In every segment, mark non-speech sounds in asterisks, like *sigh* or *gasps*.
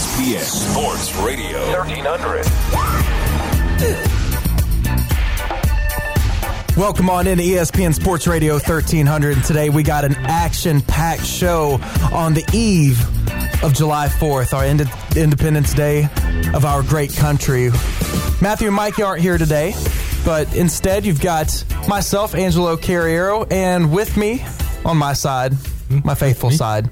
ESPN Sports Radio 1300. Welcome on into ESPN Sports Radio 1300. And today we got an action packed show on the eve of July 4th, our Ind- Independence Day of our great country. Matthew and Mikey aren't here today, but instead you've got myself, Angelo Carriero, and with me on my side, my faithful side,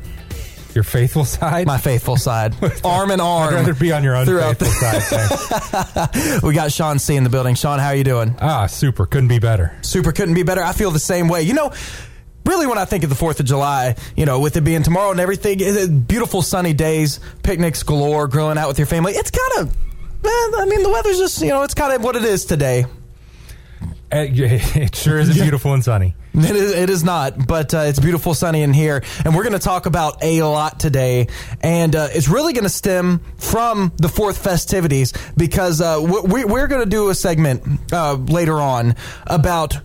Your faithful side? my faithful side, *laughs* arm in arm. I'd rather be on your unfaithful side. *laughs* We got Shawn C in the building. Shawn, how are you doing? ah, super. Couldn't be better. Super couldn't be better. I feel the same way. You know, really when I think of the 4th of July, you know, with it being tomorrow and everything, beautiful sunny days, picnics galore, grilling out with your family. It's kind of, I mean, the weather's just, you know, it's kind of what it is today. Uh, *laughs* It sure is beautiful and sunny. It is, it is not, but uh, it's beautiful, sunny in here, and we're going to talk about a lot today, and uh, it's really going to stem from the fourth festivities because uh, we, we're going to do a segment uh, later on about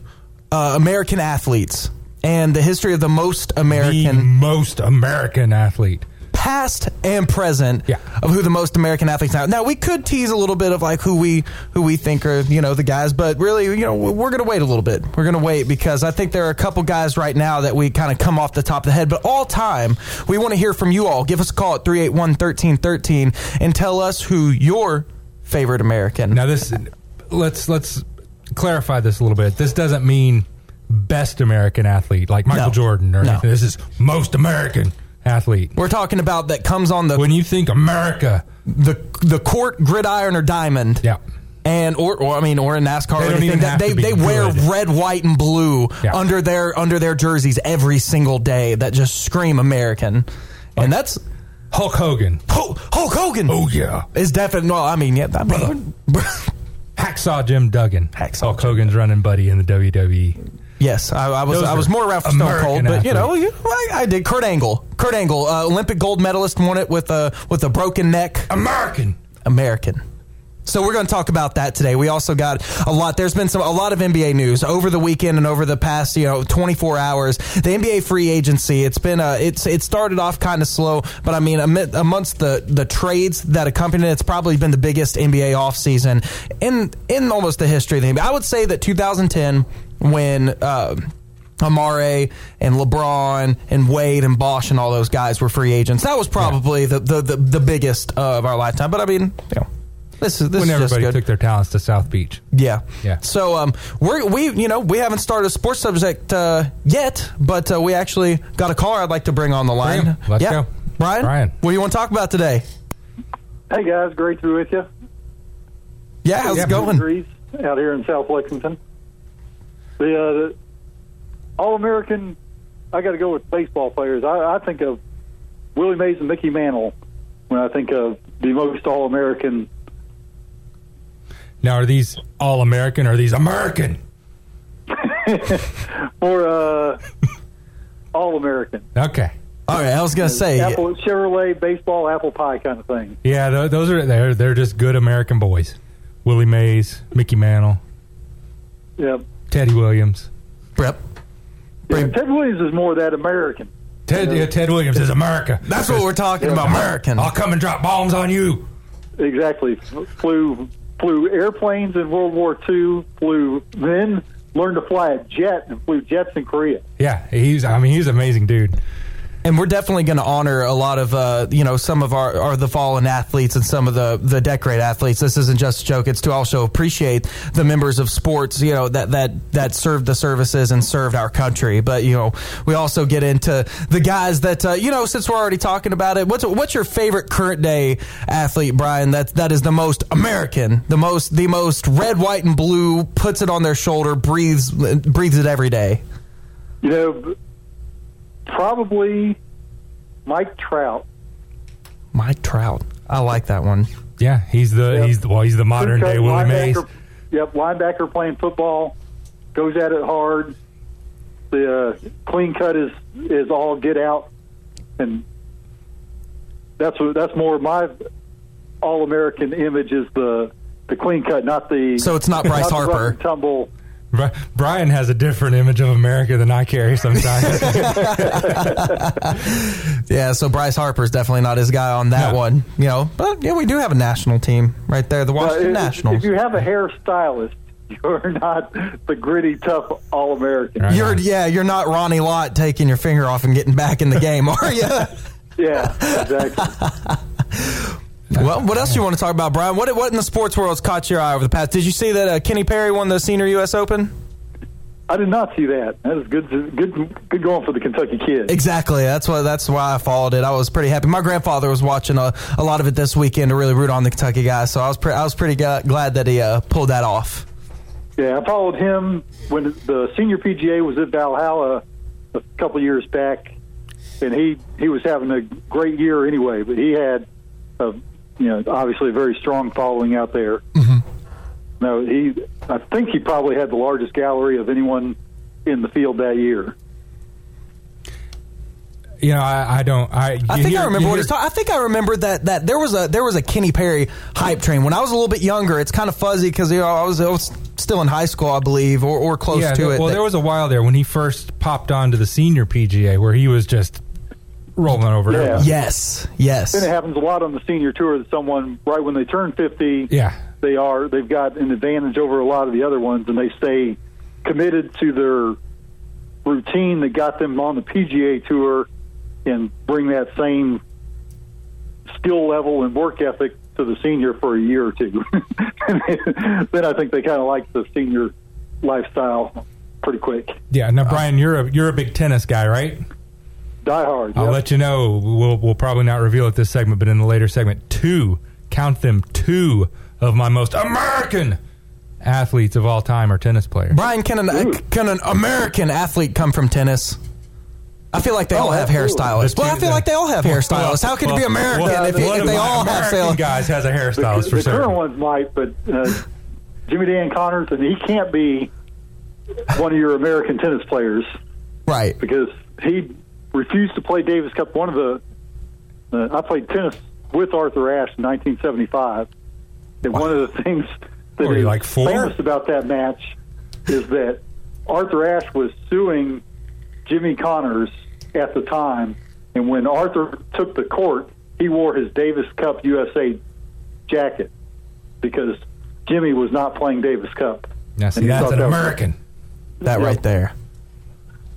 uh, American athletes and the history of the most The American most American athlete. Past and present Yeah. of who the most American athletes are. Now we could tease a little bit of like who we who we think are you know the guys, but really you know we're going to wait a little bit. We're going to wait because I think there are a couple guys right now that we kind of come off the top of the head. But all time, we want to hear from you all. Give us a call at 381-1313 and tell us who your favorite American. Now this, let's let's clarify this a little bit. This doesn't mean best American athlete like Michael No. Jordan or No. anything. This is most American athlete. We're talking about that comes on the When you think America, the the court gridiron or diamond. yeah, and or, or I mean or in NASCAR They or anything that they they wear red, white, and blue Yeah. under their under their jerseys every single day that just scream American, and that's Hulk Hogan. Hulk, Hulk Hogan. Oh yeah, is definitely well. I mean, yeah, that brother. *laughs* Hacksaw Jim Duggan. Hacksaw Hulk Jim Hogan's running buddy in the. WWE. Yes, I, I was Those I was more around for Stone American Cold, but you know, you, I, I did. Kurt Angle, Kurt Angle, uh, Olympic gold medalist, won it with a with a broken neck. American. American. So we're going to talk about that today. We also got a lot. There's been some a lot of NBA news over the weekend and over the past you know 24 hours. The NBA free agency. It's been a it's it started off kind of slow, but I mean ami- amongst the the trades that accompanied it, it's probably been the biggest NBA offseason in in almost the history of the NBA. I would say that 2010 when. Uh, Amare and LeBron and Wade and Bosh and all those guys were free agents. That was probably the, the, the, the biggest of our lifetime. But I mean, you know, this is this When is just everybody good. took their talents to South Beach. yeah, Yeah. So um, we're we you know we haven't started a sports subject uh, yet, but uh, we actually got a caller I'd like to bring on the line. him. Let's yeah. go. Brian. Brian. what do you want to talk about today? Hey guys, great to be with you. Yeah, how's Yeah. it going? Degrees out here in South Lexington. The, uh, the All American, I got to go with baseball players. I, I think of Willie Mays and Mickey Mantle when I think of the most All American. Now, are these all American or are these American? *laughs* Or uh, *laughs* All American. Okay. All right, I was gonna say Apple Chevrolet baseball apple pie kind of thing. Yeah, th- those are they're they're just good American boys. Willie Mays, Mickey Mantle, Yeah. Teddy Williams. Yep. yeah Ted Williams is more that American. Ted yeah, Ted Williams is America. That's what we're talking about, American. I'll come and drop bombs on you. Exactly. Flew flew airplanes in World War II. Flew then learned to fly a jet and flew jets in Korea. Yeah, he's I mean he's an amazing dude. And we're definitely going to honor a lot of uh, you know some of our, the fallen athletes and some of the the decorate athletes. This isn't just a joke; it's to also appreciate the members of sports you know that that that served the services and served our country. But you know we also get into the guys that uh, you know since we're already talking about it. What's what's your favorite current day athlete, Brian? That that is the most American, the most the most red, white, and blue. Puts it on their shoulder, breathes breathes it every day. You know, probably Mike Trout. Mike Trout. I like that one. Yeah, he's the Yep. he's the, well he's the modern day True Willie Mays. Yep, linebacker playing football, goes at it hard. The uh, clean cut is is all get out, and that's what that's more my all American image is the the clean cut, not the So it's not Bryce the rough Harper. and tumble Bri- Brian has a different image of America than I carry sometimes. *laughs* Yeah, so Bryce Harper's definitely not his guy on that No. one. You know, but yeah, we do have a national team right there, the Washington if, Nationals. if you have a hairstylist, *laughs* you're not the gritty, tough All American. Right. You're yeah, you're not Ronnie Lott taking your finger off and getting back in the game, are you? *laughs* Yeah, exactly. Well, what else do you want to talk about, Brian? What what in the sports world has caught your eye over the past? Did you see that uh, Kenny Perry won the Senior U.S. Open? I did not see that. That was good. Good, good going for the Kentucky kids. Exactly. That's why. That's why I followed it. I was pretty happy. My grandfather was watching a, a lot of it this weekend to really root on the Kentucky guys. So I was pre- I was pretty g- glad that he uh, pulled that off. Yeah, I followed him when the senior PGA was at Valhalla a couple years back, and he he was having a great year anyway. But he had, a, you know, obviously a very strong following out there. Mm-hmm. No, he. I think he probably had the largest gallery of anyone in the field that year. you know, I, I don't. I, I think hear- I remember what hear- he's talking. I think I remember that that there was a there was a Kenny Perry hype train when I was a little bit younger. It's kind of fuzzy because you know I was, I was still in high school, I believe, or, or close Yeah, to there- it. well, that- there was a while there when he first popped onto the senior PGA where he was just rolling over. Yeah. yes, yes. And it happens a lot on the senior tour that someone right when they turn fifty, Yeah. they are they've got an advantage over a lot of the other ones, and they stay committed to their routine that got them on the PGA tour, and bring that same skill level and work ethic to the senior for a year or two. *laughs* Then I think they kind of like the senior lifestyle pretty quick. Yeah. Now, Brian, you're a you're a big tennis guy, right? Die hard. I'll yep. let you know. We'll we'll probably not reveal it this segment, but in the later segment, two count them two of my most American athletes of all time are tennis players. Brian, can an can an American athlete come from tennis? I feel like they all have absolutely. hairstylists. Well, I feel like they all have Well, hairstylists. How can it be American well, if, one if they my all have American sales? guys has a the, hairstylist for the current sure. ones might, but uh, Jimmy Dan Connors, and he can't be one of your American tennis players Right. because he refused to play Davis Cup. One of the uh, I played tennis with Arthur Ashe in 1975, and one of the things that Were like four? famous about that match is that Arthur Ashe was suing Jimmy Connors at the time, and when Arthur took the court, he wore his Davis Cup USA jacket because Jimmy was not playing Davis Cup. Now, see, that's an that was- American. That Yep. right there.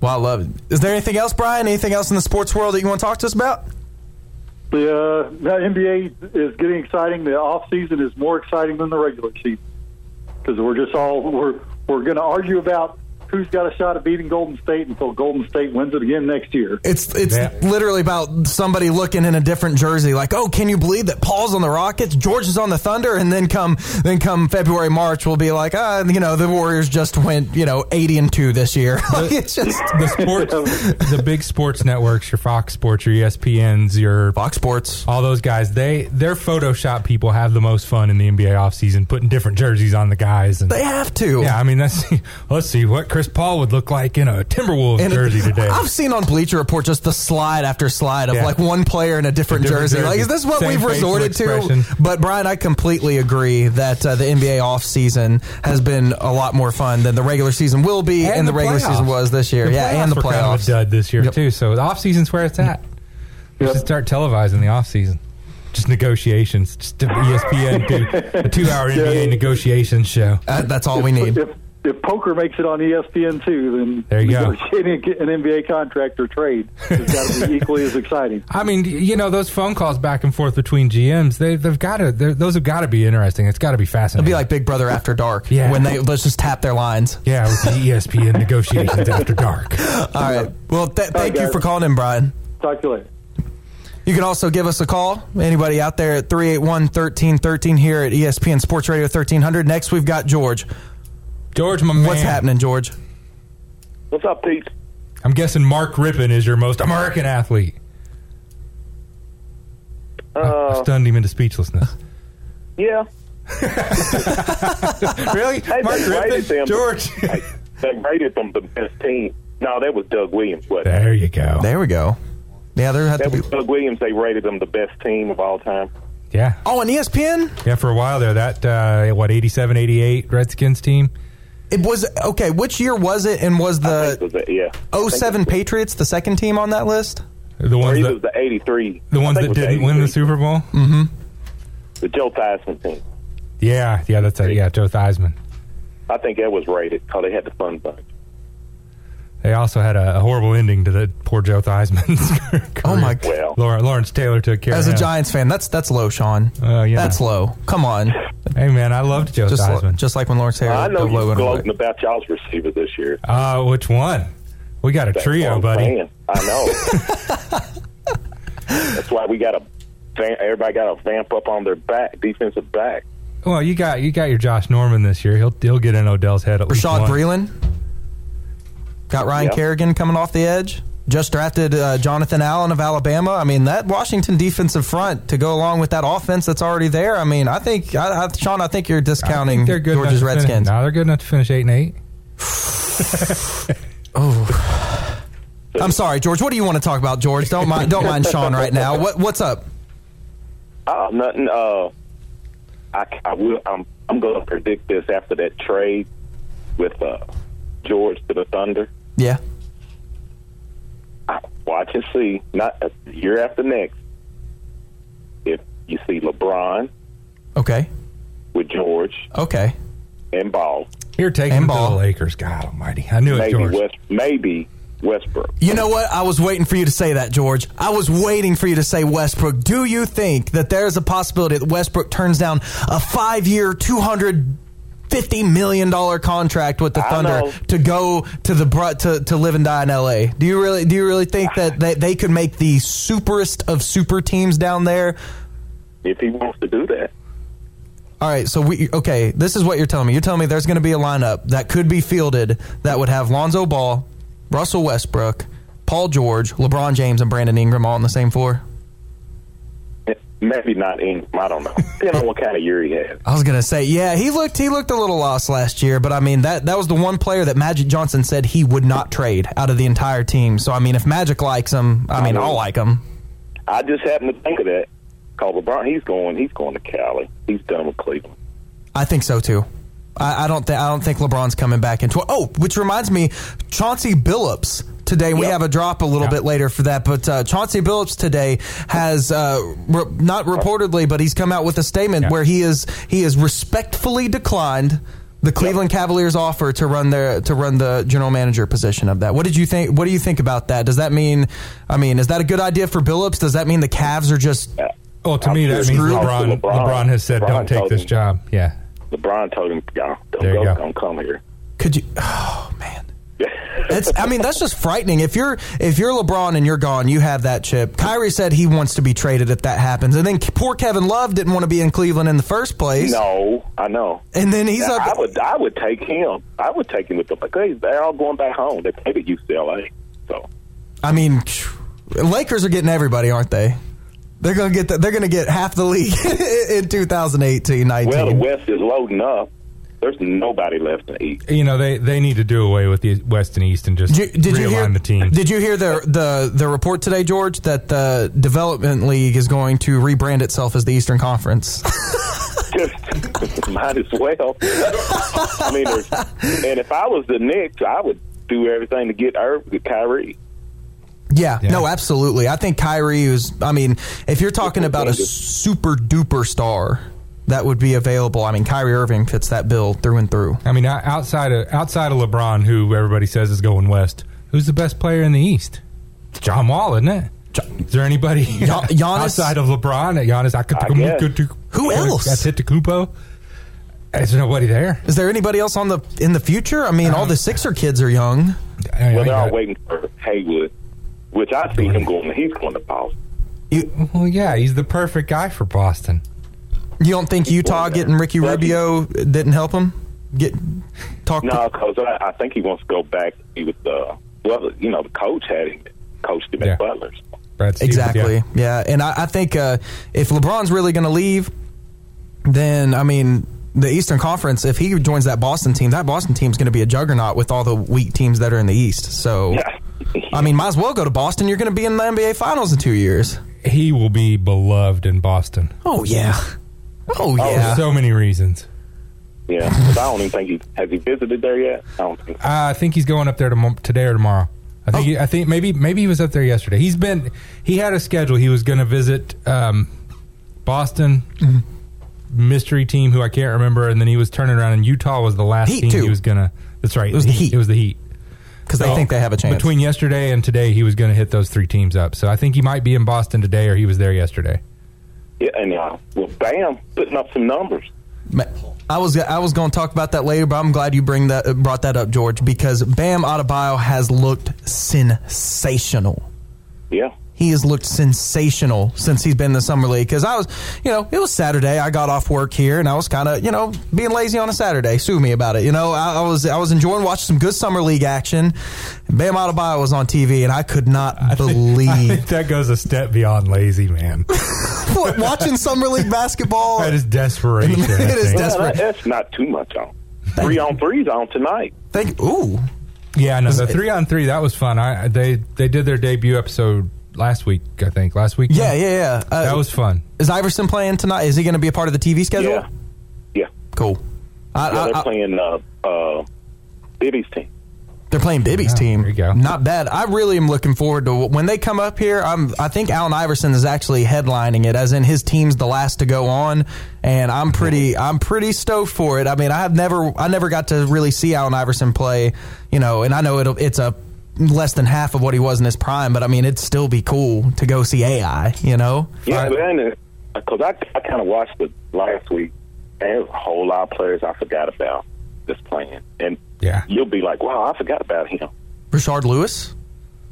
Well, I love it. Is there anything else, Brian? Anything else in the sports world that you want to talk to us about? The uh, the NBA is getting exciting. The off season is more exciting than the regular season because we're just all we're we're going to argue about who's got a shot at beating Golden State until Golden State wins it again next year. It's it's Yeah. literally about somebody looking in a different jersey, like, oh, can you believe that Paul's on the Rockets, George is on the Thunder, and then come then come February March, we'll be like, ah, you know, the Warriors just went you know eighty and two this year. *laughs* like, it's just The sports, *laughs* the big sports networks, your Fox Sports, your ESPNs, your Fox Sports. all those guys, they their Photoshop people have the most fun in the NBA offseason, putting different jerseys on the guys. And They have to. yeah, I mean, that's *laughs* let's see what Chris Paul would look like in a Timberwolves And jersey today. I've seen on Bleacher Report just the slide after slide of Yeah. like one player in a different, A different jersey. jersey. Like, is this what Same we've resorted expression. to? But Brian, I completely agree that uh, the NBA off season has been a lot more fun than the regular season will be, and, the, regular season was this year. The yeah, and the were kind of a playoffs. dud this year Yep. too. So the off season's where it's at. We Yep. should start televising the off season. Just negotiations. Just E ESPN do a two hour *laughs* NBA negotiations show. Uh, that's all we need. If, if poker makes it on ESPN too, then There you go. *laughs* negotiating an NBA contract or trade has got to be *laughs* equally as exciting. I mean, you know, those phone calls back and forth between GMs, they, they've got to, those have got to be interesting. It's got to be fascinating. It'd fascinating. be like Big Brother After Dark. Yeah. When they let's just tap their lines. yeah, with the ESPN *laughs* negotiations after dark. All right. Well, th- thank you for calling in, Brian. Talk to you later. You can also give us a call. Anybody out there at 381 1313 here at ESPN Sports Radio 1300. Next, we've got George. George, my man. What's happening, George? What's up, Pete? I'm guessing Mark Rypien is your most American athlete. Uh, Stunned him into speechlessness. yeah, *laughs* really? Hey, Mark they Rippon? them. George? *laughs* Hey, they rated them the best team. No, that was Doug Williams. But there you go. There we go. Yeah, there had to that be. Doug Williams. They rated them the best team of all time. Yeah. Oh, on ESPN? Yeah, for a while there, that, uh, what, 87, 88 Redskins team? It was okay. Which year was it? And was I think it the was the- yeah. 07 Patriots the second team on that list? The ones that it was the 83. the ones that didn't win the Super Bowl. Mm-hmm. The Joe Theismann team. Yeah, yeah, that's it. yeah, Joe Theismann. I think that was rated because they had the fun bunch. They also had a, a horrible ending to the poor Joe Theismann's *laughs* career. Oh my god! Well, Laura, Lawrence Taylor took care of. As of a him. Giants fan, that's that's low, Shawn. Oh, yeah. That's low. Come on, Hey man, I loved Joe just Theismann. just like when Lawrence Taylor I know you're gloating about y'all's receiver this year. uh, which one? We got a That's trio, buddy. saying. I know. *laughs* That's why we got to. Everybody got to vamp up on their back, defensive back. Well, you got you got your Josh Norman this year. He'll he'll get in Odell's head at least Bashaud once. Breeland got Ryan Yeah. Kerrigan coming off the edge. Just drafted uh, Jonathan Allen of Alabama. I mean, that Washington defensive front to go along with that offense that's already there. I mean, I think, I, I, Shawn, I think you're discounting think they're good Georgia's enough to finish- Redskins. No, they're good enough to finish eight and eight. *laughs* oh. I'm sorry, George. What do you want to talk about, George? Don't mind, don't mind Shawn right now. What, what's up? Oh, nothing. Uh, I, I will. I'm. I'm going to predict this after that trade with uh, George to the Thunder. Yeah. I, watch and see. Not year after next. If you see LeBron Okay. with George Okay. and Ball, You're taking And to ball. the Lakers. God Almighty! I knew it, maybe George. West, maybe Westbrook. You know what? I was waiting for you to say that, George. I was waiting for you to say Westbrook. Do you think that there's a possibility that Westbrook turns down a five-year, two hundred fifty million dollar contract with the Thunder to go to the to to live and die in L.A.? Do you really do you really think that they, they could make the superest of super teams down there? If he wants to do that, All right, so we okay. This is what you're telling me. You're telling me there's going to be a lineup that could be fielded that would have Lonzo Ball, Russell Westbrook, Paul George, LeBron James, and Brandon Ingram all on the same floor. Maybe not Ingram. I don't know. Depending on what kind of year he had. I was gonna say, yeah, he looked he looked a little lost last year, but I mean that that was the one player that Magic Johnson said he would not trade out of the entire team. So I mean, if Magic likes him, I mean, I'll like him. I just happened to think of that. Cause LeBron, he's going. He's going to Cali. He's done with Cleveland. I think so too. I, I don't think I don't think LeBron's coming back into. Oh, which reminds me, Chauncey Billups today. We Yep. have a drop a little Yeah. bit later for that, but uh, Chauncey Billups today has uh, re- not reportedly, but he's come out with a statement Yeah. where he is he is respectfully declined the Cleveland Cavaliers offer to run their to run the general manager position of that. What did you think? What do you think about that? Does that mean? I mean, is that a good idea for Billups? Does that mean the Cavs are just Well, to I'm me, that means LeBron, LeBron. LeBron. has said, LeBron "Don't take this him. job." Yeah, LeBron told him, "Y'all don't go. go. Don't come here." Could you? *sighs* Oh man, I mean, that's just frightening. If you're if you're LeBron and you're gone, you have that chip. Kyrie said he wants to be traded if that happens, and then poor Kevin Love didn't want to be in Cleveland in the first place. no, I know. And then he's Yeah, up. I would. I would take him. I would take him with them because they're all going back home. They played at UCLA, so I mean, Lakers are getting everybody, aren't they? They're gonna get. The, they're gonna get half the league *laughs* in 2018, 19. well, the West is loading up. There's nobody left to eat. You know they they need to do away with the West and East and just Did you, did realign you hear the teams. Did you hear the the the report today, George, that the development league is going to rebrand itself as the Eastern Conference? *laughs* Might as well. I mean, there's, and if I was the Knicks, I would do everything to get Irv, get Kyrie. Yeah, Yeah. no, absolutely. I think Kyrie is. I mean, if you're talking about a super duper star that would be available, I mean, Kyrie Irving fits that bill through and through. I mean, outside of outside of LeBron, who everybody says is going west, who's the best player in the East? It's John Wall, isn't it? Is there anybody *laughs* Giannis- outside of LeBron? Giannis, I could I guess. Who else? That's hit to Kupo. Is there nobody there? Is there anybody else on the in the future? I mean, all the um, Sixer kids are young. I- I Well, they're all waiting for Hayward, which I see him going. He's going to Boston. You, Well, yeah, he's the perfect guy for Boston. You don't think Utah getting Ricky Rubio didn't help him get talk? No, because I, I think he wants to go back to be with the well, you know, the coach had him coached him Yeah. at Butler's. Brad Stevens, Exactly. yeah. Yeah, and I, I think uh, if LeBron's really going to leave, then I mean the Eastern Conference. If he joins that Boston team, that Boston team's going to be a juggernaut with all the weak teams that are in the East. So, Yeah. I mean, might as well go to Boston. You're going to be in the NBA Finals in two years. He will be beloved in Boston Oh yeah. Oh for yeah. so many reasons. Yeah, 'cause I don't even think he has he visited there yet. I don't think. So. Uh, I think he's going up there tomo- today or tomorrow. I think. He, I think maybe maybe he was up there yesterday. He's been. He had a schedule. He was going to visit um, Boston mystery team, who I can't remember, and then he was turning around. And Utah was the last Heat, team too. he was going to. That's right. It was the Heat. It was the Heat. because they think they have a chance. Between yesterday and today, he was going to hit those three teams up. So I think he might be in Boston today, or he was there yesterday. Yeah, and uh, well, Bam putting up some numbers. I was I was going to talk about that later, but I'm glad you bring that brought that up, George, because Bam Adebayo has looked sensational. Yeah, He has looked sensational since he's been in the summer league. Because I was, you know, it was Saturday. I got off work here, and I was kind of, you know, being lazy on a Saturday. Sue me about it. You know, I, I was I was enjoying watching some good summer league action. Bam Adebayo was on TV, and I could not I believe think that goes a step beyond lazy, man. *laughs* What, watching summer league basketball. that is desperation. I *laughs* It is think. des- That's Well, that's not too much on. Three on threes on tonight. Thank ooh, Yeah, no, the three on three that was fun. I they they did their debut episode last week. I think last week. yeah, yeah, yeah. Uh, that was fun. Is Iverson playing tonight? Is he going to be a part of the TV schedule? Yeah, yeah. Cool. I, Yeah, I- they're I- playing uh, uh, Bibby's team. they're playing Bibby's Yeah, team. there you go. Not bad. I really am looking forward to when they come up here. I'm. I think Allen Iverson is actually headlining it, as in his team's the last to go on, and I'm pretty. I'm pretty stoked for it. I mean, I have never. I never got to really see Allen Iverson play. You know, and I know it'll, it's a less than half of what he was in his prime, but I mean, it'd still be cool to go see AI. You know. Yeah, Right. but then because I I kind of watched it last week, and there's a whole lot of players I forgot about this playing, and Yeah, you'll be like, wow, I forgot about him. Rashard Lewis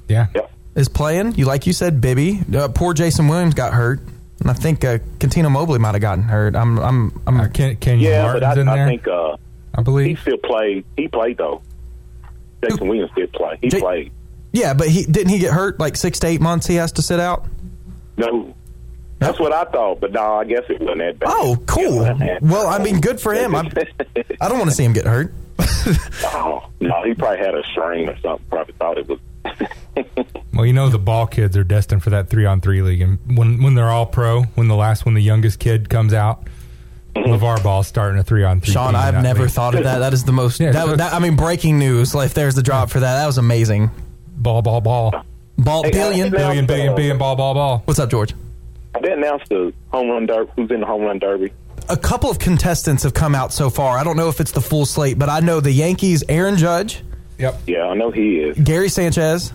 yeah. Yep. is playing. You like you said, Bibby. Uh, poor Jason Williams got hurt, and I think uh, Cuttino Mobley might have gotten hurt. I'm. I'm. I'm. Uh, Ken, Kenyon Yeah, Martin's but in I, I there. think uh, I believe he still played. He played though. Jason Williams did play. He Ja- played. Yeah, but he didn't he get hurt like six to eight months. He has to sit out. No, that's what I thought. But no, I guess it wasn't that bad. Oh, cool. Yeah. Well, I mean, good for him. I'm, *laughs* I don't want to see him get hurt. oh, no, he probably had a strain or something. Probably thought it was. *laughs* Well, you know the ball kids are destined for that three on three league, and when when they're all pro, when the last when the youngest kid comes out, LaVar Ball's starting a three on three. Shawn, I've never league. thought of that. That is the most. *laughs* Yeah, that, so- that, I mean, breaking news. Like, there's the drop for that, that was amazing. ball, ball, ball, Ball Hey, billion. billion, billion, billion, ball, ball, ball. What's up, George? they announced the home run derby. Who's in the home run derby? A couple of contestants have come out so far. I don't know if it's the full slate, but I know the Yankees. Aaron Judge, Yep. Yeah, I know he is. Gary Sanchez,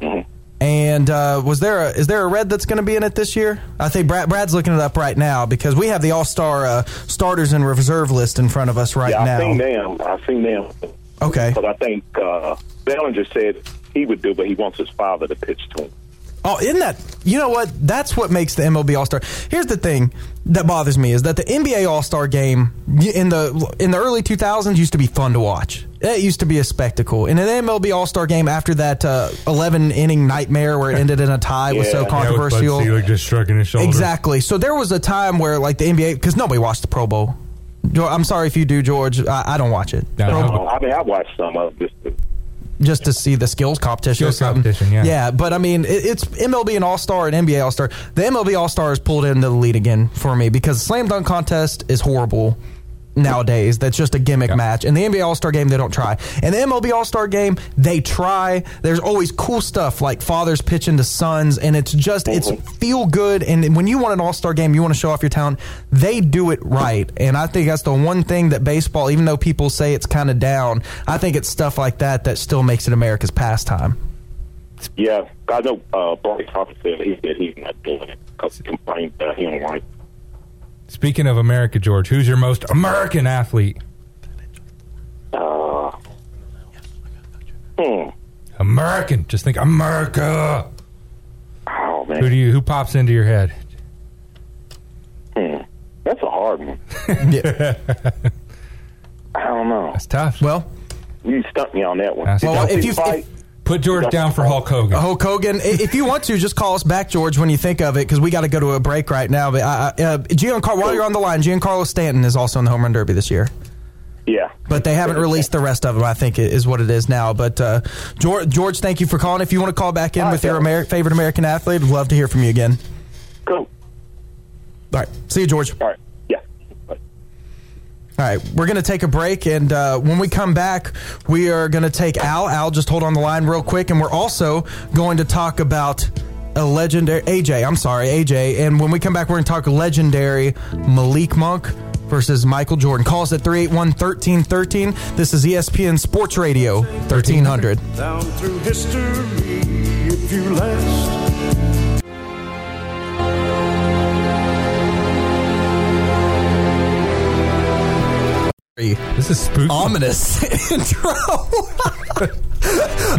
Mhm. And uh, was there a, is there a red that's going to be in it this year? I think Brad, Brad's looking it up right now because we have the All Star uh, starters and reserve list in front of us right yeah, now. I seen them. I seen them. Okay. But I think uh, Bellinger said he would do, but he wants his father to pitch to him. Oh, isn't that you know what? That's what makes the MLB All Star. Here's the thing that bothers me is that the NBA All Star game in the in the early 2000s used to be fun to watch. It used to be a spectacle. And an MLB All Star game after that uh, 11 inning nightmare where it ended in a tie was so controversial. Yeah, with Bud just shrugging his shoulders. Exactly. So there was a time where like the NBA because nobody watched the Pro Bowl. I'm sorry if you do, George. I, I don't watch it. No, Pro no. Bowl- I mean, I watched some of it. Just to, just to see the skills competition. Skills something. competition, yeah. Yeah, but I mean, it, it's MLB and All Star and NBA All Star. The MLB All Star is pulled into the lead again for me because the slam dunk contest is horrible nowadays. That's just a gimmick Yeah. match. In the NBA All Star game, they don't try. In the MLB All Star game, they try. There's always cool stuff like fathers pitching to sons, and it's just it's feel good. And when you want an All Star game, you want to show off your talent. They do it right, and I think that's the one thing that baseball, even though people say it's kind of down, I think it's stuff like that that still makes it America's pastime. yeah, I know uh, Harper said he said he's not doing it because he complained that he don't like. Speaking of America, George, who's your most American athlete? Uh, hmm. American. Just think America. Oh man, Who do you? Who pops into your head? hmm. that's a hard one. *laughs* Yeah. I don't know. That's tough. well, You stumped me on that one. That's Did tough. y'all Well, if you- the fight? Put George down for Hulk Hogan. Hulk Hogan. If you want to, just call us back, George, when you think of it, because we got to go to a break right now. But uh, uh, Giancarlo, while you're on the line, Giancarlo Stanton is also in the home run derby this year. yeah, But they haven't released the rest of them. I think is what it is now. But uh, George, George, thank you for calling. If you want to call back in All right, with your Phil. Ameri- favorite American athlete, I'd love to hear from you again. Cool. All right, see you, George. All right. All right, we're going to take a break, and uh, when we come back, we are going to take Al. Al, just hold on the line real quick, and we're also going to talk about a legendary AJ. I'm sorry, AJ. And when we come back, we're going to talk legendary Malik Monk versus Michael Jordan. Call us at 381 1313. This is ESPN Sports Radio 1300. down through history if you last. This is spooky. ominous *laughs* intro.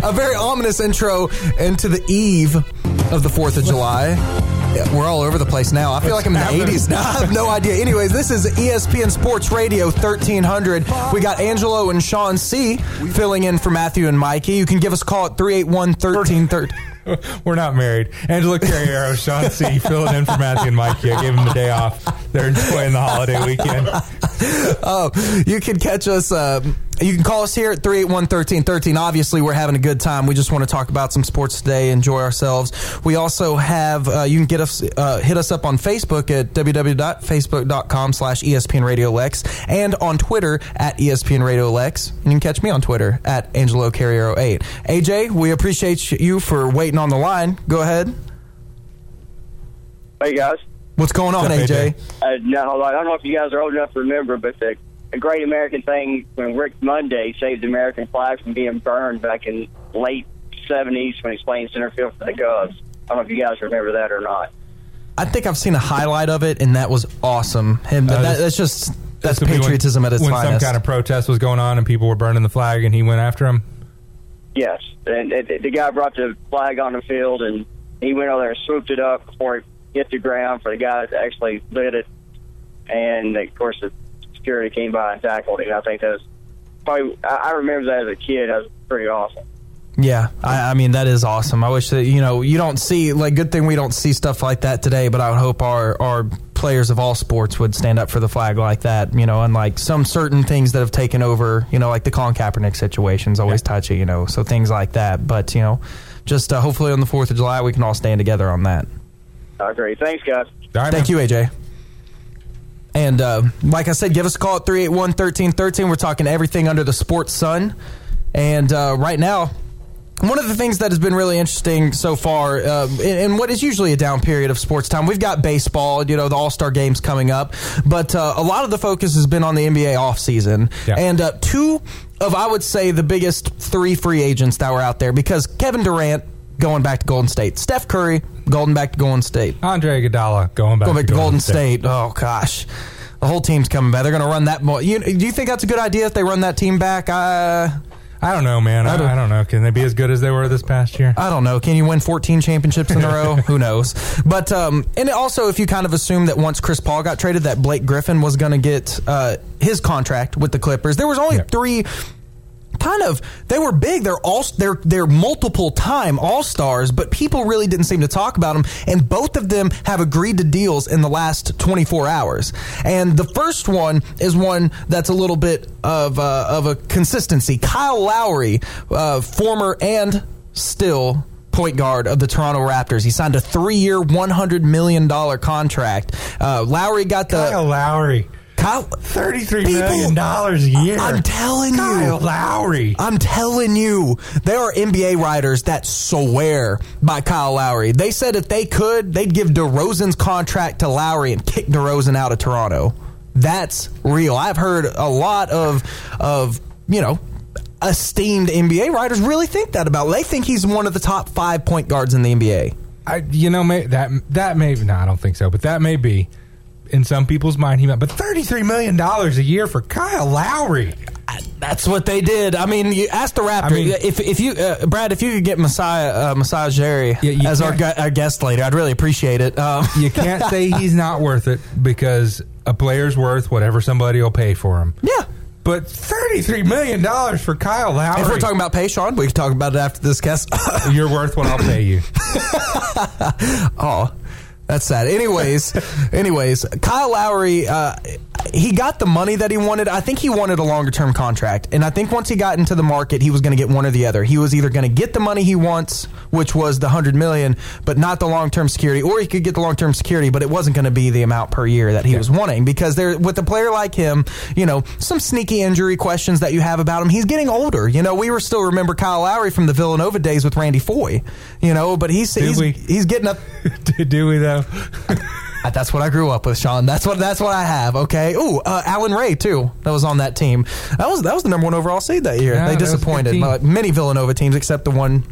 a very ominous intro into the eve of the 4th of July. We're all over the place now. I feel like I'm in the 80s now. I have no idea. Anyways, this is ESPN Sports Radio 1300. We got Angelo and Shawn C. filling in for Matthew and Mikey. You can give us a call at 381 1330. *laughs* We're not married. Angelo Carriero, Shawn C. filling in for Matthew and Mikey. I gave them the day off. They're enjoying the holiday weekend. *laughs* Oh, you can catch us. Uh, you can call us here at 381 1313. Obviously, we're having a good time. We just want to talk about some sports today, enjoy ourselves. We also have, uh, you can get us, uh, hit us up on Facebook at www.facebook.com slash ESPN Radio Lex and on Twitter at ESPN Radio Lex. And you can catch me on Twitter at Angelo Carriero 8. AJ, we appreciate you for waiting on the line. Go ahead. Hey guys, What's going on, What's up, AJ? uh, no, I don't know if you guys are old enough to remember, but the, the great American thing when Rick Monday saved the American flag from being burned back in late '70s when he's playing center field for the Cubs. I don't know if you guys remember that or not. I think I've seen a highlight of it, and that was awesome. Him, Uh, that, that's just that's This would be when- patriotism at its when finest. some kind of protest was going on and people were burning the flag and he went after him. Yes, and, and the guy brought the flag on the field, and he went over there and swooped it up before it hit the ground for the guy that actually lit it. And of course, the security came by and tackled him. I think that was probably. I, I remember that as a kid. That was pretty awesome. Yeah, I, I mean that is awesome. I wish that you know you don't see like good thing we don't see stuff like that today. But I would hope our our players of all sports would stand up for the flag like that. You know, and like some certain things that have taken over. You know, like the Colin Kaepernick situation is always touchy. You know, so things like that. But you know, just uh, hopefully on the Fourth of July we can all stand together on that. I agree. Thanks, guys. All right, Thank man. you, AJ. And uh, like I said, give us a call at 381 1313. We're talking everything under the sports sun. And uh, right now, one of the things that has been really interesting so far, uh, in, in what is usually a down period of sports time, we've got baseball, you know, the All Star games coming up, but uh, a lot of the focus has been on the NBA offseason. Yeah. And uh, two of, I would say, the biggest three free agents that were out there because Kevin Durant going back to Golden State, Steph Curry going back to Golden State. Andre Iguodala going back, Going back to Golden State. Oh gosh, the whole team's coming back. They're going to run that. Mo- you, do you think that's a good idea if they run that team back? Uh, I don't know, man. I, I don't- I don't know. Can they be as good as they were this past year? I don't know. Can you win 14 championships in a row? *laughs* Who knows? But um, and also, if you kind of assume that once Chris Paul got traded, that Blake Griffin was going to get uh, his contract with the Clippers. There was only Yeah. three. Kind of, they were big. They're all they're they're multiple time all stars, but people really didn't seem to talk about them. And both of them have agreed to deals in the last 24 hours. And the first one is one that's a little bit of uh, of a consistency. Kyle Lowry, uh, former and still point guard of the Toronto Raptors. He signed a three-year, one hundred million dollar contract. Uh, Lowry got the Kyle Lowry, Kyle. thirty-three People- million dollars a year. I'm telling you. Kyle Lowry. I'm telling you, there are NBA writers that swear by Kyle Lowry. They said if they could, they'd give DeRozan's contract to Lowry and kick DeRozan out of Toronto. That's real. I've heard a lot of of you know esteemed NBA writers really think that about. They think he's one of the top five point guards in the NBA. I, you know, may, that that may no, I don't think so, but that may be in some people's mind. He meant, but thirty-three million dollars a year for Kyle Lowry. That's what they did. I mean, you ask the Raptor I mean- if if you uh, Brad, if you could get Messiah uh, Messiah Jerry Yeah, as our, gu- our guest later, I'd really appreciate it. Um, *laughs* You can't say *laughs* he's not worth it because a player's worth whatever somebody will pay for him. yeah. But thirty-three million dollars for Kyle Lowry. If we're talking about pay, Shawn, we can talk about it after this guest. you're worth what I'll pay you. *laughs* oh, that's sad. Anyways, *laughs* anyways, Kyle Lowry, uh, he got the money that he wanted. I think he wanted a longer term contract, and I think once he got into the market, he was going to get one or the other. He was either going to get the money he wants, which was the hundred million, but not the long term security, or he could get the long term security, but it wasn't going to be the amount per year that he was wanting because there with a player like him, you know, some sneaky injury questions that you have about him. He's getting older. You know, we were still remember Kyle Lowry from the Villanova days with Randy Foye. You know, but he's he's, we? he's getting up. *laughs* Do we though? *laughs* That's what I grew up with, Shawn. That's what that's what I have. Okay. Ooh, uh, Allan Ray too. That was on that team. That was that was the number one overall seed that year. Yeah, they that was a good disappointed uh, many Villanova teams except the one.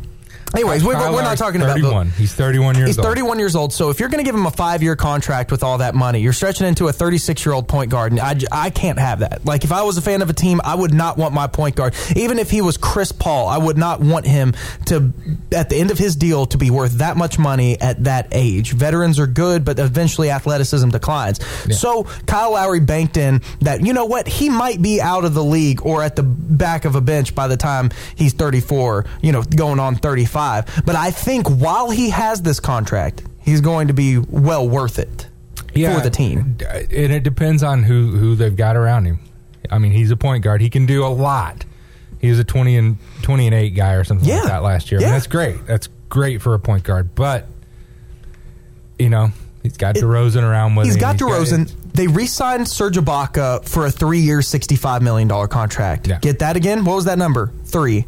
Anyways, we, we're not talking about Vill- 31. He's 31 years He's old. 31 years old. So if you're going to give him a five year contract with all that money, you're stretching into a 36 year old point guard. And I, I can't have that. Like if I was a fan of a team, I would not want my point guard, even if he was Chris Paul, I would not want him to, at the end of his deal, to be worth that much money at that age. Veterans are good, but eventually athleticism declines. So Kyle Lowry banked in that, you know what, he might be out of the league or at the back of a bench by the time he's 34, you know, going on 35. But I think while he has this contract, he's going to be well worth it for the team. And it depends on who, who they've got around him. I mean, he's a point guard. He can do a lot. He was a 20 and 20 and 8 guy or something Yeah. like that last year. I mean, that's great. That's great for a point guard. But, you know, he's got DeRozan around with He's him. got DeRozan. They re-signed Serge Ibaka for a three-year, sixty-five million dollar contract. Yeah. Get that again? What was that number? Three.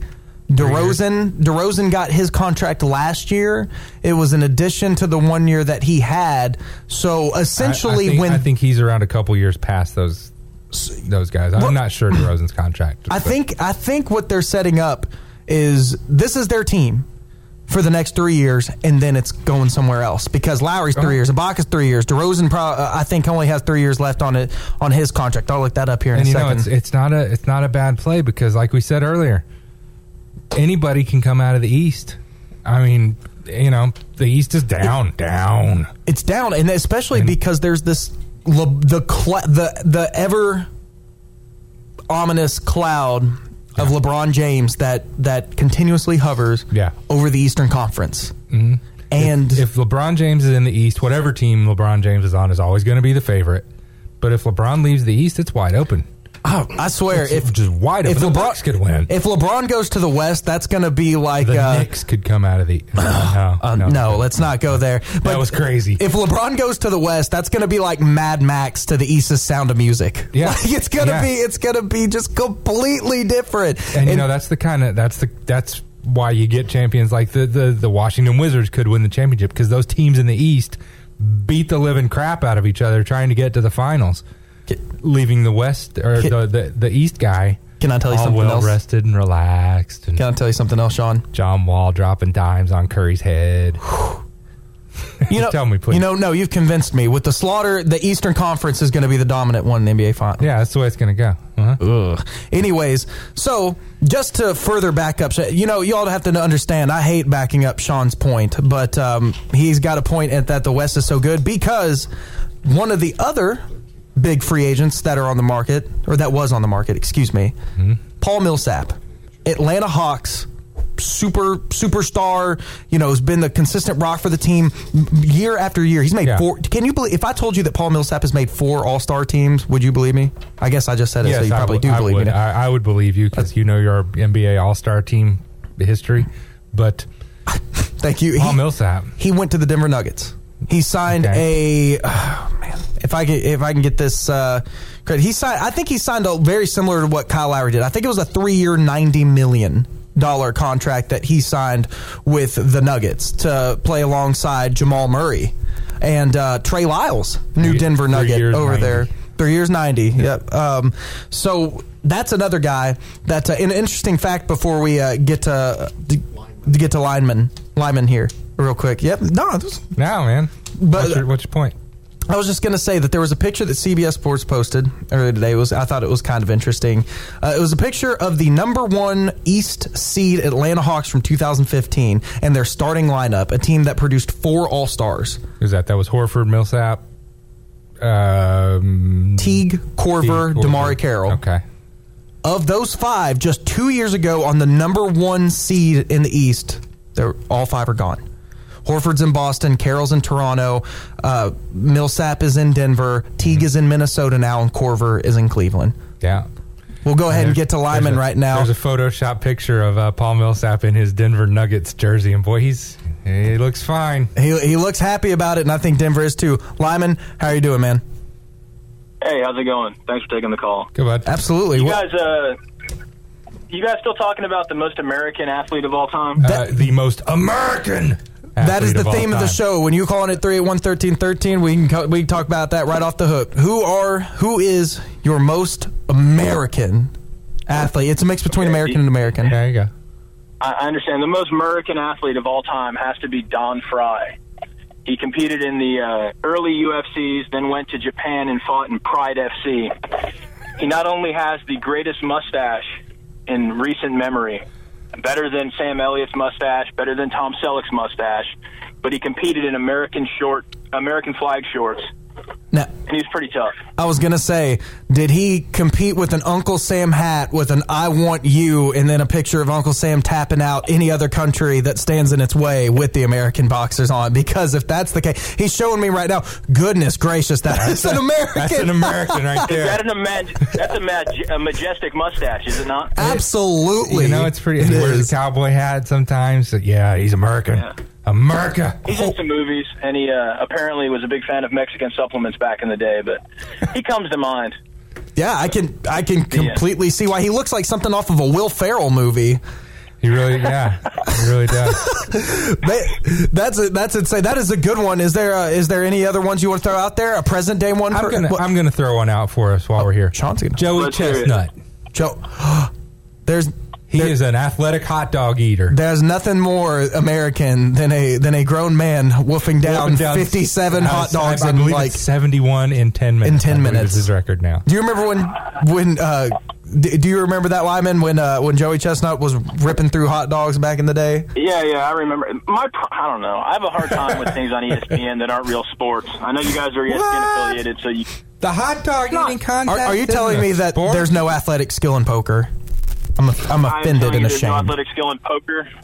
DeRozan. DeRozan got his contract last year. It was an addition to the one year that he had. So essentially, I, think, when I think he's around a couple years past those those guys. I'm Well- not sure DeRozan's contract. I but- think I think what they're setting up is this is their team for the next three years, and then it's going somewhere else because Lowry's three Oh. years, Ibaka's three years, DeRozan pro, uh, I think only has three years left on it on his contract. I'll look that up here in and a you know second. it's it's not a it's not a bad play because like we said earlier anybody can come out of the east i mean you know the east is down down it's down, and especially because there's this the the the ever ominous cloud of LeBron James that that continuously hovers Yeah. over the Eastern Conference. Mm-hmm. And if lebron james is in the east whatever team lebron james is on is always going to be the favorite but if lebron leaves the east it's wide open Oh, I swear, It's if just wide open. if The LeBron Bucks could win. if LeBron goes to the West, that's going to be like the uh, Knicks could come out of the *sighs* no, uh, no, let's not go there. But that was crazy. If LeBron goes to the West, that's going to be like Mad Max to the East's Sound of Music. *laughs* Yeah. Like, it's going to Yeah. be it's going to be just completely different. and you know that's the kind of that's the that's why you get champions like the the, the Washington Wizards could win the championship because those teams in the East beat the living crap out of each other trying to get to the finals, leaving the West or the, the the East guy. Can I tell you all something well else? rested and relaxed, and Can I tell you something else, Shawn? John Wall dropping dimes on Curry's head. *sighs* *laughs* You know, Tell me, please. You know, no, you've convinced me. With the slaughter, the Eastern Conference is going to be the dominant one in the NBA final. Yeah, that's the way it's going to go. Uh-huh. Ugh. Anyways, so just to further back up, you know, you all have to understand. I hate backing up Shawn's point, but um, he's got a point at that the West is so good because one of the other big free agents that are on the market, or that was on the market, excuse me, mm-hmm. Paul Millsap, Atlanta Hawks. Super superstar, you know, has been the consistent rock for the team year after year. He's made Yeah. four. Can you believe? If I told you that Paul Millsap has made four All Star teams, would you believe me? I guess I just said it, so you I probably would- do I believe would. me. I, I would believe you because you know your NBA All Star team history, but *laughs* Thank you. Paul He, Millsap. he went to the Denver Nuggets. He signed a *sighs* oh, man. If I get if I can get this uh, credit, he signed. I think he signed a very similar to what Kyle Lowry did. I think it was a three year, ninety million dollar contract that he signed with the Nuggets to play alongside Jamal Murray and uh, Trey Lyles, new Three- Denver Nugget over 90. there. Three years, ninety. Yep. Um, so that's another guy That's Uh, an interesting fact before we uh, get to, to get to lineman lineman here real quick. Yep. No, Now, man. But- what's, your, what's your point? I was just going to say that there was a picture that CBS Sports posted earlier today. It was I thought it was kind of interesting. Uh, it was a picture of the number one East seed Atlanta Hawks from 2015 and their starting lineup, a team that produced four All Stars: Who's that? That was Horford, Millsap, um, Teague, Korver, Teague, DeMarre Carroll. Okay. Of those five, just two years ago, on the number one seed in the East, they're all five are gone. Horford's in Boston, Carroll's in Toronto, uh, Millsap is in Denver, Teague is in Minnesota now, and Korver is in Cleveland. Yeah. We'll go ahead and get to Lyman a- right now. There's a Photoshop picture of uh, Paul Millsap in his Denver Nuggets jersey, and boy, he's he looks fine. He, he looks happy about it, and I think Denver is too. Lyman, how are you doing, man? Hey, how's it going? Thanks for taking the call. Good bud. Absolutely. You What- guys, uh, you guys still talking about the most American athlete of all time? Uh, the most American. that is the all theme of the show. When you calling it 381-1313, we can co- we can talk about that right off the hook. Who are who is your most American athlete? It's a mix between American and American. There you go. I I understand the most American athlete of all time has to be Don Frye. He competed in the uh, early UFCs, then went to Japan and fought in Pride FC. He not only has the greatest mustache in recent memory, better than Sam Elliott's mustache, better than Tom Selleck's mustache, but he competed in American short, American flag shorts, Now, and he was pretty tough. I was gonna say, did he compete with an Uncle Sam hat with an "I want you" and then a picture of Uncle Sam tapping out any other country that stands in its way with the American boxers on? Because if that's the case, he's showing me right now. Goodness gracious, that is an American. That's an American right *laughs* Is that there. an imag- that's a, mag- a majestic mustache, is it not? Absolutely, You know, it's pretty. It He wears a cowboy hat sometimes. Yeah, he's American. Yeah. America. He's in some movies, and he uh, apparently was a big fan of Mexican supplements back in the day. But he comes to mind. Yeah, I can I can completely see why he looks like something off of a Will Ferrell movie. He really, yeah, he really does. *laughs* That's a, that's insane. That is a good one. Is there uh is there any other ones you want to throw out there? A present day one? I'm for- gonna, what- I'm gonna throw one out for us while we're here. Shawn's gonna- Joey Let's. Chestnut. Joe, *gasps* there's He there- is an athletic hot dog eater. There's nothing more American than a than a grown man wolfing down, down 57 I- hot dogs I, I in believe like. 71 in 10 minutes. In 10 minutes. is his record now. Do you remember when when uh, do you remember that Lyman when uh, when Joey Chestnut was ripping through hot dogs back in the day? Yeah, yeah, I remember. My, pro- I don't know. I have a hard time with things on *laughs* ESPN that aren't real sports. I know you guys are ESPN What? affiliated, so you. The hot dog eating Are, contest. are you telling me that sport? there's no athletic skill in poker? I'm a, I'm I'm offended telling and you, there's no ashamed. athletic skill in poker. *laughs*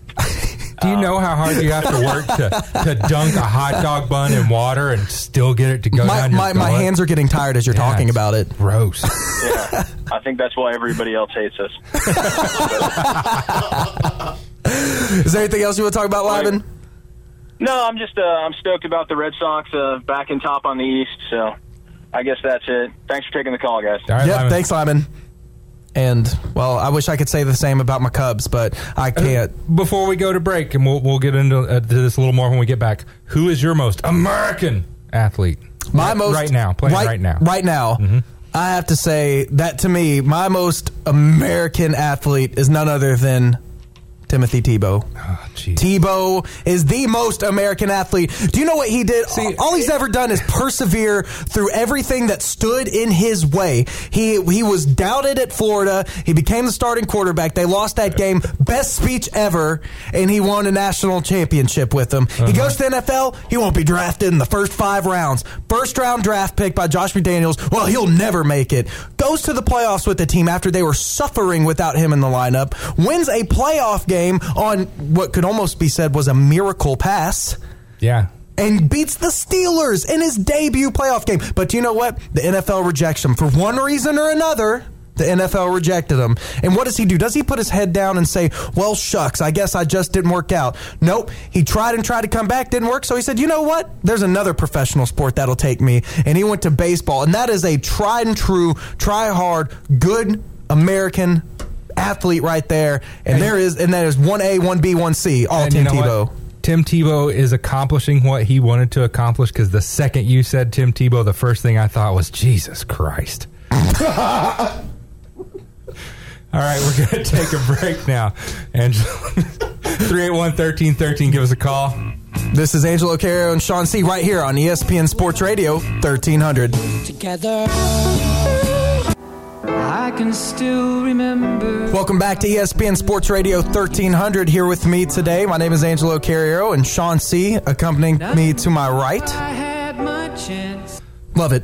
Do you know how hard you have to work to, to dunk a hot dog bun in water and still get it to go My, down your my, my hands are getting tired as you're Yeah, talking about it. Gross. *laughs* Yeah, I think that's why everybody else hates us. *laughs* Is there anything else you want to talk about, Lyman? No, I'm just uh, I'm stoked about the Red Sox uh, back in top on the East. So I guess that's it. Thanks for taking the call, guys. All right, Yep, Lyman. thanks, Lyman. And well, I wish I could say the same about my Cubs, but I can't. Before we go to break, and we'll, we'll get into uh, to this a little more when we get back. Who is your most American athlete? My right, most right now, playing right, now. Mm-hmm. Right now, I have to say that to me, my most American athlete is none other than Timothy Tebow. Oh. Tebow is the most American athlete. Do you know what he did? all, all he's ever done is persevere through everything that stood in his way. He he was doubted at Florida. He became the starting quarterback. They lost that game. Best speech ever, and he won a national championship with them. He uh-huh. goes to the NFL. He won't be drafted in the first five rounds. First round draft pick by Josh McDaniels. Well, he'll never make it. Goes to the playoffs with the team after they were suffering without him in the lineup. Wins a playoff game on what could almost be said was a miracle pass Yeah. and beats the Steelers in his debut playoff game. But do you know what? The NFL rejects him for one reason or another. The NFL rejected him. And what does he do? Does he put his head down and say, Well, shucks, I guess I just didn't work out? Nope. He tried and tried to come back, didn't work. So he said, You know what? There's another professional sport that'll take me. And he went to baseball. And that is a tried and true, try hard, good American athlete right there. And, there is, and that is 1A, 1B, 1C, all And Tim you know Tebow. what? Tim Tebow is accomplishing what he wanted to accomplish because the second you said Tim Tebow, the first thing I thought was Jesus Christ. *laughs* All right, we're going *laughs* to take a break now. Angela, *laughs* 381 1313, give us a call. This is Angelo Carriero and Shawn C. right here on ESPN Sports Radio 1300. together. I can still remember. Welcome back to ESPN Sports Radio 1300. Here with me today, my name is Angelo Carriero and Shawn C. accompanying me to my right. I had my chance. Love it.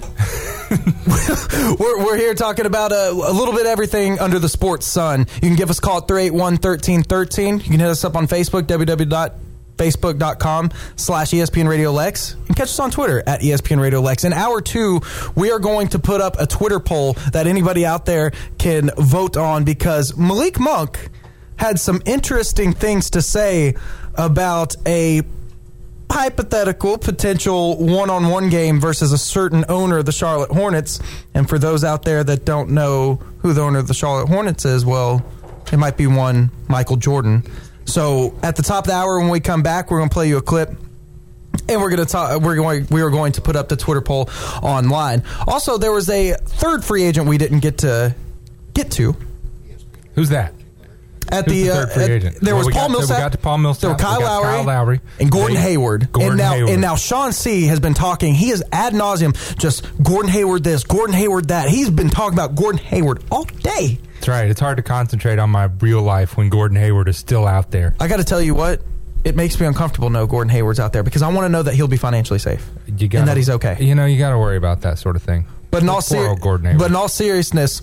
*laughs* we're, we're here talking about a, a little bit everything under the sports sun. You can give us a call at 381 1313. You can hit us up on Facebook, facebook.com slash ESPN Radio Lex, and catch us on Twitter at ESPN Radio Lex. In hour two, we are going to put up a Twitter poll that anybody out there can vote on because Malik Monk had some interesting things to say about a hypothetical potential one-on-one game versus a certain owner of the Charlotte Hornets. And for those out there that don't know who the owner of the Charlotte Hornets is, well, it might be one Michael Jordan. So at the top of the hour when we come back, we're going to play you a clip. And we're going to talk. We're going. We are going to put up the Twitter poll online. Also, there was a third free agent we didn't get to get to Who's that? At Who's the, the uh, free at- there Well, was we Paul got- we got to Paul Millsap, There were Kyle got Lowry, Kyle Lowry. and Gordon Wait, Hayward. Gordon and now Hayward. and now Shawn C has been talking. He is ad nauseum just Gordon Hayward this, Gordon Hayward that. He's been talking about Gordon Hayward all day. That's right. It's hard to concentrate on my real life when Gordon Hayward is still out there. I got to tell you what. It makes me uncomfortable to know Gordon Hayward's out there because I want to know that he'll be financially safe You gotta, and that he's okay. You know, you got to worry about that sort of thing. But in all ser- Gordon Hayward. but in all seriousness,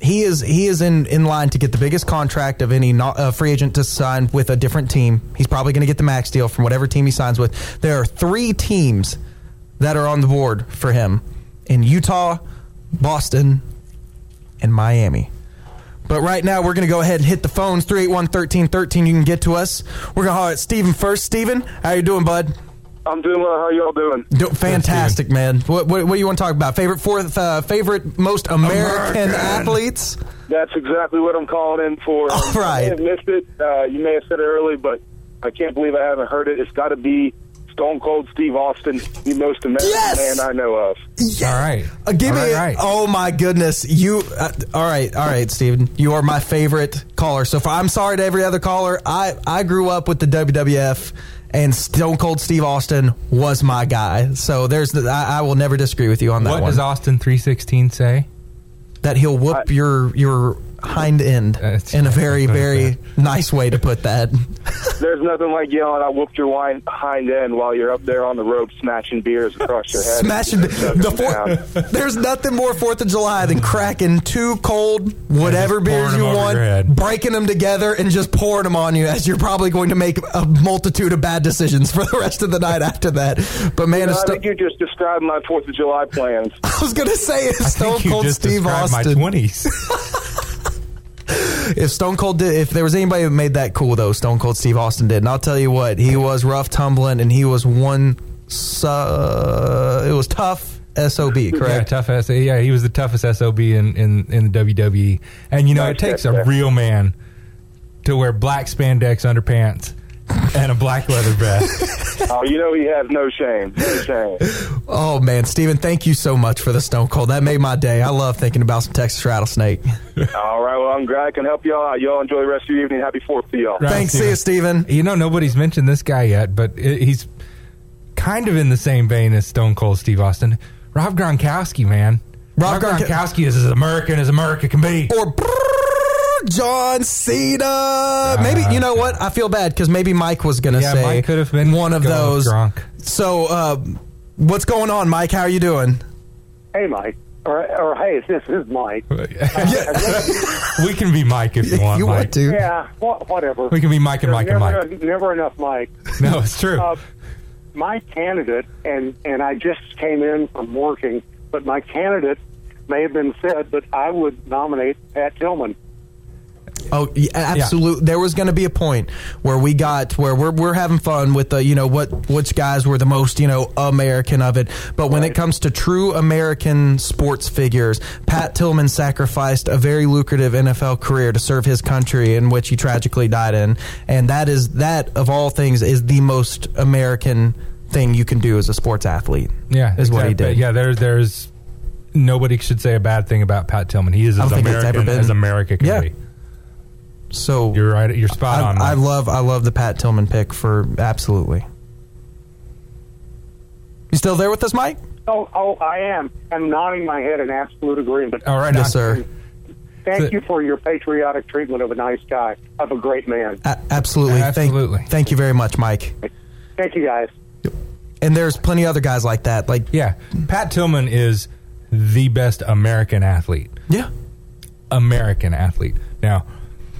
he is he is in, in line to get the biggest contract of any not, uh, free agent to sign with a different team. He's probably going to get the max deal from whatever team he signs with. There are three teams that are on the board for him in Utah, Boston, and Miami. But right now, we're going to go ahead and hit the phones 381 1313. You can get to us. We're going to holler at Steven first. Steven, how you doing, bud? I'm doing well. How y'all doing? Do, fantastic, man. What, what, what do you want to talk about? Favorite fourth, uh, favorite most American, athletes? That's exactly what I'm calling in for. All right. I may have missed it. Uh, you may have said it early, but I can't believe I haven't heard it. It's got to be Stone Cold Steve Austin, the most American Yes! man I know of. All right. Uh, give All me. right, right. Oh my goodness, you. Uh, all right, all right, Steven. You are my favorite caller. So far, I'm sorry to every other caller. I I grew up with the WWF. And Stone Cold Steve Austin was my guy, so there's the, I, I will never disagree with you on that What one. does Austin 316 say? that he'll whoop your your hind end That's- in a very very that. nice way to put that. *laughs* There's nothing like yelling, I whooped your wine, hind end while you're up there on the rope smashing beers across your head. Smashing the fourth. *laughs* There's nothing more Fourth of July than cracking two cold whatever And just pouring beers you want, breaking them together, and just pouring them on you as you're probably going to make a multitude of bad decisions for the rest of the night after that. But man, No, it's I sto- think you just described my Fourth of July plans. *laughs* I was going to say it's I Stone Cold Steve described Austin. my 20s. *laughs* if Stone Cold did, if there was anybody who made that cool though, Stone Cold Steve Austin did. And I'll tell you what, he was rough tumbling, and he was one. Su- it was tough. Sob, correct? yeah, correct? tough S. Yeah, he was the toughest SOB in, in, in the WWE. And, you know, it takes a real man to wear black spandex underpants *laughs* and a black leather vest. *laughs* Oh, you know he has no shame. No shame. Oh man, Steven, thank you so much for the Stone Cold. That made my day. I love thinking about some Texas rattlesnake. *laughs* All right, well, I'm glad I can help y'all out. Y'all enjoy the rest of your evening. Happy Fourth to y'all. Right. Thanks, see you, Steven. You know, nobody's mentioned this guy yet, but i he's kind of in the same vein as Stone Cold Steve Austin. Rob Gronkowski, man. Rob Rob, Gronk- Gronkowski is as American as America can be. Or John Cena. maybe you know what? I feel bad because maybe Mike was going to Yeah, say Mike could have been one of those. with Gronk. So, uh, what's going on, Mike? How are you doing? Hey, Mike. Or, or hey, this is Mike. *laughs* we can be Mike if you *laughs* want, you Mike. want to? Yeah, wha- whatever. We can be Mike and Mike and never, Mike. never enough Mike. No, it's true. Uh, my candidate, and and I just came in from working, but my candidate may have been said, but I would nominate Pat Tillman. Oh, yeah, absolutely. There was going to be a point where we got where we're we're having fun with the you know what which guys were the most you know American of it. But when it comes to true American sports figures, Pat Tillman sacrificed a very lucrative NFL career to serve his country, in which he tragically died in, and that is that of all things is the most American thing you can do as a sports athlete. yeah, is what he did. Yeah, there's there's nobody should say a bad thing about Pat Tillman. He is as don't think it's ever American as America can Yeah. be. So You're right. You're spot on. I, I love I love the Pat Tillman pick for absolutely. You still there with us, Mike? Oh, oh, I am. I'm nodding my head in absolute agreement. All right, Yes, on. sir. Thank So- you for your patriotic treatment of a nice guy, of a great man. A- absolutely. Absolutely. Thank, thank you very much, Mike. Thank you, guys. And there's plenty other guys like that. Like Yeah, Pat Tillman is the best American athlete. yeah, American athlete. Now,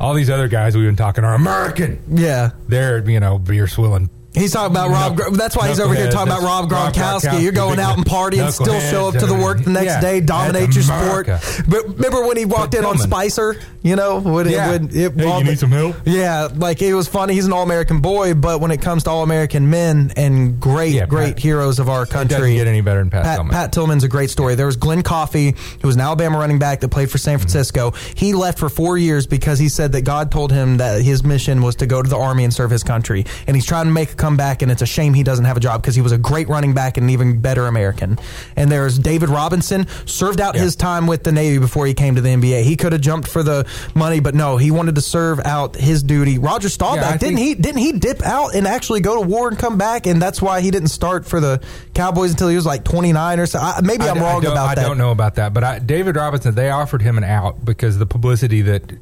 all these other guys we've been talking are American. yeah. They're you know beer swilling He's talking about Rob. Gr- That's why he's over here talking about Rob Rob Gronkowski. You're going out and party and still show up to the work the next yeah, day, dominate your sport. But remember when he walked in on Spicer? You know, when it, Yeah. when it, Hey, you need some help? Yeah, like it was funny. He's an All American boy, but when it comes to All American men and great, Yeah, great Pat- heroes of our It country, get any better than Pat, Pat, Tillman. Pat Tillman's a great story. There was Glen Coffee, who was an Alabama running back that played for San mm-hmm. Francisco. He left for four years because he said that God told him that his mission was to go to the army and serve his country. And he's trying to make a comeback, and it's a shame he doesn't have a job because he was a great running back and an even better American. And there's David Robinson, served out his time with the Navy before he came to the NBA. He could have jumped for the money, but no, he wanted to serve out his duty. Roger Staubach, Yeah, didn't think- he? Didn't he dip out and actually go to war and come back? And that's why he didn't start for the Cowboys until he was like 29 or so. I, maybe I I'm wrong about I that. don't know about that, but I, David Robinson, they offered him an out because the publicity that He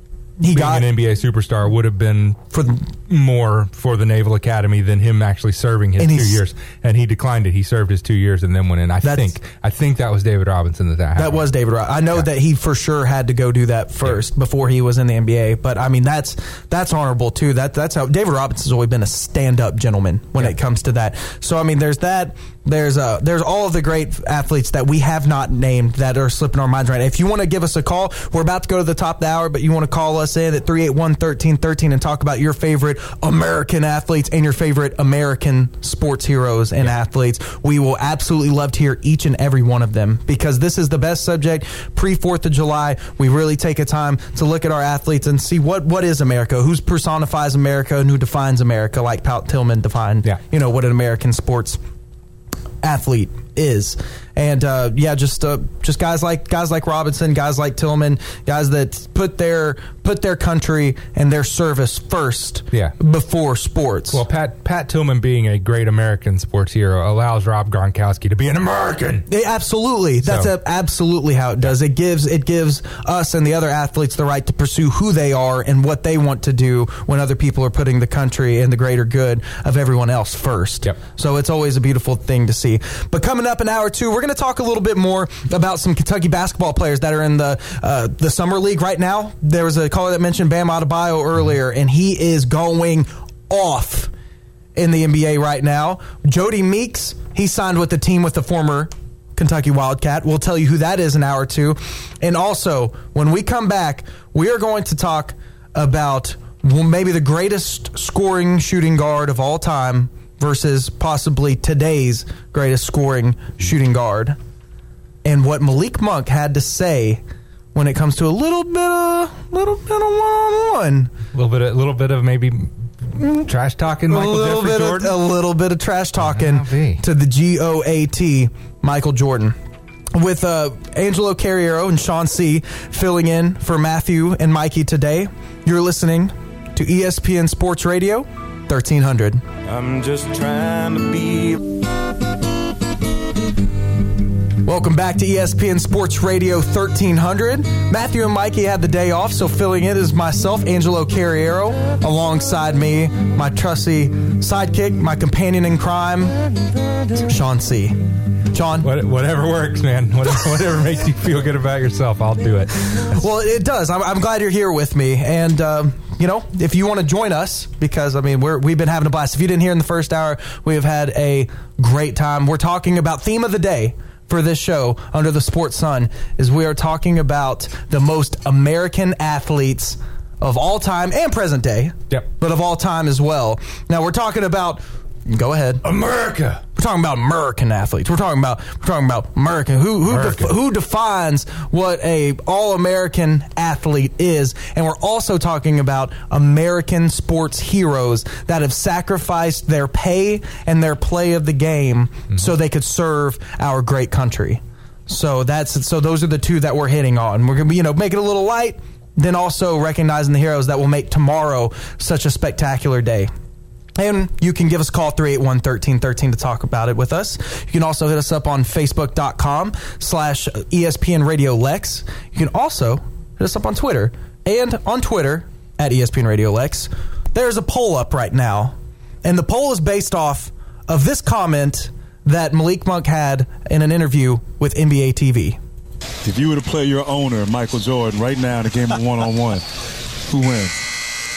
being got- an NBA superstar would have been For the, more for the Naval Academy than him actually serving his And two he's- years, and he declined it. He served his two years and then went in. I That's- think I think that was David Robinson that that happened. that was David. Ro- I know that he for sure had to go do that first before he was in the NBA. But I mean, that's that's honorable too. That that's how David Robinson's always been a stand up gentleman when it comes to that. So I mean, there's that. There's uh there's all of the great athletes that we have not named that are slipping our minds right. now. If you want to give us a call, we're about to go to the top of the hour, but you want to call us in at 381-1313 and talk about your favorite American athletes and your favorite American sports heroes and athletes. We will absolutely love to hear each and every one of them because this is the best subject pre 4th of July. We really take a time to look at our athletes and see what what is America, who personifies America and who defines America like Pat Tillman defined, Yeah. you know, what an American sports athlete is. And uh, yeah, just uh, just guys like guys like Robinson, guys like Tillman, guys that put their put their country and their service first, Yeah. before sports. Well, Pat Pat Tillman being a great American sports hero allows Rob Gronkowski to be an American. Yeah, absolutely. That's So- a, absolutely how it does. It gives it gives us and the other athletes the right to pursue who they are and what they want to do when other people are putting the country and the greater good of everyone else first. Yep. So it's always a beautiful thing to see. But coming up in hour two, we're going to talk a little bit more about some Kentucky basketball players that are in the uh, the summer league right now. There was a caller that mentioned Bam Adebayo earlier, and he is going off in the NBA right now. Jodie Meeks, he signed with the team with the former Kentucky Wildcat. We'll tell you who that is in hour two. And also, when we come back, we are going to talk about maybe the greatest scoring shooting guard of all time versus possibly today's greatest scoring shooting guard. And what Malik Monk had to say when it comes to a little bit of little bit of one on one. A little bit, a little bit of maybe trash talking. a little Jeffrey bit Jordan. Of, a little bit of trash talking to the G O A T Michael Jordan. With uh, Angelo Carriero and Shawn C filling in for Matthew and Mikey today, you're listening to ESPN Sports Radio 1300. I'm just trying to be. Welcome back to ESPN Sports Radio 1300. Matthew and Mikey had the day off, so filling in is myself, Angelo Carriero, alongside me, my trusty sidekick, my companion in crime, Shawn C. Shawn? What, whatever works, man. *laughs* Whatever, whatever makes you feel good about yourself, I'll do it. Well, it does. I'm, I'm glad you're here with me. And, um, you know, if you want to join us, because, I mean, we're, we've been having a blast. If you didn't hear in the first hour, we have had a great time. We're talking about theme of the day for this show under the sports sun is we are talking about the most American athletes of all time and present day, Yep. but of all time as well. Now we're talking about. Go ahead. America. We're talking about American athletes. We're talking about we're talking about American. Who who def- who defines what a all American athlete is, and we're also talking about American sports heroes that have sacrificed their pay and their play of the game mm-hmm. so they could serve our great country. So that's so those are the two that we're hitting on. We're gonna be you know make it a little light, then also recognizing the heroes that will make tomorrow such a spectacular day. And you can give us a call 381-1313 to talk about it with us. You can also hit us up on Facebook.com slash ESPN Radio Lex. You can also hit us up on Twitter and on Twitter at ESPN Radio Lex. There's a poll up right now, and the poll is based off of this comment that Malik Monk had in an interview with NBA TV. If you were to play your owner, Michael Jordan, right now in a game of one on one, who wins?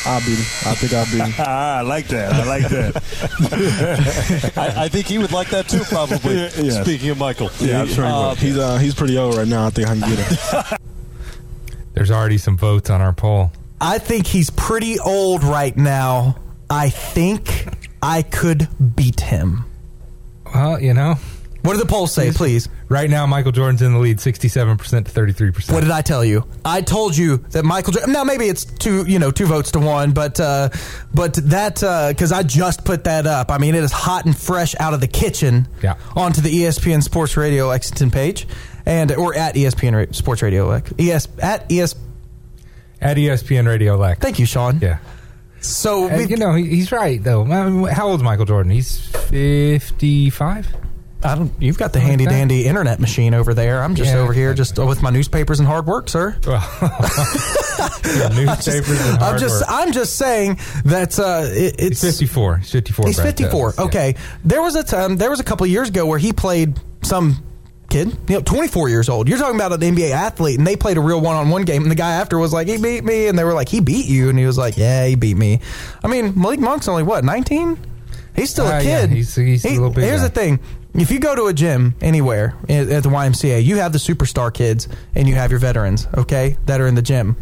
I'll beat him. I think I'll beat *laughs* him. I like that. I like that. *laughs* I, I think he would like that too, probably. *laughs* Yeah. Speaking of Michael. Yeah, I'm sure he will. He's uh, he's pretty old right now. I think I can get him. There's already some votes on our poll. I think he's pretty old right now. I think I could beat him. Well, you know. What did the polls say, please? Right now, Michael Jordan's in the lead 67% to 33%. What did I tell you? I told you that Michael. Jordan, now maybe it's two, you know, two votes to one, but uh, but that because I just put that up. I mean, it is hot and fresh out of the kitchen. Yeah. Onto the ESPN Sports Radio Lexington page, and or at ESPN Sports Radio Lex. ES at ES. At ESPN Radio Lex. Thank you, Shawn. Yeah. So And, you know, he, he's right, though. How old's Michael Jordan? He's 55? I don't. You've got the handy dandy internet machine over there. I'm just Yeah. over here, just with my newspapers and hard work, sir. *laughs* newspapers and I'm hard just. work. I'm just saying that uh, it, it's He's 54. He's 54. He's 54. Pitt. Okay. There was a time. There was a couple of years ago where he played some kid, you know, 24 years old. You're talking about an NBA athlete, and they played a real one-on-one game, and the guy after was like, "He beat me," and they were like, "He beat you," and he was like, "Yeah, he beat me." I mean, Malik Monk's only what 19. He's still Uh, a yeah, kid. he's- he's a little big Here's guy. the thing. If you go to a gym anywhere at the YMCA, you have the superstar kids and you have your veterans, okay, that are in the gym.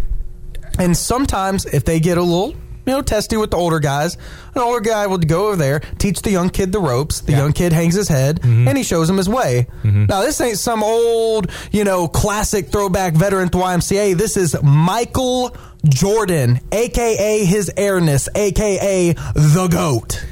And sometimes if they get a little, you know, testy with the older guys, an older guy will go over there, teach the young kid the ropes. The young kid hangs his head Mm-hmm. and he shows him his way. Now, this ain't some old, you know, classic throwback veteran at the YMCA. This is Michael Jordan, aka his airness, aka the GOAT.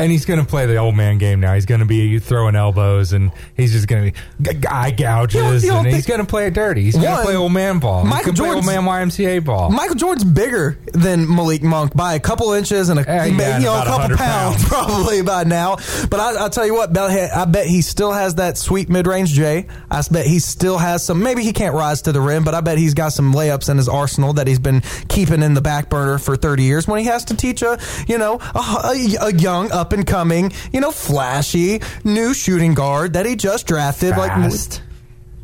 And he's going to play the old man game now. He's going to be throwing elbows, and he's just going to be g- eye gouges, You and he's going to play it dirty. He's going to play old man ball. Michael he's going play old man YMCA ball. Michael Jordan's bigger than Malik Monk by a couple inches and a, Yeah, yeah, you know, a couple pounds, pounds. *laughs* probably by now. But I, I'll tell you what, I bet he still has that sweet mid range J. I bet he still has some. Maybe he can't rise to the rim, but I bet he's got some layups in his arsenal that he's been keeping in the back burner for 30 years when he has to teach a, you know, a, a- a young, up and coming, you know, flashy new shooting guard that he just drafted. Fast.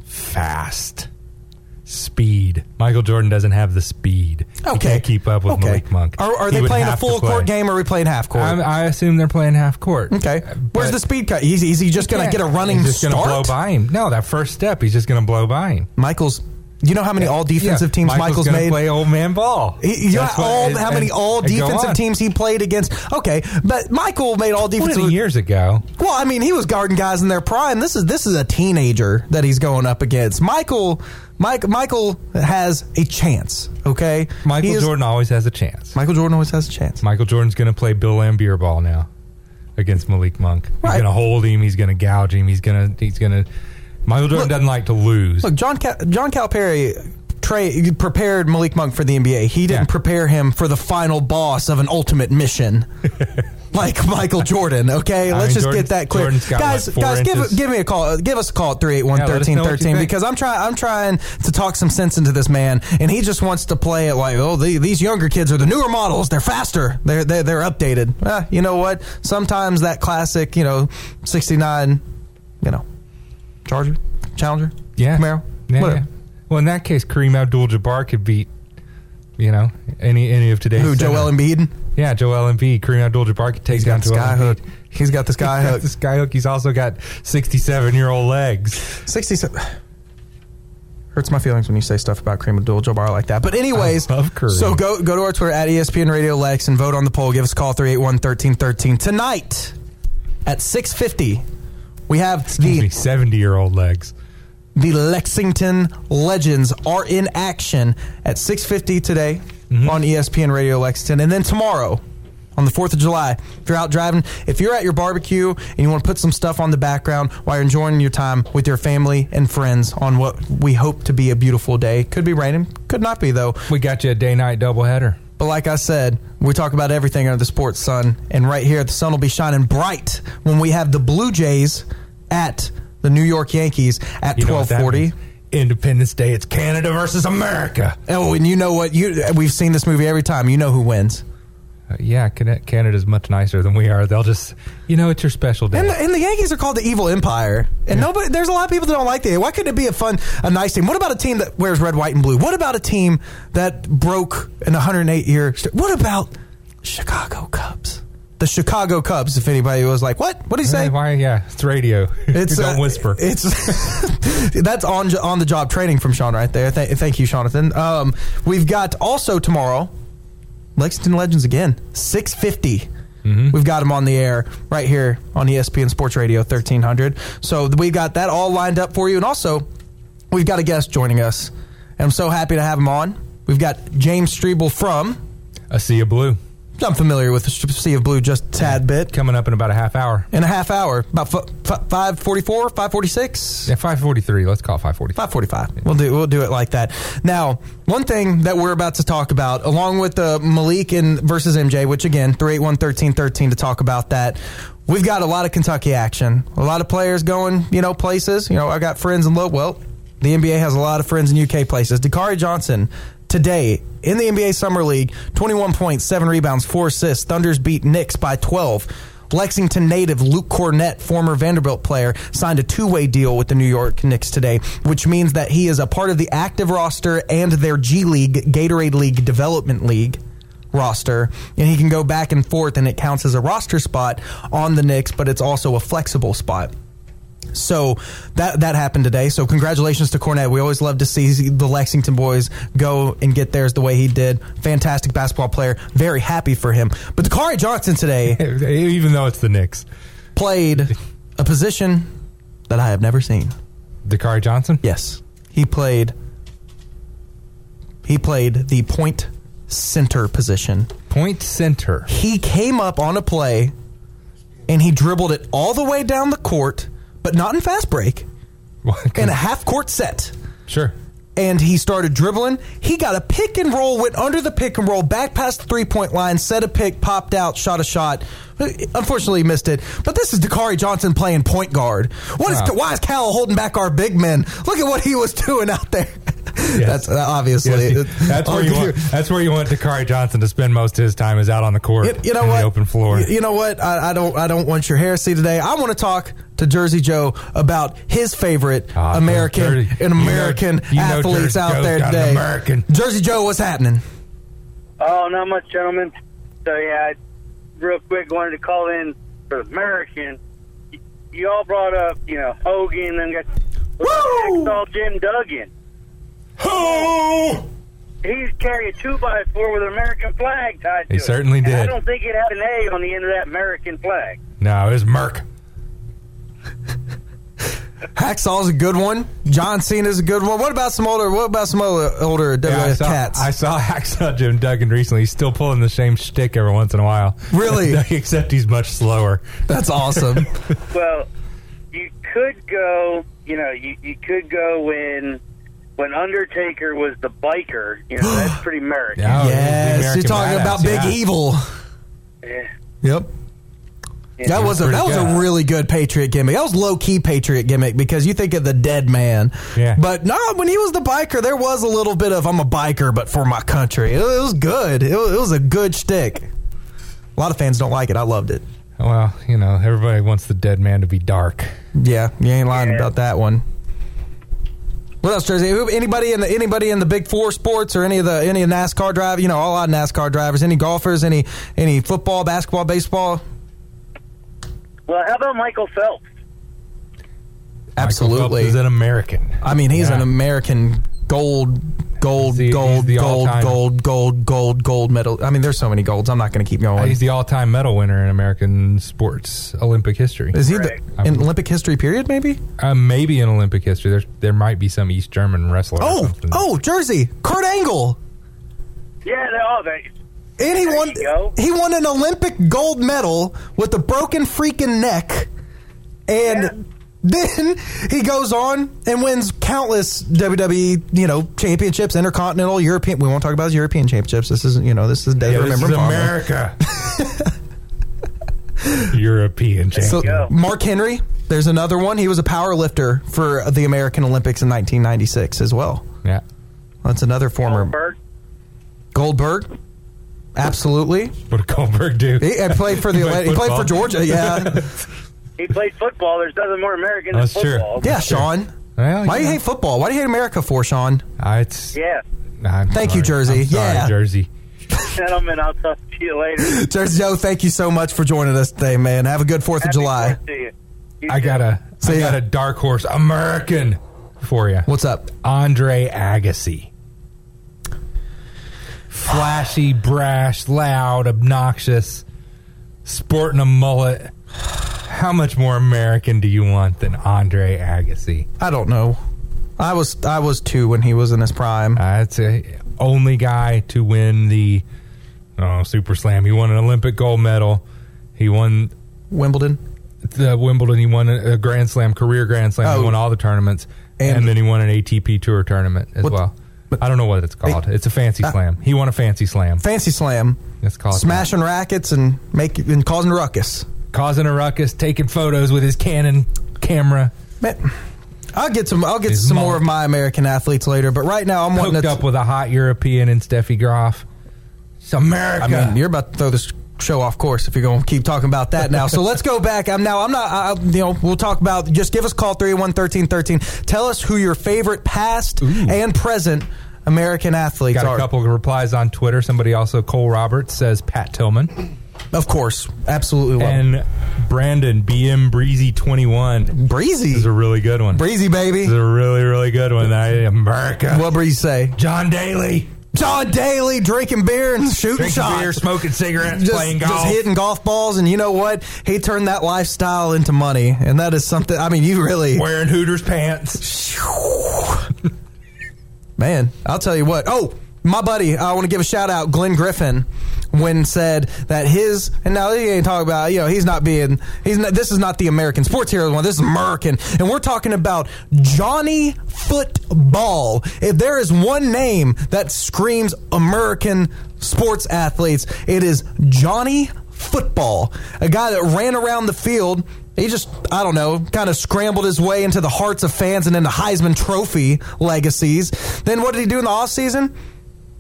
Fast. Speed. Michael Jordan doesn't have the speed. He Okay. can't keep up with Okay. Malik Monk. Are, are they playing a to full court game or are we playing half court? I, I assume they're playing half court. Okay. Where's the speed cut? Is, is he just going to get a running He's just start? gonna blow by him. No, that first step, he's just going to blow by him. Michael's. You know how many all defensive Yeah, teams Michael's Michael's, made? play old man ball. He, you know all, and- how many all defensive teams he played against? Okay, but Michael made all defensive. 20 years ago. Well, I mean, he was guarding guys in their prime. This is this is a teenager that he's going up against. Michael, Mike, Michael has a chance. Okay, Michael is- Jordan always has a chance. Michael Jordan always has a chance. Michael Jordan's going to play Bill Laimbeer ball now against Malik Monk. He's Right. going to hold him. He's going to gouge him. He's going to. He's going to. Michael Jordan Look- doesn't like to lose. Look, John Cal- John Calipari tra- prepared Malik Monk for the NBA. He didn't Yeah. prepare him for the final boss of an ultimate mission. *laughs* like Michael Jordan, okay? I Let's mean, just Jordan- get that clear. Guys, four guys, give, inches? give me a call. Give us a call at 381 Yeah, let us know what you 1313 think. because I'm trying I'm trying to talk some sense into this man and he just wants to play it like, "Oh, the, these younger kids are the newer models. They're faster. They're they're, they're updated." Ah, you know what? Sometimes that classic, you know, 69, you know, Charger, Challenger, yeah. Camaro, Yeah, whatever. yeah. Well, in that case, Kareem Abdul-Jabbar could beat, you know, any any of today's. Who, center. Joel Embiid? Yeah, Joel Embiid. Kareem Abdul-Jabbar could take He's down Joel Embiid. He's got the sky He's hook. the sky hook. He's also got sixty-seven-year-old legs. 67. Hurts my feelings when you say stuff about Kareem Abdul-Jabbar like that. But anyways, I love Kareem. so go go to our Twitter at ESPN Radio Lex and vote on the poll. Give us a call 381-1313. Tonight at 650, we have the seventy-year-old legs. the Lexington Legends are in action at 6:50 today Mm-hmm. on ESPN Radio Lexington, and then tomorrow on the 4th of July. If you're out driving, if you're at your barbecue and you want to put some stuff on the background while you're enjoying your time with your family and friends on what we hope to be a beautiful day, could be raining, could not be though. We got you a day-night doubleheader. But like I said, we talk about everything under the sports sun, and right here the sun will be shining bright when we have the Blue Jays at the New York Yankees at You know 1240. Independence Day. It's Canada versus America. Oh, and you know what? You we've seen this movie every time. You know who wins. Uh, yeah, Can- Canada's much nicer than we are. They'll just, you know, it's your special day. And the, and the Yankees are called the Evil Empire, and nobody. There's a lot of people that don't like the. Why couldn't it be a fun, a nice team? What about a team that wears red, white, and blue? What about a team that broke an 108 year? What about Chicago Cubs? The Chicago Cubs. If anybody was like, what? What do you say? Why? Yeah, it's radio. *laughs* It's don't uh, whisper. It's *laughs* that's on on the job training from Shawn right there. Th- thank you, Jonathan. Um, we've got also tomorrow Lexington Legends again, six mm-hmm. We've got them on the air right here on ESPN Sports Radio 1300. So we got that all lined up for you, and also we've got a guest joining us, and I'm so happy to have him on. We've got James Streble from A Sea of Blue. I'm familiar with the Sea of Blue just a tad bit. Coming up in about a half hour. In a half hour, about f- f- 544, 546? Yeah, 543. Let's call it 545. 545. We'll do we'll do it like that. Now, one thing that we're about to talk about, along with the Malik and versus MJ, which again, 381-1313 to talk about that. We've got a lot of Kentucky action. A lot of players going, you know, places. You know, I've got friends in low well, the NBA has a lot of friends in UK places. Dakari Johnson today in the NBA Summer League, 21 points, 7 rebounds, 4 assists. Thunders beat Knicks by 12. Lexington native Luke Kornet, former Vanderbilt player, signed a two way deal with the New York Knicks today, which means that he is a part of the active roster and their G League, Gatorade League Development League roster. And he can go back and forth, and it counts as a roster spot on the Knicks, but it's also a flexible spot. So that that happened today. So congratulations to Kornet. We always love to see the Lexington boys go and get theirs the way he did. Fantastic basketball player. Very happy for him. But Dakari Johnson today, *laughs* even though it's the Knicks, played a position that I have never seen. Dakari Johnson. Yes, he played. He played the point center position. Point center. He came up on a play, and he dribbled it all the way down the court, but not in fast break. in a half court set. Sure. And he started dribbling. He got a pick and roll, went under the pick and roll, back past the three point line, set a pick, popped out, shot a shot. Unfortunately, he missed it. But this is Dakari Johnson playing point guard. What is Wow. why is Cal holding back our big men? Look at what he was *laughs* doing out there. That's uh, obviously Yes, that's where you want. That's where you want Dakari Johnson to spend most of his time is out on the court, You, you know in what? the open floor. You, you know what? I, I don't. I don't want your heresy today. I want to talk to Jersey Joe about his favorite Ah, American Jersey- and you know- American you know athletes Jersey out Joe's there today. American. Jersey Joe, what's happening? Oh, not much, gentlemen. So yeah, I, real quick, wanted to call in for American. You, you all brought up, you know, Hogan and got Hacksaw Jim Duggan. Oh! He's carrying a two by four with an American flag tied to it. He it. certainly And I don't think it had an A on the end of that American flag. No, it was Merck. *laughs* Hacksaw's a good one. John Cena's a good one. What about some older? What about some older, older Yeah, I saw, cats? I saw *laughs* Hacksaw Jim Duggan recently. He's still pulling the same shtick every once in a while. Really? *laughs* Except he's much slower. That's awesome. Well, you could go, you know, you, you could go when when Undertaker was the biker. You know, that's *gasps* pretty American. yes, you're talking about Big Evil. Yeah. Yep. Yeah, that was a that was good. a really good Patriot gimmick. That was low key Patriot gimmick because you think of the dead man. Yeah. But no, when he was the biker, there was a little bit of I'm a biker, but for my country. It, it was good. It, was- a good shtick. A lot of fans don't like it. I loved it. Well, you know, everybody wants the dead man to be dark. Yeah, you ain't lying about that one. What else, Jersey? Anybody in the anybody in the Big Four sports or any of the any of NASCAR drive? You know, all our NASCAR drivers. Any golfers? Any any football, basketball, baseball? Well, how about Michael Phelps? Absolutely, He's an American. I mean, he's Yeah. an American gold, gold, He's the- gold, he's the gold, gold, gold, gold, gold medal. I mean, there's so many golds. I'm not going to keep going. He's the all-time medal winner in American sports Olympic history. Is he the, in Olympic history period? Maybe. Uh, maybe in Olympic history. There's there might be some East German wrestler. Oh, something. oh, Jersey, Kurt Angle. Yeah, they all they. And he won. He won an Olympic gold medal with a broken freaking neck, and then he goes on and wins countless WWE, you know, championships, intercontinental, European. We won't talk about his European championships. This isn't, you know, this is Dave Yeah, this Remember is America. *laughs* European So. Mark Henry, there's another one. He was a power lifter for the American Olympics in 1996 as well. Yeah. That's another former Goldberg. Goldberg. Absolutely. What did Goldberg do? He, he played for the *laughs* He played he played for? Georgia. Yeah, He played football. There's nothing more American than That's true. football. yeah, Shawn. Well, Why do you know. hate football? Why do you hate America for, Shawn? Uh, it's Yeah. I'm Thank you. Jersey. I'm sorry, Yeah. Jersey. *laughs* Gentlemen, I'll talk to you later. *laughs* Jersey Joe, thank you so much for joining us today, man. Have a good Fourth of July. See you. You I too. got a I See got a dark horse American for you. What's up? Andre Agassi. Flashy, brash, loud, obnoxious, sporting a mullet. How much more American do you want than Andre Agassi? I don't know. I was I was two when he was in his prime. That's the only guy to win the oh, Super Slam. He won an Olympic gold medal. He won Wimbledon. the Wimbledon. He won a, a Grand Slam, career Grand Slam. Oh. He won all the tournaments, and, And- then he won an ATP Tour tournament as What- well. I don't know what it's called. It's a fancy Uh, slam. He won a fancy slam. Fancy slam, It's called smashing rackets and make and causing a ruckus. causing a ruckus, taking photos with his Canon camera. Man, I'll get some. I'll get His some mullet. more of my American athletes later. But right now, I'm wanting Hooked to. up with a hot European and Steffi Graf. It's America. I mean, you're about to throw this show off course if you're going to keep talking about that now. So let's go back. I'm now. I'm not. I, you know, we'll talk about. Just give us a call three one thirteen thirteen. Tell us who your favorite past and present American athletes Got a are. couple of replies on Twitter. Somebody also, Cole Roberts, says Pat Tillman. Of course, absolutely. Love And Brandon, BM Breezy 21. Breezy? This is a really good one. Breezy baby. This is a really, really good one. I, America. What Breezy say? John Daly. John Daly drinking beer and shooting Drinking shots. beer, smoking cigarettes, just, playing golf. just hitting golf balls, and you know what? He turned that lifestyle into money, and that is something. I mean, you really, Wearing Hooters pants. man. I'll tell you what. Oh, my buddy, I want to give a shout out, Glenn Griffin, when said that his and now he ain't talking about you know he's not being he's not, this is not the American sports hero one. This is American, and we're talking about Johnny Football. If there is one name that screams American sports athletes, it is Johnny Football, a guy that ran around the field. He just, I don't know, kind of scrambled his way into the hearts of fans and into Heisman Trophy legacies. Then what did he do in the offseason?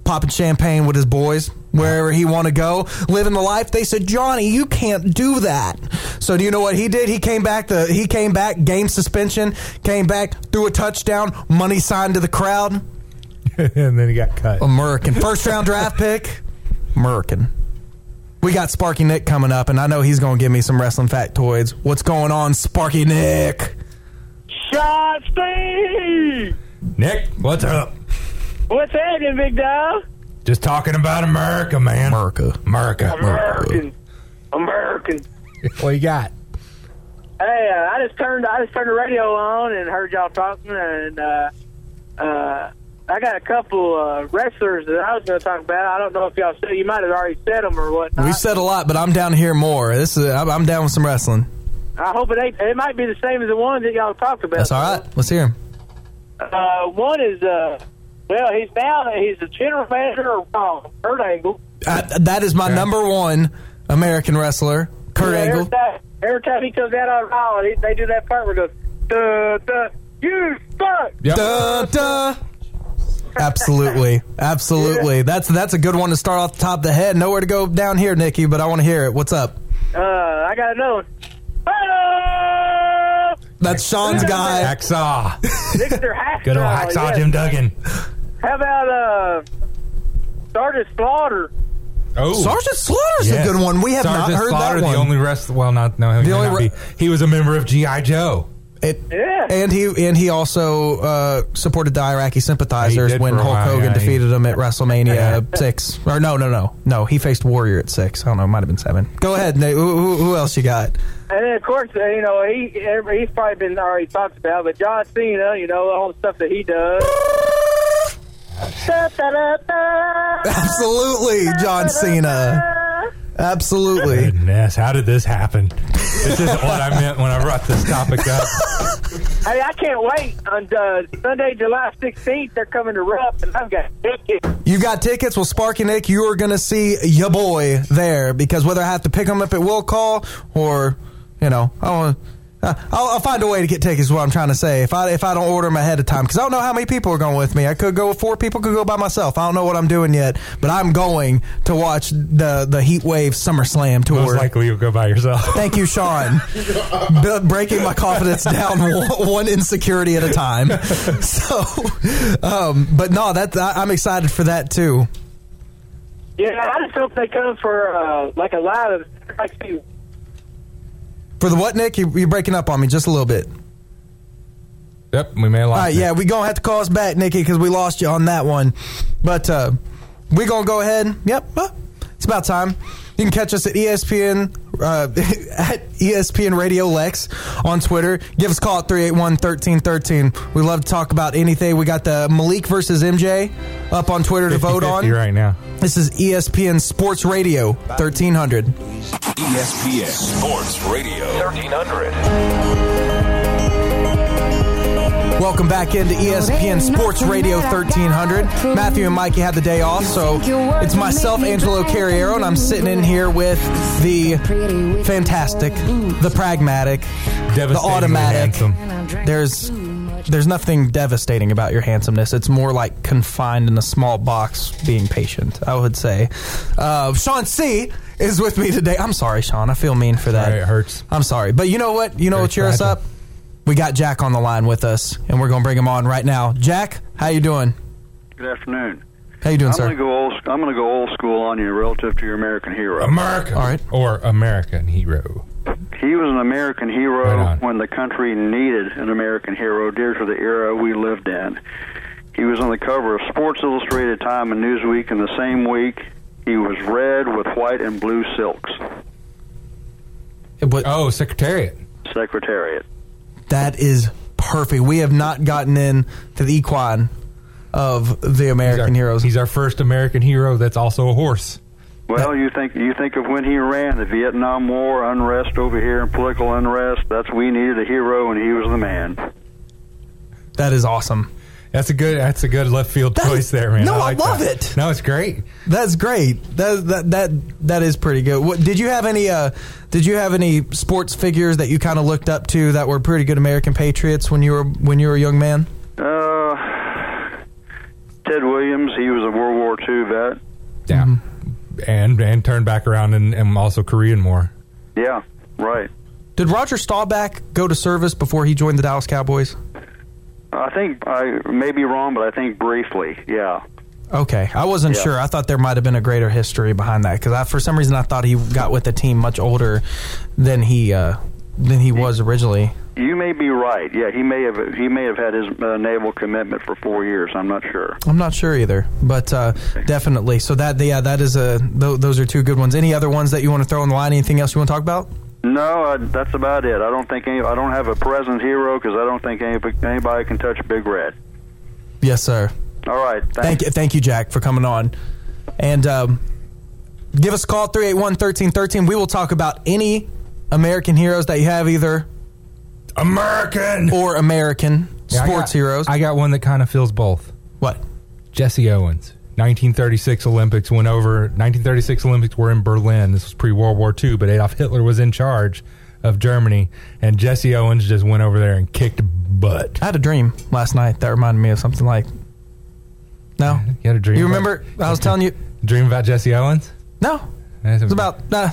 Popping champagne with his boys wherever he want to go, living the life. They said, Johnny, you can't do that. So do you know what he did? He came back. The he came back. Game suspension. Came back. Threw a touchdown. Money signed to the crowd. *laughs* and then he got cut. American first round draft pick. American. We got Sparky Nick coming up, and I know he's going to give me some wrestling factoids. What's going on, Sparky Nick? Shot Steve! Nick, what's up? What's happening, big dog? Just talking about America, man. America. America. American. American. *laughs* What you got? Hey, uh, I just turned I just turned the radio on and heard y'all talking, and uh, uh, I got a couple uh, wrestlers that I was going to talk about. I don't know if y'all said you might have already said them or what. We've said a lot, but I'm down to hear more. This is I'm, I'm down with some wrestling. I hope it ain't. It might be the same as the ones that y'all talked about. That's all right. Let's hear them. Uh, one is uh, well, he's now he's the general manager of Raw, Kurt Angle. Uh, that is my number one American wrestler, Kurt Yeah, Angle. Every time, every time he comes out on Raw, he, they do that part where it goes, duh, duh, you suck. Duh, duh. Absolutely, absolutely. That's that's a good one to start off the top of the head. Nowhere to go down here, Nikki, but I want to hear it. What's up? Uh, I got another one. That's Shawn's guy. Hacksaw. Victor Hacksaw. *laughs* Good old Hacksaw yes. Jim Duggan. How about uh, Sergeant Slaughter? Oh, Sergeant Slaughter's a good one. We have not heard Slaughter, that one. The only rest, well, not no, he, The only not re- he was a member of GI Joe. It, Yeah. and he and he also uh, supported the Iraqi sympathizers when for Hulk Hogan yeah, defeated him at WrestleMania six. Or no, no, no, no. He faced Warrior at six. I don't know. It might have been seven. Go ahead. Nate. Who, who, who else you got? And then, of course, uh, you know, he he's probably been already talked about, but John Cena, you know, all the stuff that he does. Absolutely, John Cena. Absolutely. Goodness, how did this happen? This isn't what I meant when I brought this topic up. Hey, I can't wait on uh, Sunday, July 16th. They're coming to Rupp, and I've got tickets. You got tickets? Well, Sparky Nick, you are going to see your boy there because whether I have to pick him up at will call or, you know, I want. Uh, I'll, I'll find a way to get tickets. Is what I'm trying to say. If I if I don't order them ahead of time, because I don't know how many people are going with me. I could go with four people. Could go by myself. I don't know what I'm doing yet, but I'm going to watch the the Heat Wave SummerSlam tour. Most likely you'll go by yourself. *laughs* Thank you, Shawn. B- breaking my confidence *laughs* down one, one insecurity at a time. *laughs* So, um, but no, that I, I'm excited for that too. Yeah, I just hope they come for uh, like a live. Like, see, For the what, Nick? You, you're breaking up on me just a little bit. Yep, we may have All lost right, it. yeah, we gonna have to call us back, Nikki, because we lost you on that one. But uh, we gonna go ahead. Yep, uh, it's about time. You can catch us at ESPN uh, *laughs* at ESPN Radio Lex on Twitter. Give us a call at 381-1313. We love to talk about anything. We got the Malik versus MJ up on Twitter to vote on. right now. This is ESPN Sports Radio 1300. ESPN Sports Radio 1300. Welcome back into ESPN Sports Radio 1300. Matthew and Mikey had the day off, so it's myself, Angelo Carriero, and I'm sitting in here with the fantastic, the pragmatic, the automatic. handsome. There's there's nothing devastating about your handsomeness. It's more like confined in a small box, being patient. I would say. Uh, Shawn C is with me today. I'm sorry, Shawn. I feel mean for that. Sorry, it hurts. I'm sorry, but you know what? You know Very what cheer us up? We got Jack on the line with us, and we're gonna bring him on right now. Jack, how you doing? Good afternoon. How you doing, I'm sir? Gonna go old, I'm going to go old school on you relative to your American hero. America. All right. Or American hero. He was an American hero on. when the country needed an American hero due to the era we lived in. He was on the cover of Sports Illustrated, Time, and Newsweek in the same week. He was red with white and blue silks. But Oh, Secretariat. Secretariat. That is perfect. We have not gotten in to the equine of the American he's our, heroes. He's our first American hero that's also a horse. Well, you think you think of when he ran the Vietnam War, unrest over here, and political unrest. That's we needed a hero, and he was the man. that is awesome. That's a good. That's a good left field That choice there, man. no, I like love that. it. No, it's great. That's great. That that that that is pretty good. What, did you have any? Uh, did you have any sports figures that you kind of looked up to that were pretty good American patriots when you were when you were a young man? Uh, Ted Williams, he was a World War II vet. Yeah, Mm-hmm. and and turned back around and, and also Korean War. Yeah, right. Did Roger Staubach go to service before he joined the Dallas Cowboys? I think I may be wrong, but I think briefly. Yeah. Okay, I wasn't Yeah. sure. I thought there might have been a greater history behind that because for some reason I thought he got with the team much older than he uh, than he was originally. You may be right. Yeah, he may have he may have had his uh, naval commitment for four years. I'm not sure. I'm not sure either, but uh, definitely. So that yeah, that is a th- those are two good ones. Any other ones that you want to throw in the line? Anything else you want to talk about? No, I, that's about it. I don't think any, I don't have a present hero because I don't think any, anybody can touch Big Red. Yes, sir. All right. Thanks. Thank you, thank you, Jack, for coming on. And um, give us a call 381-1313. We will talk about any American heroes that you have, either American or American Yeah, I sports got- heroes. I got one that kind of feels both. What? Jesse Owens. 1936 Olympics went over. 1936 Olympics were in Berlin. This was pre World War II, but Adolf Hitler was in charge of Germany, and Jesse Owens just went over there and kicked butt. I had a dream last night that reminded me of something like. No, You had a dream. you about- remember? I was *laughs* telling you. dream about Jesse Owens. No, it's about nah,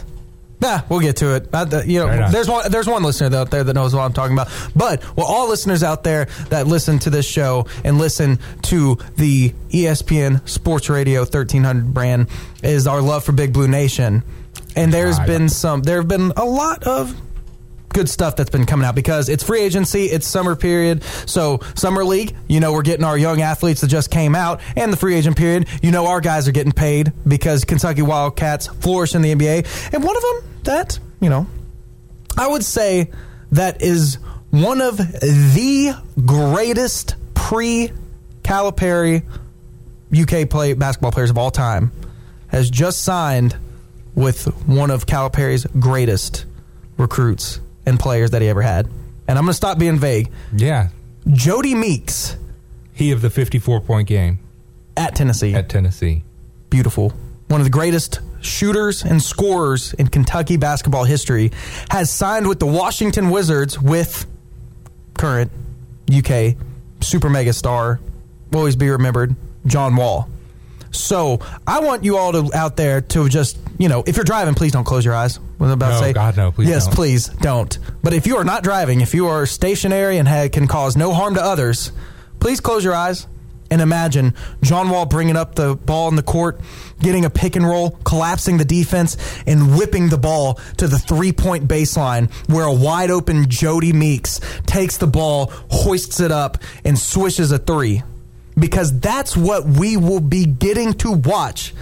nah. We'll get to it. Uh, you know, Right there's one. There's one listener out there that knows what I'm talking about. But well, all listeners out there that listen to this show and listen to the ESPN Sports Radio 1300 brand is our love for Big Blue Nation. And there's God. been some. There have been a lot of good stuff that's been coming out because it's free agency, it's summer period. So, summer league, you know, we're getting our young athletes that just came out, and the free agent period, you know, our guys are getting paid because Kentucky Wildcats flourish in the NBA. And one of them that, you know, I would say that is one of the greatest pre Calipari UK play basketball players of all time has just signed with one of Calipari's greatest recruits and players that he ever had. And I'm going to stop being vague. Yeah, Jodie Meeks he of the 54 point game at Tennessee. at Tennessee. Beautiful. one of the greatest shooters and scorers in Kentucky basketball history, has signed with the Washington Wizards with current UK super mega star, will always be remembered, John Wall. So I want you all to out there to just you know if you're driving, please don't close your eyes. I'm about No, to say, God, no, please yes, don't. please don't. But if you are not driving, if you are stationary and ha- can cause no harm to others, please close your eyes and imagine John Wall bringing up the ball in the court, getting a pick and roll, collapsing the defense, and whipping the ball to the three point baseline where a wide open Jodie Meeks takes the ball, hoists it up, and swishes a three. Because that's what we will be getting to watch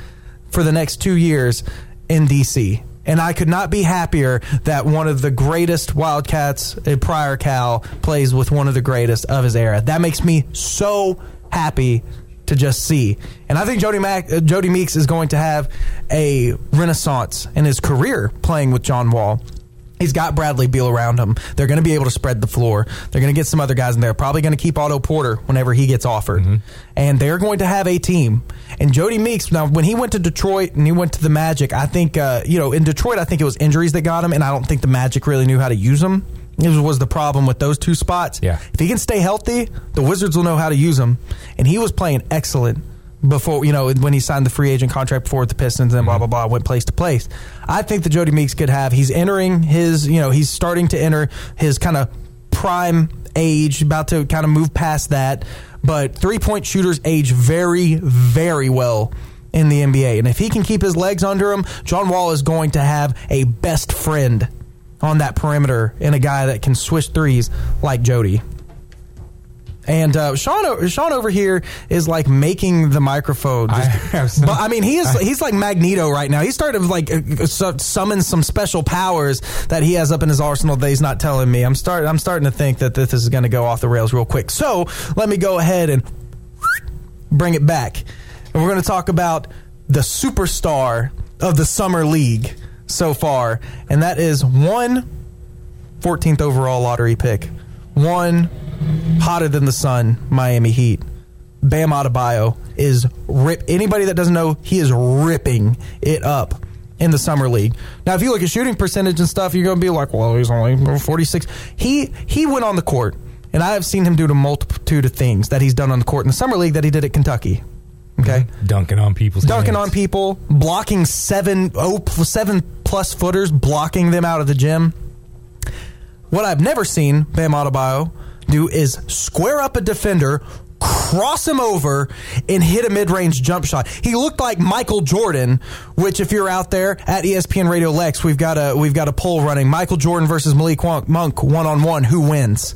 for the next two years in DC. And I could not be happier that one of the greatest Wildcats, uh, Prior Cal, plays with one of the greatest of his era. That makes me so happy to just see. And I think Jodie uh, Jodie Meeks is going to have a renaissance in his career playing with John Wall. He's got Bradley Beal around him. They're going to be able to spread the floor. They're going to get some other guys in there. Probably going to keep Otto Porter whenever he gets offered. And they're going to have a team. And Jodie Meeks, now, when he went to Detroit and he went to the Magic, I think, uh, you know, in Detroit, I think it was injuries that got him. And I don't think the Magic really knew how to use him. It was- was the problem with those two spots. Yeah. If he can stay healthy, the Wizards will know how to use him. And he was playing excellent before you know when he signed the free agent contract before with the Pistons and blah mm-hmm. blah blah went place to place. I think that Jodie Meeks could have. He's entering his you know he's starting to enter his kind of prime age, about to kind of move past that. But three point shooters age very very well in the NBA, and if he can keep his legs under him, John Wall is going to have a best friend on that perimeter and a guy that can swish threes like Jodie. And uh, Shawn, Shawn over here is like making the microphone. Just, but I mean, he is he's like Magneto right now. He's starting to like uh, summon some special powers that he has up in his arsenal that he's not telling me. I'm start I'm starting to think that this is going to go off the rails real quick. So let me go ahead and bring it back, and we're going to talk about the superstar of the summer league so far, and that is one 14th overall lottery pick, one hotter than the sun Miami Heat. Bam Adebayo is rip. Anybody that doesn't know, he is ripping it up in the summer league. Now, if you look at shooting percentage and stuff, you're going to be like, well, he's only 46. He he went on the court, and I have seen him do a multitude of things that he's done on the court in the summer league that he did at Kentucky. Okay, dunking on people, dunking hands. on people, blocking seven oh seven plus footers, blocking them out of the gym. What I've never seen Bam Adebayo do is square up a defender, cross him over, and hit a mid-range jump shot. He looked like Michael Jordan. Which, if you're out there at ESPN Radio Lex, we've got a we've got a poll running: Michael Jordan versus Malik Monk one on one. Who wins?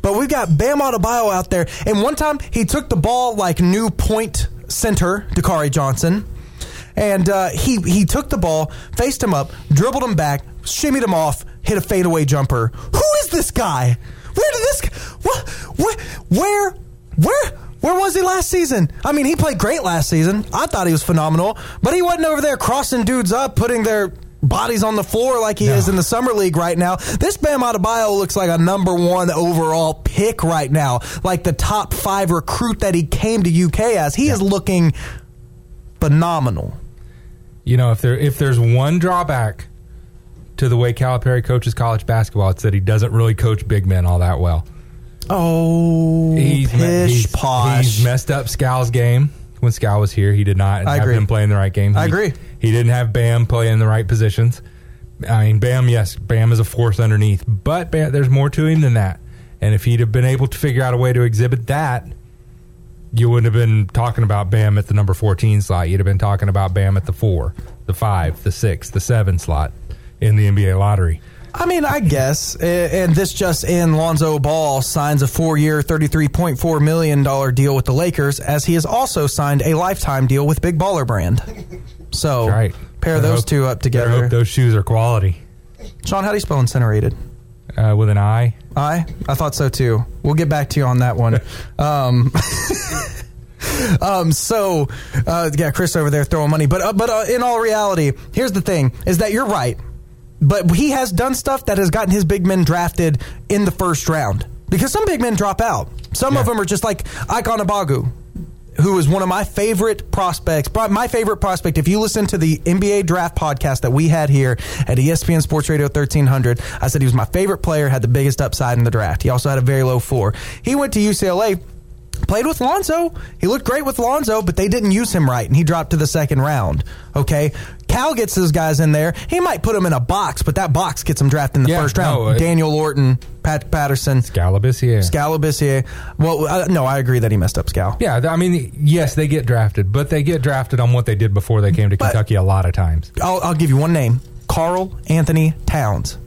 But we've got Bam Adebayo out there, and one time he took the ball like new point center, Dakari Johnson, and uh, he he took the ball, faced him up, dribbled him back, shimmied him off, hit a fadeaway jumper. Who is this guy? Where did this? What? Where? Where? Where? Where was he last season? I mean, he played great last season. I thought he was phenomenal, but he wasn't over there crossing dudes up, putting their bodies on the floor like he is in the summer league right now. This Bam Adebayo looks like a number one overall pick right now, like the top five recruit that he came to UK as. He is looking phenomenal. You know, if there if there's one drawback to the way Calipari coaches college basketball, it's that he doesn't really coach big men all that well. Oh, he's, pish he's, posh. he's messed up Skal's game when Skal was here. He did not I have agree. him playing the right game. I agree. He didn't have Bam playing the right positions. I mean, Bam, yes, Bam is a force underneath, but Bam, there's more to him than that. And if he'd have been able to figure out a way to exhibit that, you wouldn't have been talking about Bam at the number 14 slot. You'd have been talking about Bam at the four, the five, the six, the seven slot in the NBA lottery. I mean, I guess, and this just in: Lonzo Ball signs a four-year, thirty-three point four million dollar deal with the Lakers, as he has also signed a lifetime deal with Big Baller Brand. So, right. pair Better those hope- two up together. hope those shoes are quality. Shawn, how do you spell incinerated? Uh, with an I. I I thought so too. We'll get back to you on that one. *laughs* um, *laughs* um, so uh, yeah, Chris over there throwing money, but uh, but uh, in all reality, here's the thing: is that you're right, but he has done stuff that has gotten his big men drafted in the first round because some big men drop out. Some of them are just like Ike Anigbogu. who is one of my favorite prospects, pro- my favorite prospect. If you listen to the NBA draft podcast that we had here at ESPN Sports Radio 1300, I said he was my favorite player, had the biggest upside in the draft. He also had a very low floor. He went to UCLA. Played with Lonzo. He looked great with Lonzo, but they didn't use him right, and he dropped to the second round. Okay, Cal gets those guys in there. He might put them in a box, but that box gets him drafted in the Yeah, first round. no, it- Daniel Orton, Pat Patterson, Skal Labissière. Scalabissier. Well, uh, no, I agree that he messed up Skal. Yeah, I mean, yes, they get drafted, but they get drafted on what they did before they came to Kentucky a lot of times. I'll, I'll give you one name Carl Anthony Towns.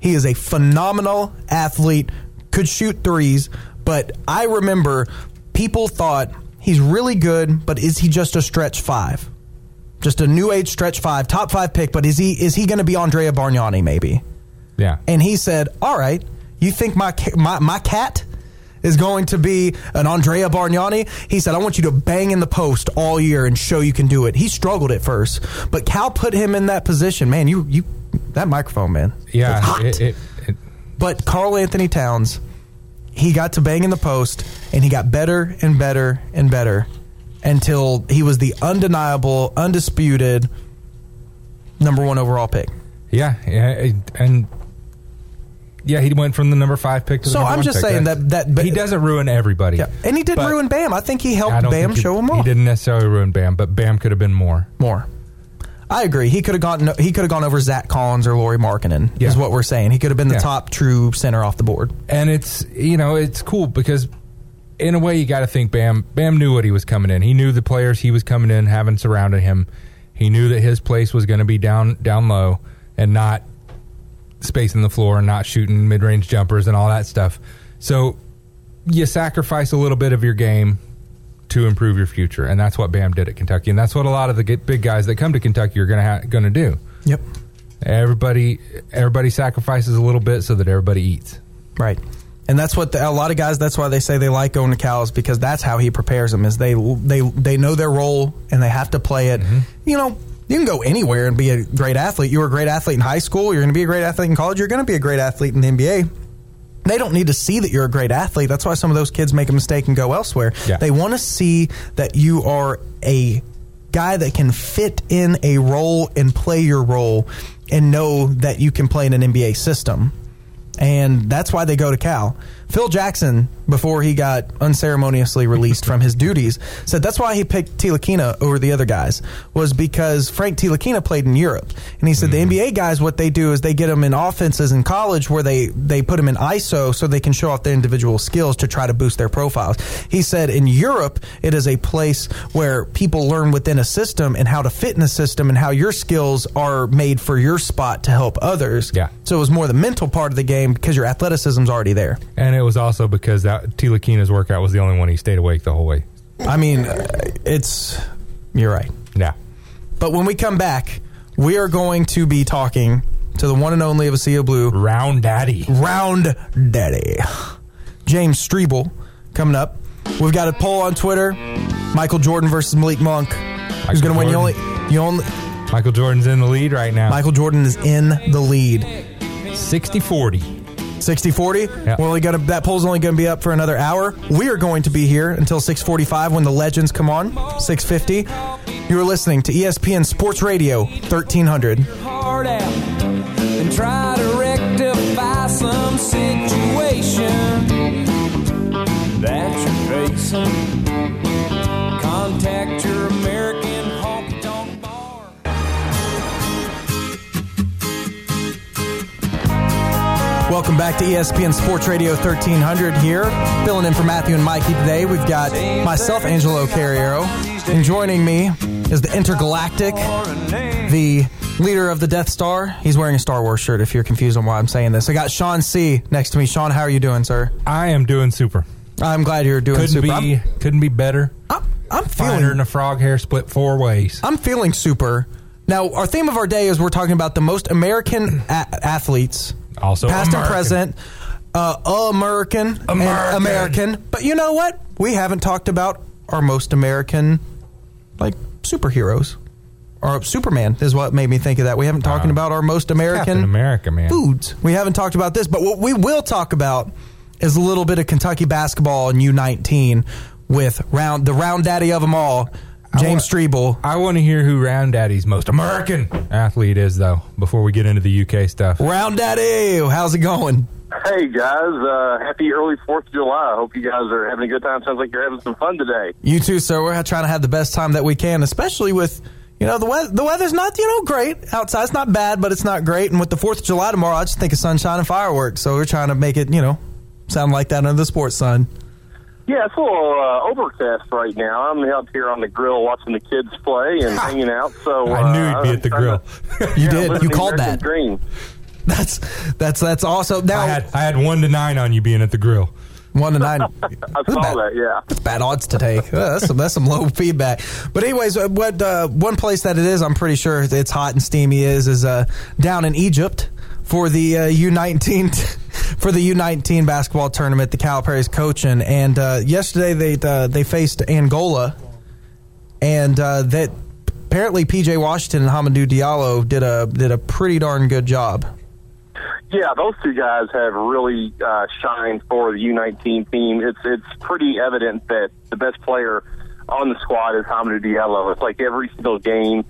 He is a phenomenal athlete, could shoot threes, but I remember people thought he's really good, but is he just a stretch five? Just a new age stretch five, top five pick, but is he is he going to be Andrea Bargnani maybe? Yeah. And he said, "All right, you think my my my cat is going to be an Andrea Bargnani?" He said, "I want you to bang in the post all year and show you can do it." He struggled at first, but Cal put him in that position. Man, you you that microphone, man. Yeah, it- it- it- but Karl-Anthony Towns, he got to bang in the post, and he got better and better and better until he was the undeniable, undisputed number one overall pick. Yeah, yeah, and yeah, he went from the number five pick to the So number I'm just pick. saying That's- that- that- he doesn't ruin everybody. Yeah, and he did But ruin Bam. I think he helped Bam he- show him off. He didn't necessarily ruin Bam, but Bam could have been more. More. I agree. He could have gone. He could have gone over Zach Collins or Lauri Markkanen. Is what we're saying. He could have been the Yeah. top true center off the board. And it's you know it's cool because in a way you got to think Bam. Bam knew what he was coming in. He knew the players he was coming in, having surrounded him. He knew that his place was going to be down down low and not spacing the floor and not shooting mid range jumpers and all that stuff. So you sacrifice a little bit of your game to improve your future, and that's what Bam did at Kentucky, and that's what a lot of the big guys that come to Kentucky are going to ha- going to do. Yep. Everybody everybody sacrifices a little bit so that everybody eats. Right. And that's what the, a lot of guys. That's why they say they like going to Cal is because that's how he prepares them. Is they they they know their role and they have to play it. Mm-hmm. You know, you can go anywhere and be a great athlete. You were a great athlete in high school. You're going to be a great athlete in college. You're going to be a great athlete in the NBA. They don't need to see that you're a great athlete. That's why some of those kids make a mistake and go elsewhere. Yeah. They want to see that you are a guy that can fit in a role and play your role and know that you can play in an NBA system. And that's why they go to Cal. Phil Jackson, before he got unceremoniously released from his duties, said that's why he picked Ntilikina over the other guys was because Frank Ntilikina played in Europe, and he said the mm. NBA guys what they do is they get them in offenses in college where they they put them in ISO so they can show off their individual skills to try to boost their profiles. He said in Europe it is a place where people learn within a system and how to fit in a system and how your skills are made for your spot to help others. Yeah. So it was more the mental part of the game because your athleticism's already there. And it was also because that Ntilikina's workout was the only one he stayed awake the whole way. I mean, uh, it's you're right. Yeah. But when we come back, we are going to be talking to the one and only of A Sea of Blue, Round Daddy, Round Daddy, James Streble, coming up. We've got a poll on Twitter: Michael Jordan versus Malik Monk. Who's going to win? You only, you only. Michael Jordan's in the lead right now. Michael Jordan is in the lead. 60-40. 60 40 Yeah. we're only gonna that poll's only gonna be up for another hour we are going to be here until 645 when the legends come on 650 you're listening to espn sports radio 1300 and try to rectify some situation that you're facing. Welcome back to espn sports radio 1300 here filling in for matthew and mikey today we've got myself angelo carriero and joining me is the intergalactic the leader of the death star he's wearing a star wars shirt if you're confused on why i'm saying this i got shawn c next to me shawn how are you doing sir I am doing super. i'm glad you're doing Couldn't super be I'm- couldn't be better. I'm Finer feeling than a frog hair split four ways. I'm feeling super. Now, our theme of our day is we're talking about the most American a- athletes, Also past and present, uh, American, and American. American. But you know what? We haven't talked about our most American, like superheroes. Or Superman is what made me think of that. We haven't talking Uh, about our most American Captain America, man. foods. We haven't talked about this, but what we will talk about is a little bit of Kentucky basketball in U19. with round the round daddy of them all, James Streble. I want to hear who Round Daddy's most American athlete is, though. Before we get into the UK stuff, Round daddy, how's it going? Hey guys, uh, happy early Fourth of July. I hope you guys are having a good time. Sounds like you're having some fun today. You too, sir. We're trying to have the best time that we can, especially with you know the weather. The weather's not you know great outside. It's not bad, but it's not great. And with the Fourth of July tomorrow, I just think of sunshine and fireworks. So we're trying to make it you know sound like that under the sports sun. Yeah, it's a little uh, overcast right now. I'm out here on the grill watching the kids play and hanging out. So I knew uh, you'd be at the grill. trying *laughs* You Yeah, did. You called American that. Dream. That's that's that's awesome. Now I had I had one to nine on you being at the grill. one to nine. *laughs* I saw that. Yeah. That's bad odds to take. Uh, that's some that's some low feedback. But anyways, uh, what uh, one place that it is, I'm pretty sure it's hot and steamy is is uh, down in Egypt for the uh, U19 *laughs* for the U19 basketball tournament. The Calipari's coaching, and uh, yesterday they uh, they faced Angola, and uh, that apparently PJ Washington and Hamidou Diallo did a did a pretty darn good job. Yeah, those two guys have really uh, shined for the U19 team. It's it's pretty evident that the best player on the squad is Hamidou Diallo. It's like every single game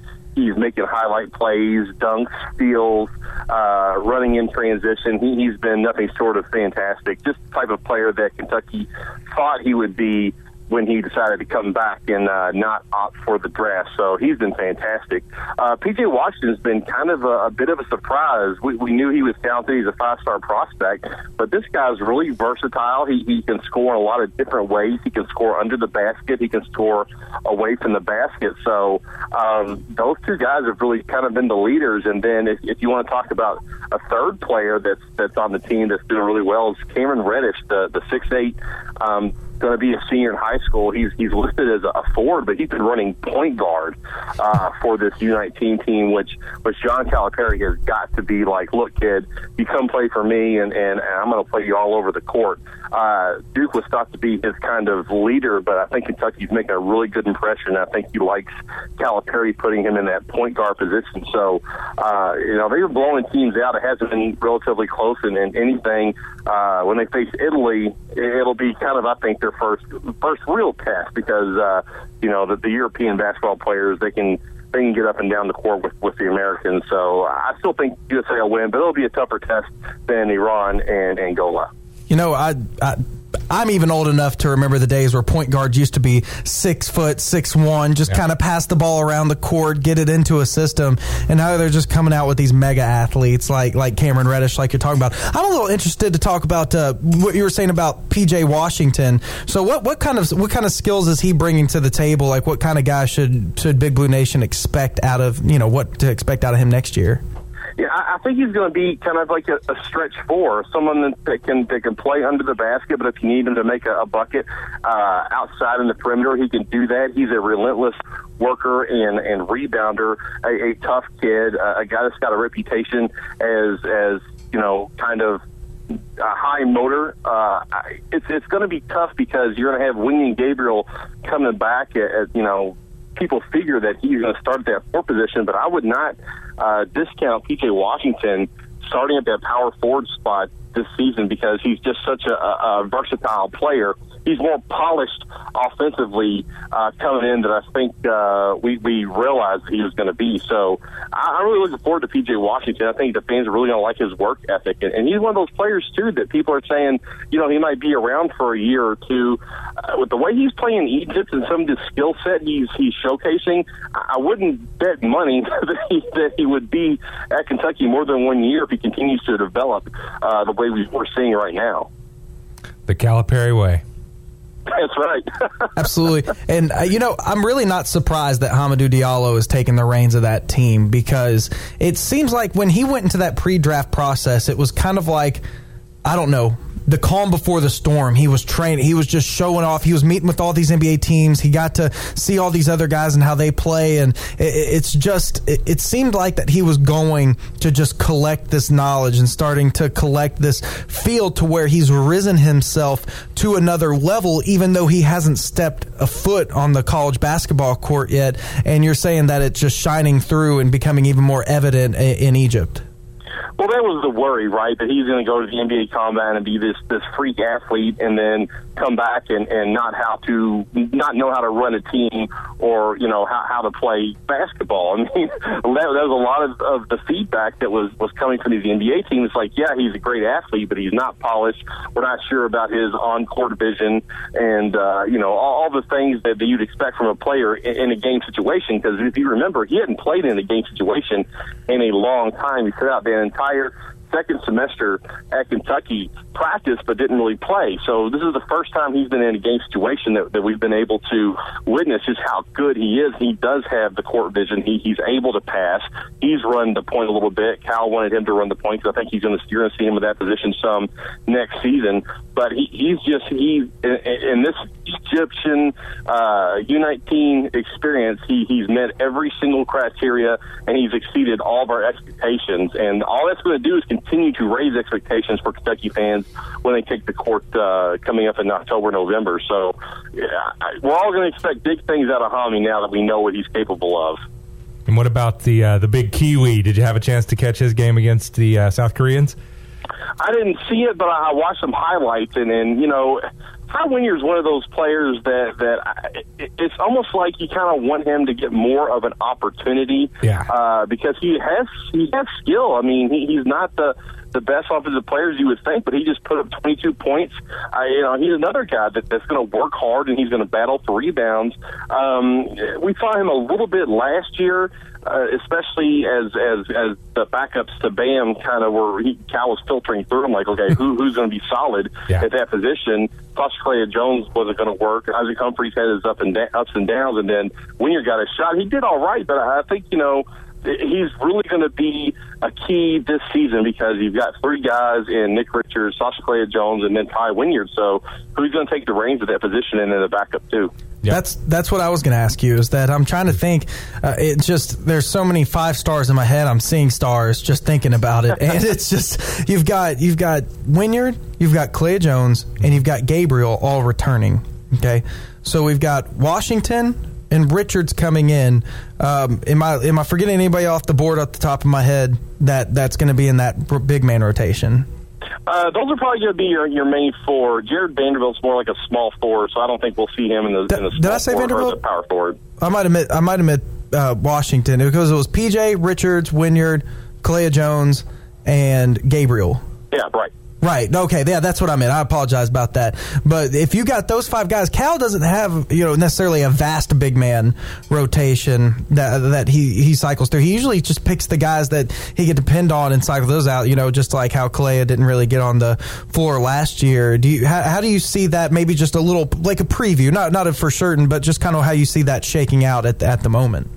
he's making highlight plays, dunks, steals, uh, running in transition. He, he's been nothing short of fantastic. Just the type of player that Kentucky thought he would be when he decided to come back and uh, not opt for the draft. So he's been fantastic. Uh, PJ Washington's been kind of a, a bit of a surprise. We, we knew he was talented. He's a five-star prospect, but this guy's really versatile. He, he can score in a lot of different ways. He can score under the basket. He can score away from the basket. So um, those two guys have really kind of been the leaders. And then if, if you want to talk about a third player that's that's on the team that's doing really well is Cameron Reddish, the the six eight. Um, going to be a senior in high school. He's he's listed as a forward, but he's been running point guard uh, for this U19 team, which which John Calipari has got to be like, look, kid, you come play for me, and and, and I'm going to play you all over the court. Uh, Duke was thought to be his kind of leader, but I think Kentucky's making a really good impression. I think he likes Calipari putting him in that point guard position. So, uh, you know, they were blowing teams out. It hasn't been relatively close in, in anything. Uh, when they face Italy, it'll be kind of, I think, their first first real test because, uh, you know, the, the European basketball players, they can they can get up and down the court with, with the Americans. So I still think USA will win, but it'll be a tougher test than Iran and Angola. You know, I, I I'm even old enough to remember the days where point guards used to be six foot, six one, just kind of pass the ball around the court, get it into a system, and now they're just coming out with these mega athletes like like Cameron Reddish, like you're talking about. I'm a little interested to talk about uh, what you were saying about PJ Washington. So what what kind of what kind of skills is he bringing to the table? Like what kind of guy should should Big Blue Nation expect out of you know what to expect out of him next year? Yeah, I, think he's going to be kind of like a, a stretch four, someone that, can that can play under the basket, but if you need him to make a, a bucket uh, outside in the perimeter, he can do that. He's a relentless worker and and rebounder, a, a tough kid, uh, a guy that's got a reputation as as you know kind of a high motor. Uh, it's it's going to be tough because you're going to have Wenyen Gabriel coming back at, at you know people figure that he's going to start at that four position, but I would not uh, discount PJ Washington starting at that power forward spot this season because he's just such a, a, a versatile player. He's more polished offensively uh, coming in than I think uh, we we realized he was going to be. So I, I'm really looking forward to PJ Washington. I think the fans are really going to like his work ethic, and, and he's one of those players too that people are saying, you know, he might be around for a year or two. Uh, with the way he's playing Egypt and some of the skill set he's he's showcasing, I I wouldn't bet money *laughs* that he, that he would be at Kentucky more than one year if he continues to develop uh, the way we, we're seeing right now. The Calipari way. That's right. *laughs* Absolutely. And, uh, you know, I'm really not surprised that Hamidou Diallo is taking the reins of that team because it seems like when he went into that pre draft process, it was kind of like, I don't know, the calm before the storm. He was training, he was just showing off. He was meeting with all these NBA teams. He got to see all these other guys and how they play. And it, it's just, it, it seemed like that he was going to just collect this knowledge and starting to collect this field to where he's risen himself to another level, even though he hasn't stepped a foot on the college basketball court yet. And you're saying that it's just shining through and becoming even more evident i- in Egypt. Well, that was the worry, right? That he's going to go to the NBA Combine and be this this freak athlete, and then come back and and not how to not know how to run a team or you know how how to play basketball. *laughs* I mean, that, that was a lot of, of the feedback that was was coming from these NBA teams. Like, yeah, he's a great athlete, but he's not polished. We're not sure about his on court vision, and uh, you know all, all the things that, that you'd expect from a player in, in a game situation. Because if you remember, he hadn't played in a game situation in a long time. He set out the entire Myers second semester at Kentucky practiced but didn't really play. So this is the first time he's been in a game situation that, that we've been able to witness just how good he is. He does have the court vision. He, he's able to pass. He's run the point a little bit. Cal wanted him to run the point because I think he's going to you're going to see him in that position some next season. But he, he's just he in, in this Egyptian uh, U19 experience. He he's met every single criteria and he's exceeded all of our expectations. And all that's going to do is continue to raise expectations for Kentucky fans when they take the court uh, coming up in October, November. So yeah, I, we're all going to expect big things out of Hami now that we know what he's capable of. And what about the uh, the big Kiwi? Did you have a chance to catch his game against the uh, South Koreans? I didn't see it, but I watched some highlights, and and you know, Tai Wynyard's one of those players that that I, it- it's almost like you kind of want him to get more of an opportunity, yeah, uh, because he has he has skill. I mean, he, he's not the the best offensive players you would think, but he just put up 22 points. I, you know, he's another guy that, that's going to work hard and he's going to battle for rebounds. Um, we saw him a little bit last year, uh, especially as as as the backups to Bam kind of were. He, Cal was filtering through. I'm like, okay, who *laughs* who's going to be solid at that position? Plus, Killeya-Jones wasn't going to work. Isaac Humphries had his up and da- ups and downs, and then Wynyard got a shot. He did all right, but I think you know he's really going to be a key this season because you've got three guys in Nick Richards, Sacha Killeya-Jones, and then Tai Wynyard. So who's going to take the reins of that position and then the backup too? That's that's what I was going to ask you. Is that I'm trying to think. Uh, it just there's so many five stars in my head. I'm seeing stars just thinking about it, *laughs* and it's just you've got you've got Wynyard, you've got Killeya-Jones, and you've got Gabriel all returning. Okay, so we've got Washington and Richards coming in. Um, am I am I forgetting anybody off the board at the top of my head that that's going to be in that big man rotation? Uh, those are probably going to be your, your main four. Jared Vanderbilt's more like a small four, so I don't think we'll see him in the, in the did I say Vanderbilt? power forward. I might admit I might admit uh, Washington because it was PJ Richards, Wynyard, Kalea Jones, and Gabriel. Yeah, right. Right. Okay. Yeah, that's what I meant. I apologize about that. But if you got those five guys, Cal doesn't have you know necessarily a vast big man rotation that that he he cycles through. He usually just picks the guys that he can depend on and cycle those out. You know, just like how Killeya didn't really get on the floor last year. Do you how, how do you see that? Maybe just a little like a preview, not not for certain, but just kind of how you see that shaking out at the, at the moment.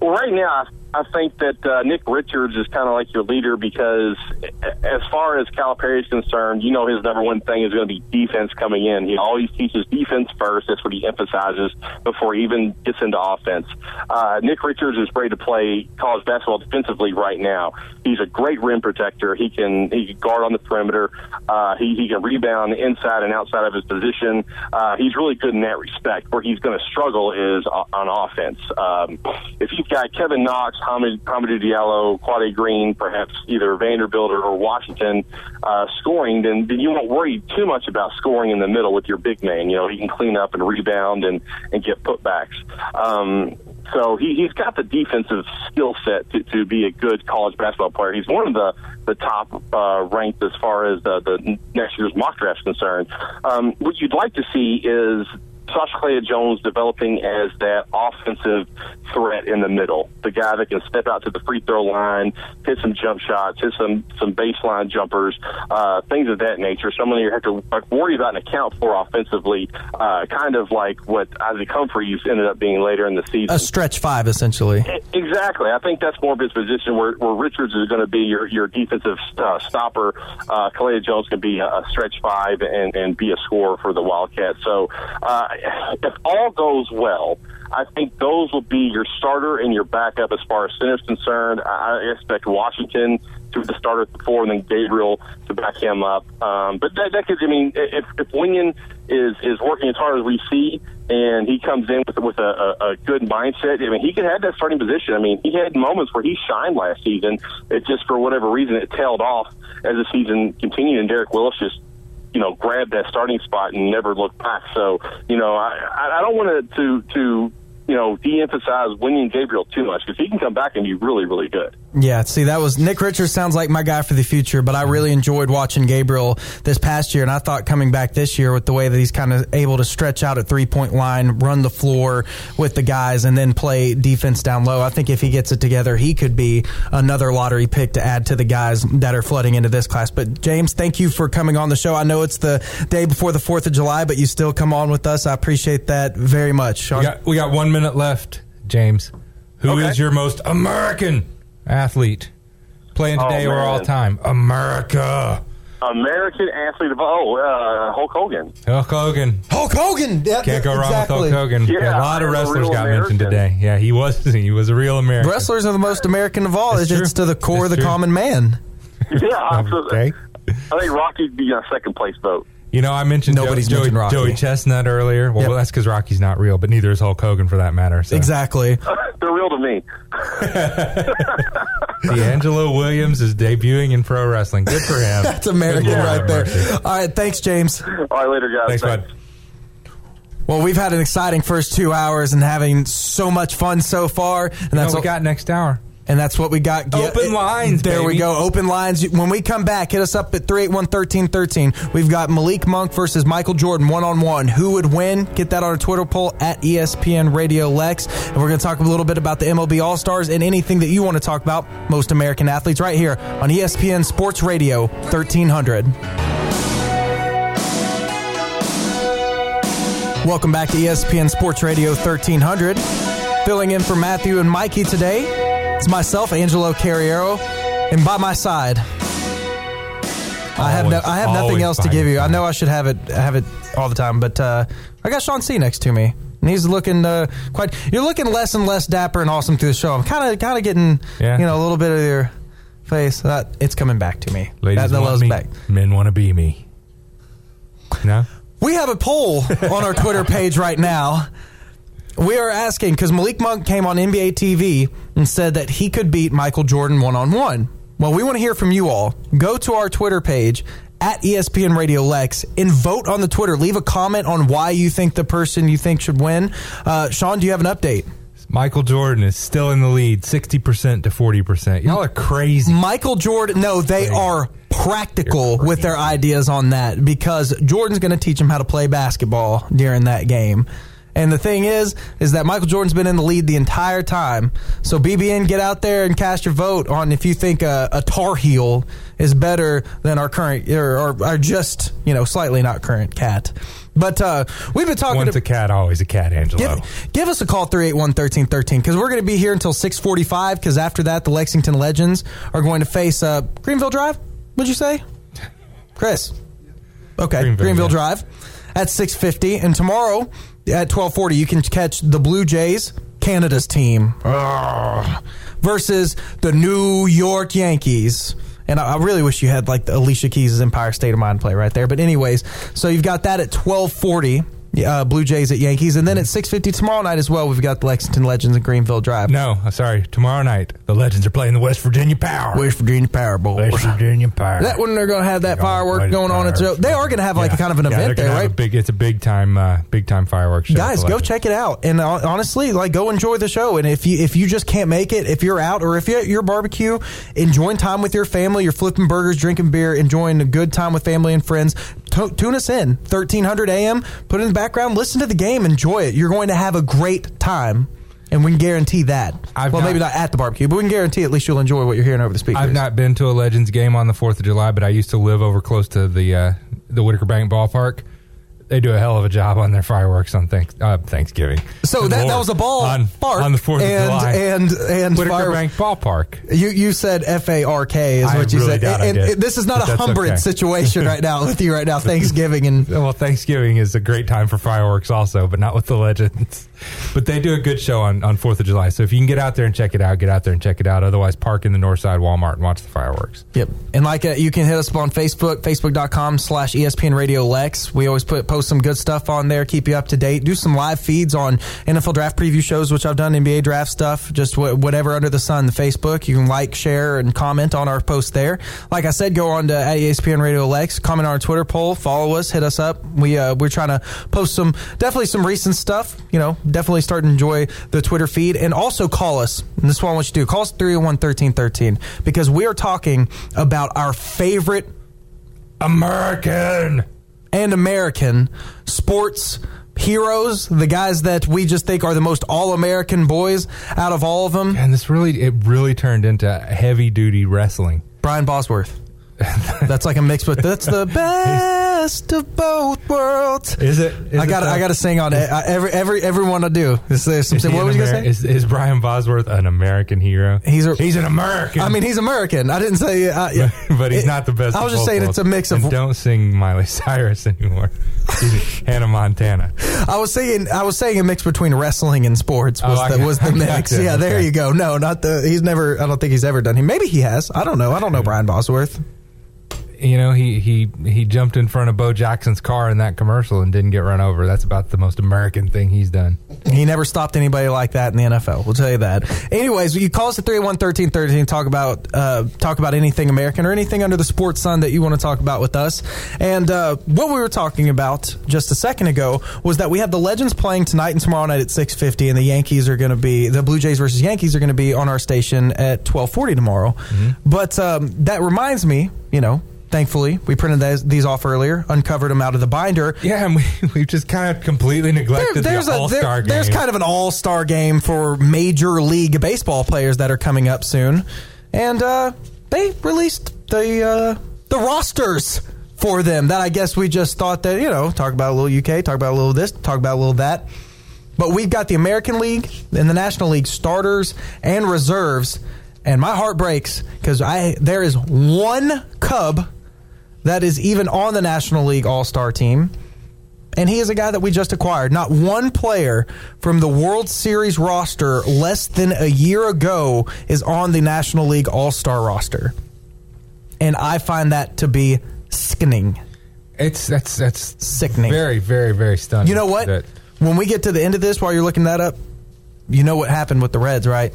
Well, right now, think that uh, Nick Richards is kind of like your leader because, as far as Calipari is concerned, you know his number one thing is going to be defense coming in. He always teaches defense first. That's what he emphasizes before he even gets into offense. Uh, Nick Richards is ready to play college basketball defensively right now. He's a great rim protector. He can he can guard on the perimeter. Uh, he he can rebound inside and outside of his position. Uh, he's really good in that respect. Where he's going to struggle is on offense. Um, if you've got Kevin Knox, Hamid, Hamidou Diallo, Quade Green, perhaps either Vanderbilt or, or Washington uh, scoring, then, then you won't worry too much about scoring in the middle with your big man. You know, he can clean up and rebound and, and get putbacks. Um, so he, he's got the defensive skill set to, to be a good college basketball player. He's one of the, the top uh, ranked as far as the, the next year's mock draft is concerned. Um, what you'd like to see is Sacha Killeya-Jones developing as that offensive threat in the middle, the guy that can step out to the free throw line, hit some jump shots, hit some some baseline jumpers, uh, things of that nature. Someone you have to like, worry about and account for offensively, uh, kind of like what Isaac Humphries ended up being later in the season. A stretch five, essentially. Exactly. I think that's more of his position where, where Richards is going to be your, your defensive uh, stopper. Uh, Jones can be a, a stretch five and, and be a scorer for the Wildcats. So uh, if all goes well, I think those will be your starter and your backup as far as center's concerned. I, expect Washington to be the starter at the four and then Gabriel to back him up. Um, but that, that could, I mean, if, if Wenyen is is working as hard as we see, and he comes in with with a, a, a good mindset. I mean, he could have that starting position. I mean, he had moments where he shined last season. It just for whatever reason it tailed off as the season continued, and Derek Willis just you know grabbed that starting spot and never looked back. So you know, I I I don't want to to to you know de-emphasize Wenyen Gabriel too much because he can come back and be really really good. Yeah, see, that was Nick Richards sounds like my guy for the future, but I really enjoyed watching Gabriel this past year, and I thought coming back this year with the way that he's kind of able to stretch out at three point line, run the floor with the guys, and then play defense down low. I think if he gets it together, he could be another lottery pick to add to the guys that are flooding into this class. But James, thank you for coming on the show. I know it's the day before the Fourth of July, but you still come on with us. I appreciate that very much. We got, we got one minute left, James. Who is Okay. your most American athlete playing Oh, today or all time? America. American athlete of oh uh, Hulk Hogan. Hulk Hogan. Hulk Hogan. Yeah, Can't go wrong with Hulk Hogan. Yeah, a lot of wrestlers real got mentioned today. Yeah, he was *laughs* he was a real American. Wrestlers are the most American of all. It's It's, true. to the core of the true. common man. Yeah, *laughs* absolutely. Okay. I think Rocky'd be a second place vote. You know, I mentioned Nobody's Joey, mentioned Rocky. Joey Chestnut earlier. Well, Yep. that's because Rocky's not real, but neither is Hulk Hogan for that matter. So. Exactly. *laughs* They're real to me. *laughs* DeAngelo Williams is debuting in pro wrestling. Good for him. *laughs* That's American Good right there. mercy. All right, thanks, James. All right, later, guys. Thanks, bud. Well, we've had an exciting first two hours and having so much fun so far, and That's that's what what we got next hour. And that's what we got. Yeah, Open it- lines, There we go. Open lines. When we come back, hit us up at 381-1313. We've got Malik Monk versus Michael Jordan one-on-one. Who would win? Get that on a Twitter poll at ESPN Radio Lex. And we're going to talk a little bit about the MLB All-Stars and anything that you want to talk about, most American athletes, right here on ESPN Sports Radio 1300. Welcome back to ESPN Sports Radio 1300. Filling in for Matthew and Mikey today, it's myself, Angelo Carriero, and by my side, I have no, I have nothing else to give you. I know I should have it have it all the time, but uh, I got Shawn C next to me, and he's looking uh, quite. You're looking less and less dapper and awesome through the show. I'm kind of kind of getting Yeah. you know a little bit of your face. That it's coming back to me. Ladies that, want me. back. Men want to be me. No? We have a poll on our Twitter page right now. We are asking because Malik Monk came on NBA TV and said that he could beat Michael Jordan one on one. Well, we want to hear from you all. Go to our Twitter page at ESPN Radio Lex and vote on the Twitter. Leave a comment on why you think the person you think should win. Uh, Shawn, do you have an update? Michael Jordan is still in the lead, 60% to 40%. Y'all are crazy. Michael Jordan, no, they are practical with their ideas on that because Jordan's going to teach them how to play basketball during that game. And the thing is, is that Michael Jordan's been in the lead the entire time. So BBN, get out there and cast your vote on if you think a, a Tar Heel is better than our current or, or, or just you know slightly not current cat. But uh, we've been talking. Once to, a cat, always a cat, Angelo. Give, give us a call 381-1313 because we're going to be here until 645 because after that the Lexington Legends are going to face uh, Greenville Drive. What'd you say? *laughs* Chris. Okay, Greenville, Greenville, yeah. Drive at 650 and tomorrow at 1240 you can catch the Blue Jays, Canada's team, Arrgh, versus the New York Yankees. And I I really wish you had like the Alicia Keys' Empire State of Mind play right there. But anyways, so you've got that at 1240. Uh, Blue Jays at Yankees, and then at six fifty tomorrow night as well. We've got the Lexington Legends and Greenville Drive. No, uh, sorry. Tomorrow night, the Legends are playing the West Virginia Power. West Virginia Power Boys. West Virginia Power. That one they're going to have that firework Mighty going on. The, they are going to have like a kind of an Yeah, event there, right? a big, it's a big time, uh, big time fireworks guys go Legends. check it out and uh, honestly like go enjoy the show and if you if you just can't make it if you're out or if you're at your barbecue enjoying time with your family you're flipping burgers drinking beer enjoying a good time with family and friends tune us in 1300 am put it in the background. Listen to the game. Enjoy it. You're going to have a great time. And we can guarantee that. I've well not- maybe not at the barbecue but we can guarantee at least you'll enjoy what you're hearing over the speakers. I've not been to a Legends game on the Fourth of July, but I used to live over close to the uh, the Whitaker Bank ballpark. They do a hell of a job on their fireworks on thanks, uh, Thanksgiving. so Good that, that was a ball on, fart on the Fourth of and, July. and and Whitaker fire- Bank ballpark. You you said F A R K is I what you really said, and, and this is not but a that's okay. situation right now *laughs* with you right now. Thanksgiving and *laughs* Well, Thanksgiving is a great time for fireworks, also, but not with the Legends. *laughs* But they do a good show on on Fourth of July. So if you can get out there and check it out, get out there and check it out. Otherwise, park in the Northside Walmart and watch the fireworks. Yep. And like uh, you can hit us up on Facebook, facebook.com slash ESPN Radio Lex. We always put post some good stuff on there, keep you up to date. Do some live feeds on NFL draft preview shows, which I've done, NBA draft stuff, just wh- whatever under the sun. The Facebook, you can like, share, and comment on our post there. Like I said, go on to at ESPN Radio Lex, comment on our Twitter poll, follow us, hit us up. We uh, we're trying to post some definitely some recent stuff. You know, definitely start to enjoy the Twitter feed, and also call us. And this is what I want you to do. Call us 301-1313 because we are talking about our favorite American and American sports heroes, the guys that we just think are the most all-American boys out of all of them. And this really, it really turned into heavy duty wrestling. Brian Bosworth. *laughs* that's like a mix, but that's the best of both worlds. Is it? Is I got. I got to sing on it. I, every every everyone I do. Is there some, Is what was you gonna say? Is, is Brian Bosworth an American hero? He's a, he's an American. I mean, he's American. I didn't say. Uh, *laughs* yeah. but he's It- not the best. I was just saying it's a mix of. And don't sing Miley *laughs* Cyrus anymore. Hannah Montana. I was saying. I was saying a mix between wrestling and sports was Oh, the got- was the mix. Yeah, there you go. No, not the. He's never. I don't think he's ever done. He maybe he has. I don't know. I don't know Brian Bosworth. You know, he he he jumped in front of Bo Jackson's car in that commercial and didn't get run over. That's about the most American thing he's done. He never stopped anybody like that in the NFL. We'll tell you that. Anyways, you call us at 301-1313, talk about uh, talk about anything American or anything under the sports sun that you want to talk about with us. And uh, what we were talking about just a second ago was that we have the Legends playing tonight and tomorrow night at 6:50 and the Yankees are going to be the Blue Jays versus Yankees are going to be on our station at 12:40 tomorrow. But um, that reminds me, you know, Thankfully, we printed these, these off earlier, uncovered them out of the binder. Yeah, and we, *laughs* we've just kind of completely neglected there's the All there- Star game. there's kind of an all star game for major league baseball players that are coming up soon, and uh, they released the uh, the rosters for them. That I guess we just thought that you know talk about a little UK, talk about a little this, talk about a little that. But we've got the American League and the National League starters and reserves, and my heart breaks because I there is one Cub that is even on the National League All Star team. And he is a guy that we just acquired. Not one player from the World Series roster less than a year ago is on the National League All Star roster. And I find that to be sickening. It's that's that's sickening. Very, very, very stunning. You know what? that- when we get to the end of this, while you're looking that up, you know what happened with the Reds, right?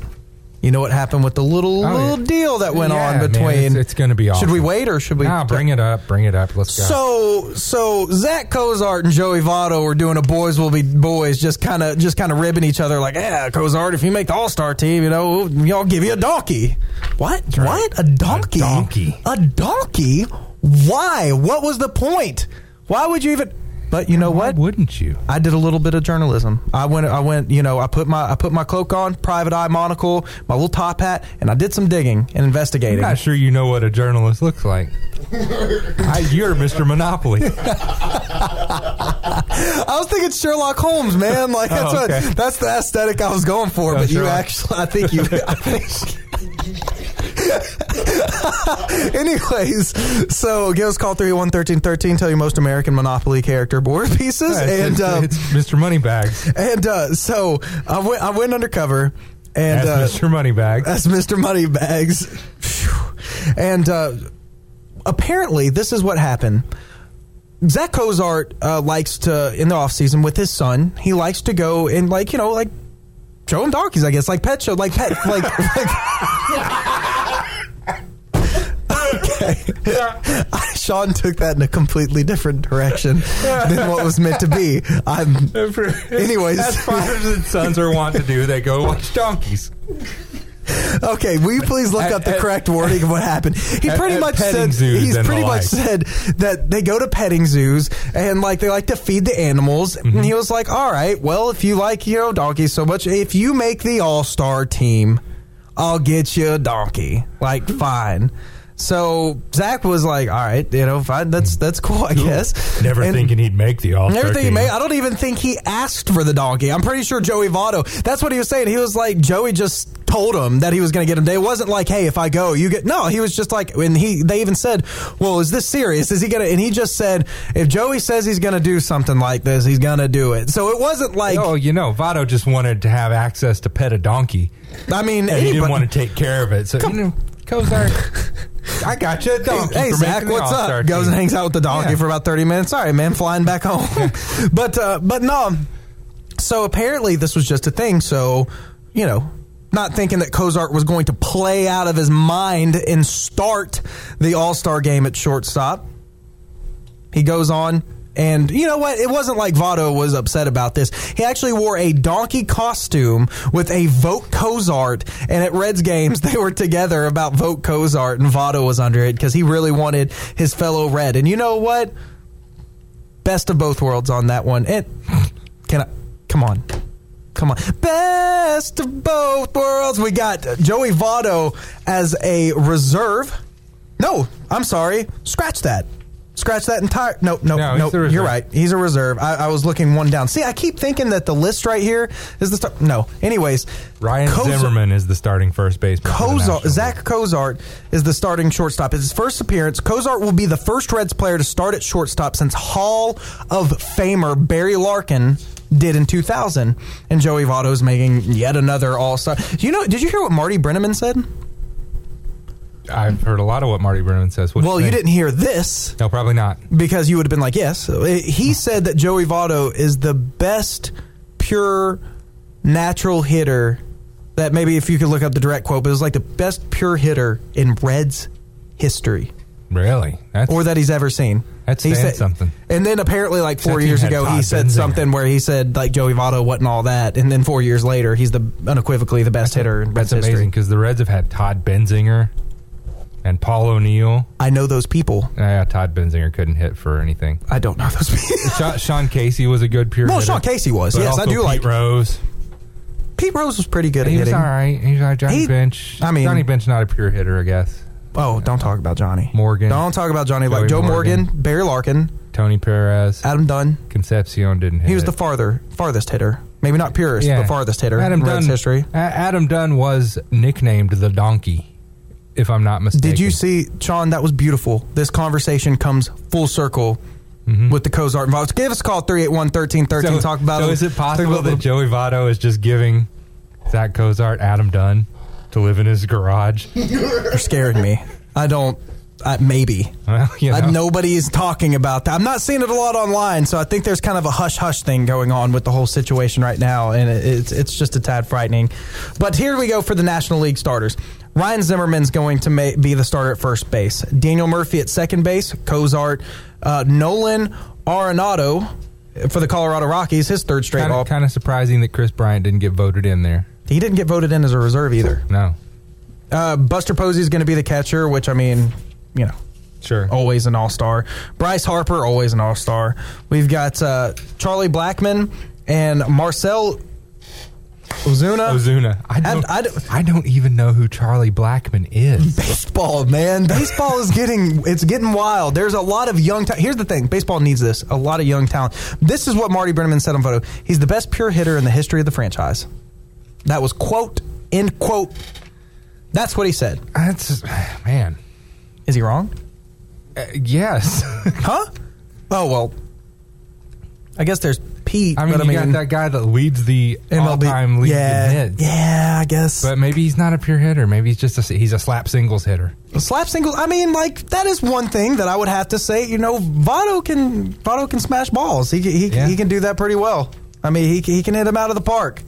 You know what happened with the little Oh, little yeah. deal that went Yeah, on man, between. it's, it's going to be awesome. Should we wait or should we? Nah, bring it up. Bring it up. Let's go. So so Zach Cozart and Joey Votto were doing a boys will be boys, just kind of just kind of ribbing each other like, yeah, Cozart, if you make the All Star team, you know, y'all give you a donkey. What? What? A donkey? A donkey? A donkey? Why? What was the point? Why would you even? But you know what? Wouldn't you? I did a little bit of journalism. I went. I went. You know, I put my I put my cloak on, private eye monocle, my little top hat, and I did some digging and investigating. I'm not sure you know what a journalist looks like. *laughs* I, you're Mr. Monopoly. *laughs* I was thinking Sherlock Holmes, man. Like that's Oh, okay. what that's the aesthetic I was going for. Oh, but you actually, I think you. I think. *laughs* *laughs* Anyways, so give us call 301-1313. Tell your most American Monopoly character board pieces, Yeah, it's, and it's, um, it's Mr. Moneybags. and uh, so I went. I went undercover, and uh, Mr. Moneybags. That's Mr. Moneybags. And uh, apparently, this is what happened. Zach Cozart uh, likes to, in the off season with his son, he likes to go and, like, you know, like, show him donkeys, I guess, like pet show, like pet, like, *laughs* like okay. *laughs* Sean took that in a completely different direction than what was meant to be. I'm, *laughs* anyways. As fathers and sons are wont to do, they go watch donkeys. Okay, will you please look At- up the at- correct wording of what happened? He pretty at much said he's pretty much like. said that they go to petting zoos and like they like to feed the animals. Mm-hmm. And he was like, "All right, well, if you like you know donkeys so much, if you make the All Star team, I'll get you a donkey. Like, fine." So Zach was like, "All right, you know, fine. That's that's cool, I guess." Never And- thinking he'd make the all he made. I don't even think he asked for the donkey. I'm pretty sure Joey Votto. That's what he was saying. He was like Joey just told him that he was going to get him. It wasn't like, hey, if I go, you get. No, he was just like, and he. They even said, well, is this serious? Is he gonna? And he just said, if Joey says he's going to do something like this, he's going to do it. So it wasn't like. Oh, you know, Votto just wanted to have access to pet a donkey. I mean, and he didn't want to take care of it. So, you know, Cozart, *laughs* I got you. Donkey Hey, Zach, what's up? Goes and hangs out with the donkey Yeah. for about 30 minutes. All right, man, flying back home. *laughs* but, uh, but no. So apparently this was just a thing. So, you know, not thinking that Cozart was going to play out of his mind and start the All Star game at shortstop. He goes on. And you know what? It wasn't like Votto was upset about this. He actually wore a donkey costume with a Vote Cozart. And at Reds games, *laughs* they were together about Vote Cozart, and Votto was under it because he really wanted his fellow Red. And you know what? Best of both worlds on that one. And can I? Come on. Come on. Best of both worlds. We got Joey Votto as a reserve. No, I'm sorry. Scratch that. Scratch that entire. Nope, nope, No, nope. You're right. He's a reserve. I, I was looking one down. See, I keep thinking that the list right here is the start. No. Anyways, Ryan Koza- Zimmerman is the starting first baseman. the Cozart, Zach Cozart is the starting shortstop. It's his first appearance. Cozart will be the first Reds player to start at shortstop since Hall of Famer Barry Larkin did in 2000. And Joey Votto is making yet another All Star. You know? Did you hear what Marty Brennaman said? I've heard a lot of what Marty Brennan says. What'd well, you think? didn't hear this No, probably not. because you would have been like, yes. He said that Joey Votto is the best pure natural hitter. That maybe if you could look up the direct quote, but it was like the best pure hitter in Reds history. Really? That's, or that he's ever seen. That's He said- something. And then apparently, like four years ago, he said something where he said like Joey Votto wasn't all that, and then four years later, he's the unequivocally the best hitter in Reds That's amazing history. because the Reds have had Todd Benzinger and Paul O'Neill. I know those people. Yeah, Todd Benzinger couldn't hit for anything. I don't know those people. *laughs* Sean, Sean Casey was a good pure Well, hitter. Sean Casey was. But Yes, I also do Pete like- Rose. Pete Rose was pretty good at He was hitting. all right. He's all right. Johnny He- Bench. I mean- Johnny Bench not a pure hitter, I guess. Oh, don't talk about Johnny Morgan. Don't talk about Johnny like Joe Morgan, Morgan. Barry Larkin, Tony Perez. Adam Dunn. Concepcion didn't hit. He was the farther farthest hitter. Maybe not purest, Yeah. but farthest hitter Adam in Reds history. A- Adam Dunn was nicknamed the Donkey, if I'm not mistaken. Did you see, Sean? That was beautiful. This conversation comes full circle mm-hmm. with the Cozart involved. Give us a call 381 1313. So, Talk about so it. is it possible that Joey Votto is just giving Zach Cozart Adam Dunn to live in his garage? *laughs* You're scaring me. I don't. I, maybe. Well, you I- know. nobody is talking about that. I'm not seeing it a lot online, so I think there's kind of a hush hush thing going on with the whole situation right now, and it, it's it's just a tad frightening. But here we go for the National League starters. Ryan Zimmerman's going to ma- be the starter at first base. Daniel Murphy at second base. Cozart, uh, Nolan Arenado for the Colorado Rockies. His third straight Kind of, kind of surprising that Kris Bryant didn't get voted in there. He didn't get voted in as a reserve either. No. Uh, Buster Posey is going to be the catcher, which I mean, you know, sure, always an all star. Bryce Harper, always an all star. We've got uh, Charlie Blackmon and Marcell Ozuna. Ozuna. I don't, I, I don't even know who Charlie Blackmon is. Baseball, man. Baseball is getting it's getting wild. There's a lot of young. Ta- Here's the thing: baseball needs this. A lot of young talent. This is what Marty Brennaman said on Votto. He's the best pure hitter in the history of the franchise. That was quote end quote. That's what he said. That's man. Is he wrong? Uh, yes. *laughs* huh? Oh well. I guess there's Pete. I mean, but you I got that guy that leads the MLB all-time league yeah, in hits. Yeah, I guess. But maybe he's not a pure hitter. Maybe he's just a he's a slap singles hitter. slap single. I mean, like that is one thing that I would have to say. You know, Votto can Votto can smash balls. He he, he can do that pretty well. I mean, he he can hit them out of the park.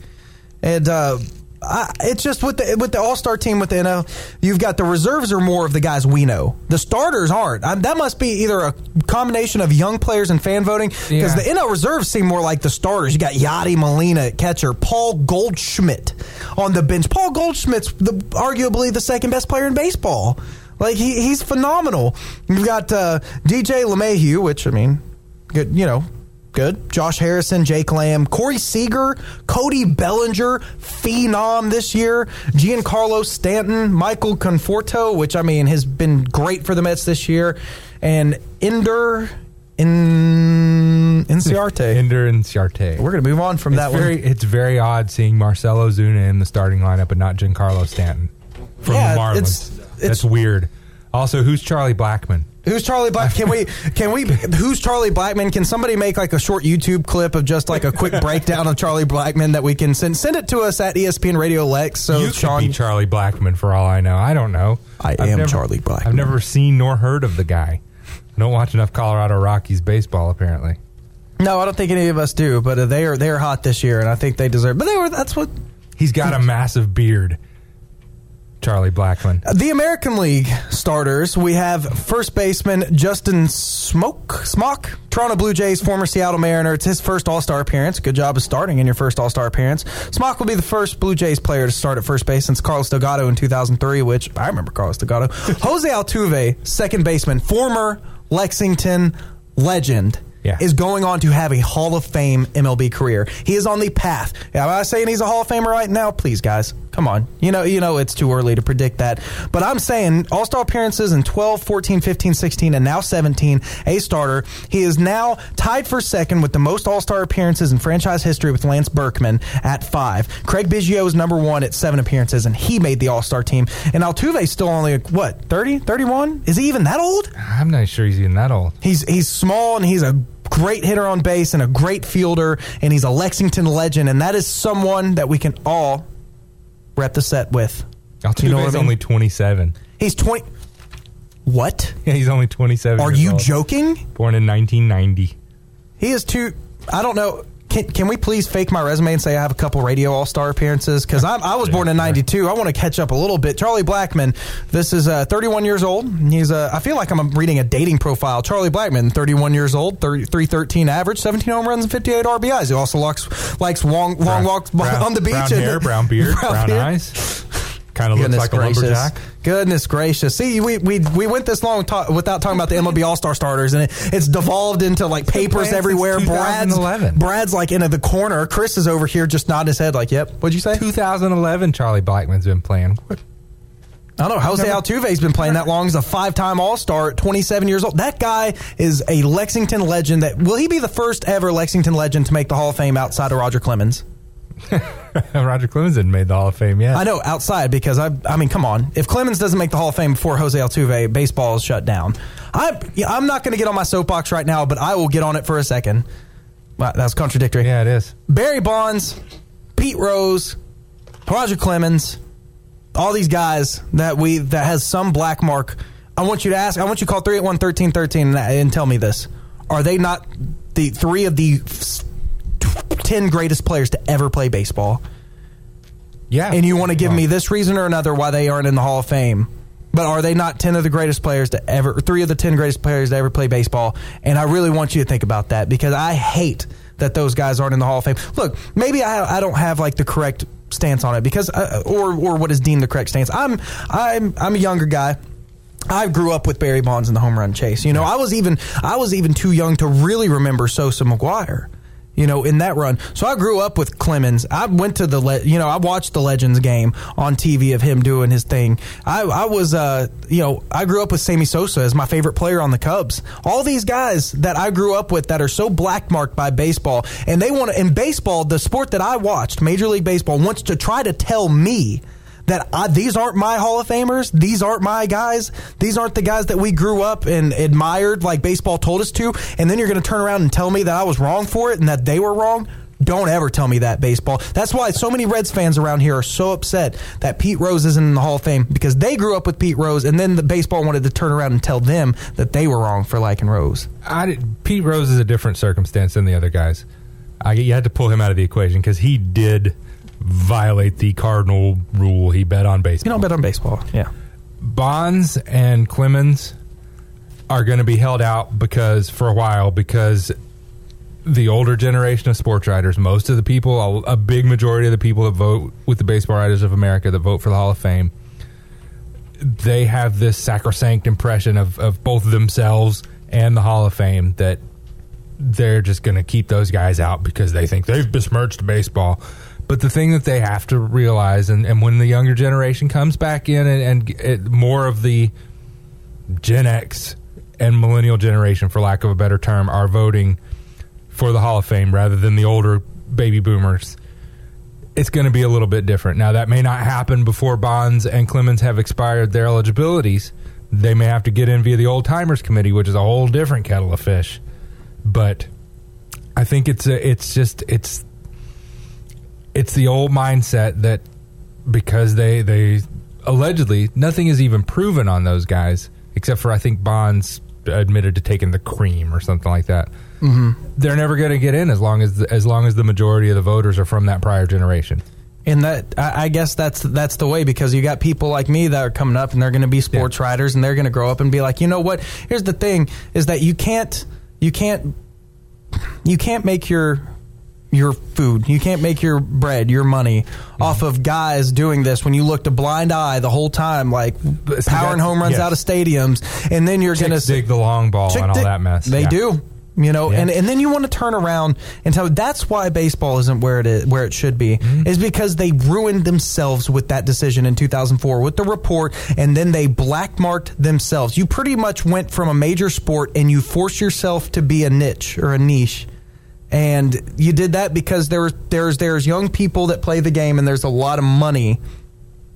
And uh, I, it's just with the with the All Star team with the NL, you've got the reserves are more of the guys we know. The starters aren't. I, that must be either a combination of young players and fan voting because Yeah. the NL reserves seem more like the starters. You got Yadi Molina at catcher, Paul Goldschmidt on the bench. Paul Goldschmidt's the, arguably the second best player in baseball. Like he, he's phenomenal. You've got uh, DJ LeMahieu, which I mean, good, you know, good. Josh Harrison, Jake Lamb, Corey Seager, Cody Bellinger, phenom this year. Giancarlo Stanton, Michael Conforto, which I mean has been great for the Mets this year, and Ender in Inciarte. *laughs* Ender Inciarte. We're gonna move on from It's that very, one. It's very odd seeing Marcell Ozuna in the starting lineup and not Giancarlo Stanton from Yeah, the Marlins. it's- That's weird. Also, who's Charlie Blackmon? Who's Charlie Black? Can we? Can we? Who's Charlie Blackmon? Can somebody make like a short YouTube clip of just like a quick breakdown of Charlie Blackmon that we can send? Send it to us at ESPN Radio Lex. So you Sean, could be Charlie Blackmon for all I know. I don't know. I I've am never- Charlie Blackmon. I've never seen nor heard of the guy. I don't watch enough Colorado Rockies baseball, apparently. no, I don't think any of us do. But they are they are hot this year, and I think they deserve. But they were. That's what He's got a massive beard. Charlie Blackmon. The American League starters, we have first baseman Justin Smoak Smock, Toronto Blue Jays, former Seattle Mariner. It's his first All Star appearance. Good job of starting in your first All Star appearance. Smock will be the first Blue Jays player to start at first base since Carlos Delgado in 2003, which I remember Carlos Delgado. *laughs* Jose Altuve, second baseman, former Lexington legend. Yeah. Is going on to have a Hall of Fame MLB career. He is on the path. Am I saying he's a Hall of Famer right now? Please, guys, come on. You know, you know it's too early to predict that. But I'm saying All Star appearances in 12, 14, 15, 16, and now 17. A starter. He is now tied for second with the most All Star appearances in franchise history with Lance Berkman at five. Craig Biggio is number one at seven appearances, and he made the All Star team. And Altuve's still only what 30, 31? Is he even that old? I'm not sure he's even that old. He's he's small and he's a great hitter on base and a great fielder and he's a Lexington legend and that is someone that we can all rep the set with. Altuve's You know I mean? only 27. He's 20 What? Yeah, he's only 27. Are you old. joking? Born in 1990. He is too I don't know can, can we please fake my resume and say I have a couple radio all star appearances? Because I was born in '92. I want to catch up a little bit. Charlie Blackmon. This is uh, 31 years old. He's. Uh, I feel like I'm reading a dating profile. Charlie Blackmon, 31 years old, 30, 313 average, 17 home runs, and 58 RBIs. He also likes likes long long Brown- walks brown- on the beach. brown and- hair, brown beard, *laughs* brown beard. eyes. *laughs* Kind of looks like a lumberjack. Goodness gracious. See, we, we, we went this long ta- without talking about the MLB All Star starters, and it, it's devolved into like papers everywhere. Brad's, 2011. Brad's like into the corner. Chris is over here just nodding his head, like, yep. What'd you say? 2011, Charlie Blackmon's been playing. I don't know. Jose Altuve's been playing that long. He's a five time All Star at 27 years old. That guy is a Lexington legend. That Will he be the first ever Lexington legend to make the Hall of Fame outside of Roger Clemens? *laughs* Roger Clemens didn't made the Hall of Fame yet. I know outside because I. I mean, come on. If Clemens doesn't make the Hall of Fame before Jose Altuve, baseball is shut down. I. yeah, I'm not going to get on my soapbox right now, but I will get on it for a second. Wow, that's contradictory. Yeah, it is. Barry Bonds, Pete Rose, Roger Clemens, all these guys that we that has some black mark. I want you to ask. I want you to call 381-1313 and, and tell me this: Are they not the three of the f- ten greatest players to ever play baseball? Yeah. And you want to give me this reason or another why they aren't in the Hall of Fame? But are they not ten of the greatest players to ever? Three of the ten greatest players to ever play baseball? And I really want you to think about that because I hate that those guys aren't in the Hall of Fame. Look, maybe I, I don't have like the correct stance on it because, uh, or or what is deemed the correct stance. I'm I'm I'm a younger guy. I grew up with Barry Bonds in the home run chase. You know, I was even I was even too young to really remember Sosa McGwire. You know, in that run. So I grew up with Clemens. I went to the, le- you know, I watched the Legends game on TV of him doing his thing. I, I was, uh, you know, I grew up with Sammy Sosa as my favorite player on the Cubs. All these guys that I grew up with that are so blackmarked by baseball, and they want to, in baseball, the sport that I watched, Major League Baseball, wants to try to tell me that I, these aren't my Hall of Famers. These aren't my guys. These aren't the guys that we grew up and admired like baseball told us to. And then you're going to turn around and tell me that I was wrong for it and that they were wrong. Don't ever tell me that baseball. That's why so many Reds fans around here are so upset that Pete Rose isn't in the Hall of Fame because they grew up with Pete Rose and then the baseball wanted to turn around and tell them that they were wrong for liking Rose. I did, Pete Rose is a different circumstance than the other guys. I, you had to pull him out of the equation because he did violate the cardinal rule. He bet on baseball. You don't bet on baseball. Yeah. Bonds and Clemens are going to be held out because for a while because the older generation of sports writers, most of the people, a, a big majority of the people that vote with the Baseball Writers of America that vote for the Hall of Fame, they have this sacrosanct impression of, of both themselves and the Hall of Fame that they're just going to keep those guys out because they think they've besmirched baseball. But the thing that they have to realize, and, and when the younger generation comes back in and, and it, more of the Gen X and millennial generation, for lack of a better term, are voting for the Hall of Fame rather than the older baby boomers, it's going to be a little bit different. Now, that may not happen before Bonds and Clemens have expired their eligibilities, They may have to get in via the old timers committee, which is a whole different kettle of fish. But I think it's a, it's just it's it's the old mindset that because they they allegedly nothing is even proven on those guys except for I think Bonds admitted to taking the cream or something like that. Mhm. They're never going to get in as long as the, as long as the majority of the voters are from that prior generation. And that I I guess that's that's the way because you got people like me that are coming up and they're going to be sports writers and they're going to grow up and be like, you know what? Here's the thing: is that you can't you can't you can't make your your food, you can't make your bread, your money Mm-hmm. off of guys doing this when you looked a blind eye the whole time, like powering home runs yes. out of stadiums, and then you're going to dig the long ball and all dig- that mess. They Yeah. do. You know, Yeah. and, and then you want to turn around and tell that's why baseball isn't where it is where it should be Mm-hmm. is because they ruined themselves with that decision in 2004 with the report and then they blackmarked themselves. You pretty much went from a major sport and you forced yourself to be a niche or a niche. And you did that because there's there's there's young people that play the game and there's a lot of money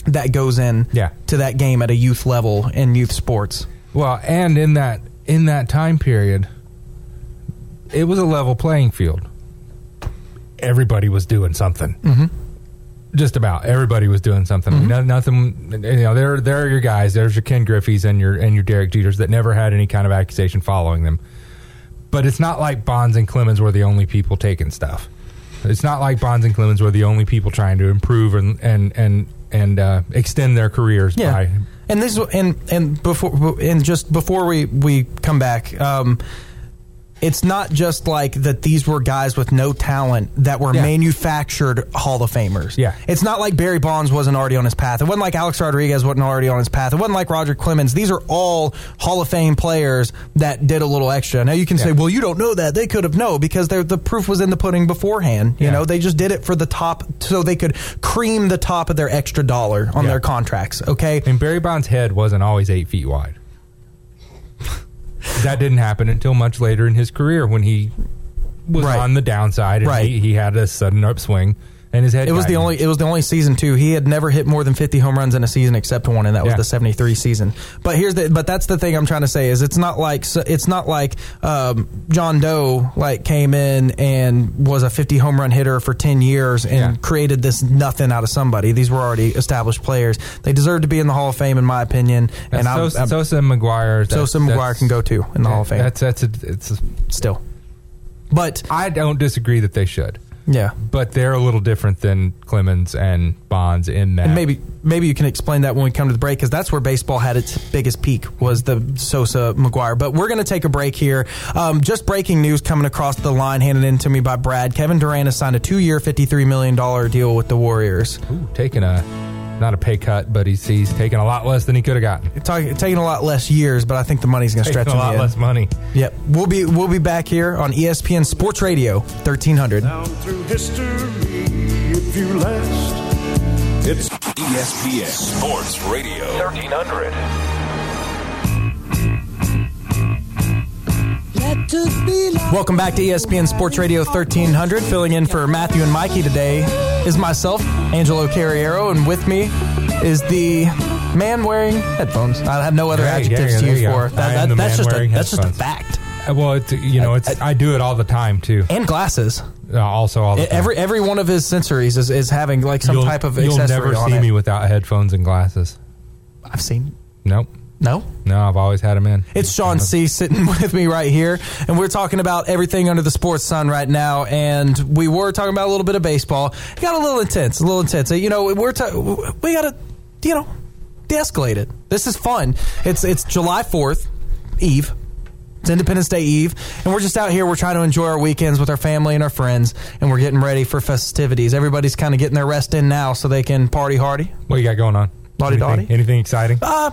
that goes in Yeah. to that game at a youth level in youth sports. Well, and in that in that time period, it was a level playing field. Everybody was doing something. Mhm. Just about everybody was doing something. Mm-hmm. No, nothing. You know, there there are your guys. There's your Ken Griffey's and your and your Derek Jeters that never had any kind of accusation following them. But it's not like Bonds and Clemens were the only people taking stuff. It's not like Bonds and Clemens were the only people trying to improve and and and and uh, extend their careers Yeah. by And this and and before and just before we we come back, um, it's not just like that. These were guys with no talent that were Yeah. manufactured Hall of Famers. Yeah. it's not like Barry Bonds wasn't already on his path. It wasn't like Alex Rodriguez wasn't already on his path. It wasn't like Roger Clemens. These are all Hall of Fame players that did a little extra. Now you can say, well, you don't know that they could have no because the proof was in the pudding beforehand. You Yeah. know, they just did it for the top so they could cream the top of their extra dollar on Yeah. their contracts. Okay, And Barry Bonds' head wasn't always eight feet wide. That didn't happen until much later in his career when he was Right. on the downside and Right. he, he had a sudden upswing and his head. It was the only. It was the only season too. He had never hit more than fifty home runs in a season except one, and that was Yeah. the seventy three season. But here's the. But that's the thing I'm trying to say is it's not like it's not like um, John Doe like came in and was a fifty home run hitter for ten years and Yeah. created this nothing out of somebody. These were already established players. They deserve to be in the Hall of Fame, in my opinion. And And I'm, Sosa, I'm- Sosa and McGwire. Sosa and McGwire can go too in the Hall of Fame. That's that's a, it's a, still. But I don't disagree that they should. Yeah. But they're a little different than Clemens and Bonds in that. And maybe maybe you can explain that when we come to the break because that's where baseball had its biggest peak was the Sosa McGwire. But we're going to take a break here. Um, just breaking news coming across the line, handed in to me by Brad. Kevin Durant has signed a two-year, fifty-three million dollar deal with the Warriors. Ooh, taking a not a pay cut, but he's he's taking a lot less than he could have gotten. Talking, taking a lot less years, but I think the money's going to Taking stretch a him lot in. less money. Yep, we'll be we'll be back here on ESPN Sports Radio thirteen hundred. Down through history, if you last, it's ESPN Sports Radio 1300. Welcome back to ESPN Sports Radio 1300. Filling in for Matthew and Mikey today is myself, Angelo Carriero, and with me is the man wearing headphones. I have no other adjectives there to use for I. That, that- that's just a that's just a fact. Uh, Well, it's, you know, it's I, do it all the time too. And glasses. Uh, also, all the time. Every every one of his sensories is, is having like some you'll, type of You'll never see me without headphones and glasses. I've seen. Nope. No. No, I've always had them in. It's Sean C sitting *laughs* with me right here, and we're talking about everything under the sports sun right now. And we were talking about a little bit of baseball. It got a little intense, a little intense. You know, we're ta- we got to, you know, de-escalate it. This is fun. It's it's July Fourth Eve. It's Independence Day Eve, and we're just out here. We're trying to enjoy our weekends with our family and our friends, and we're getting ready for festivities. Everybody's kind of getting their rest in now, so they can party hardy. What you got going on? Lottie anything, anything exciting? Uh,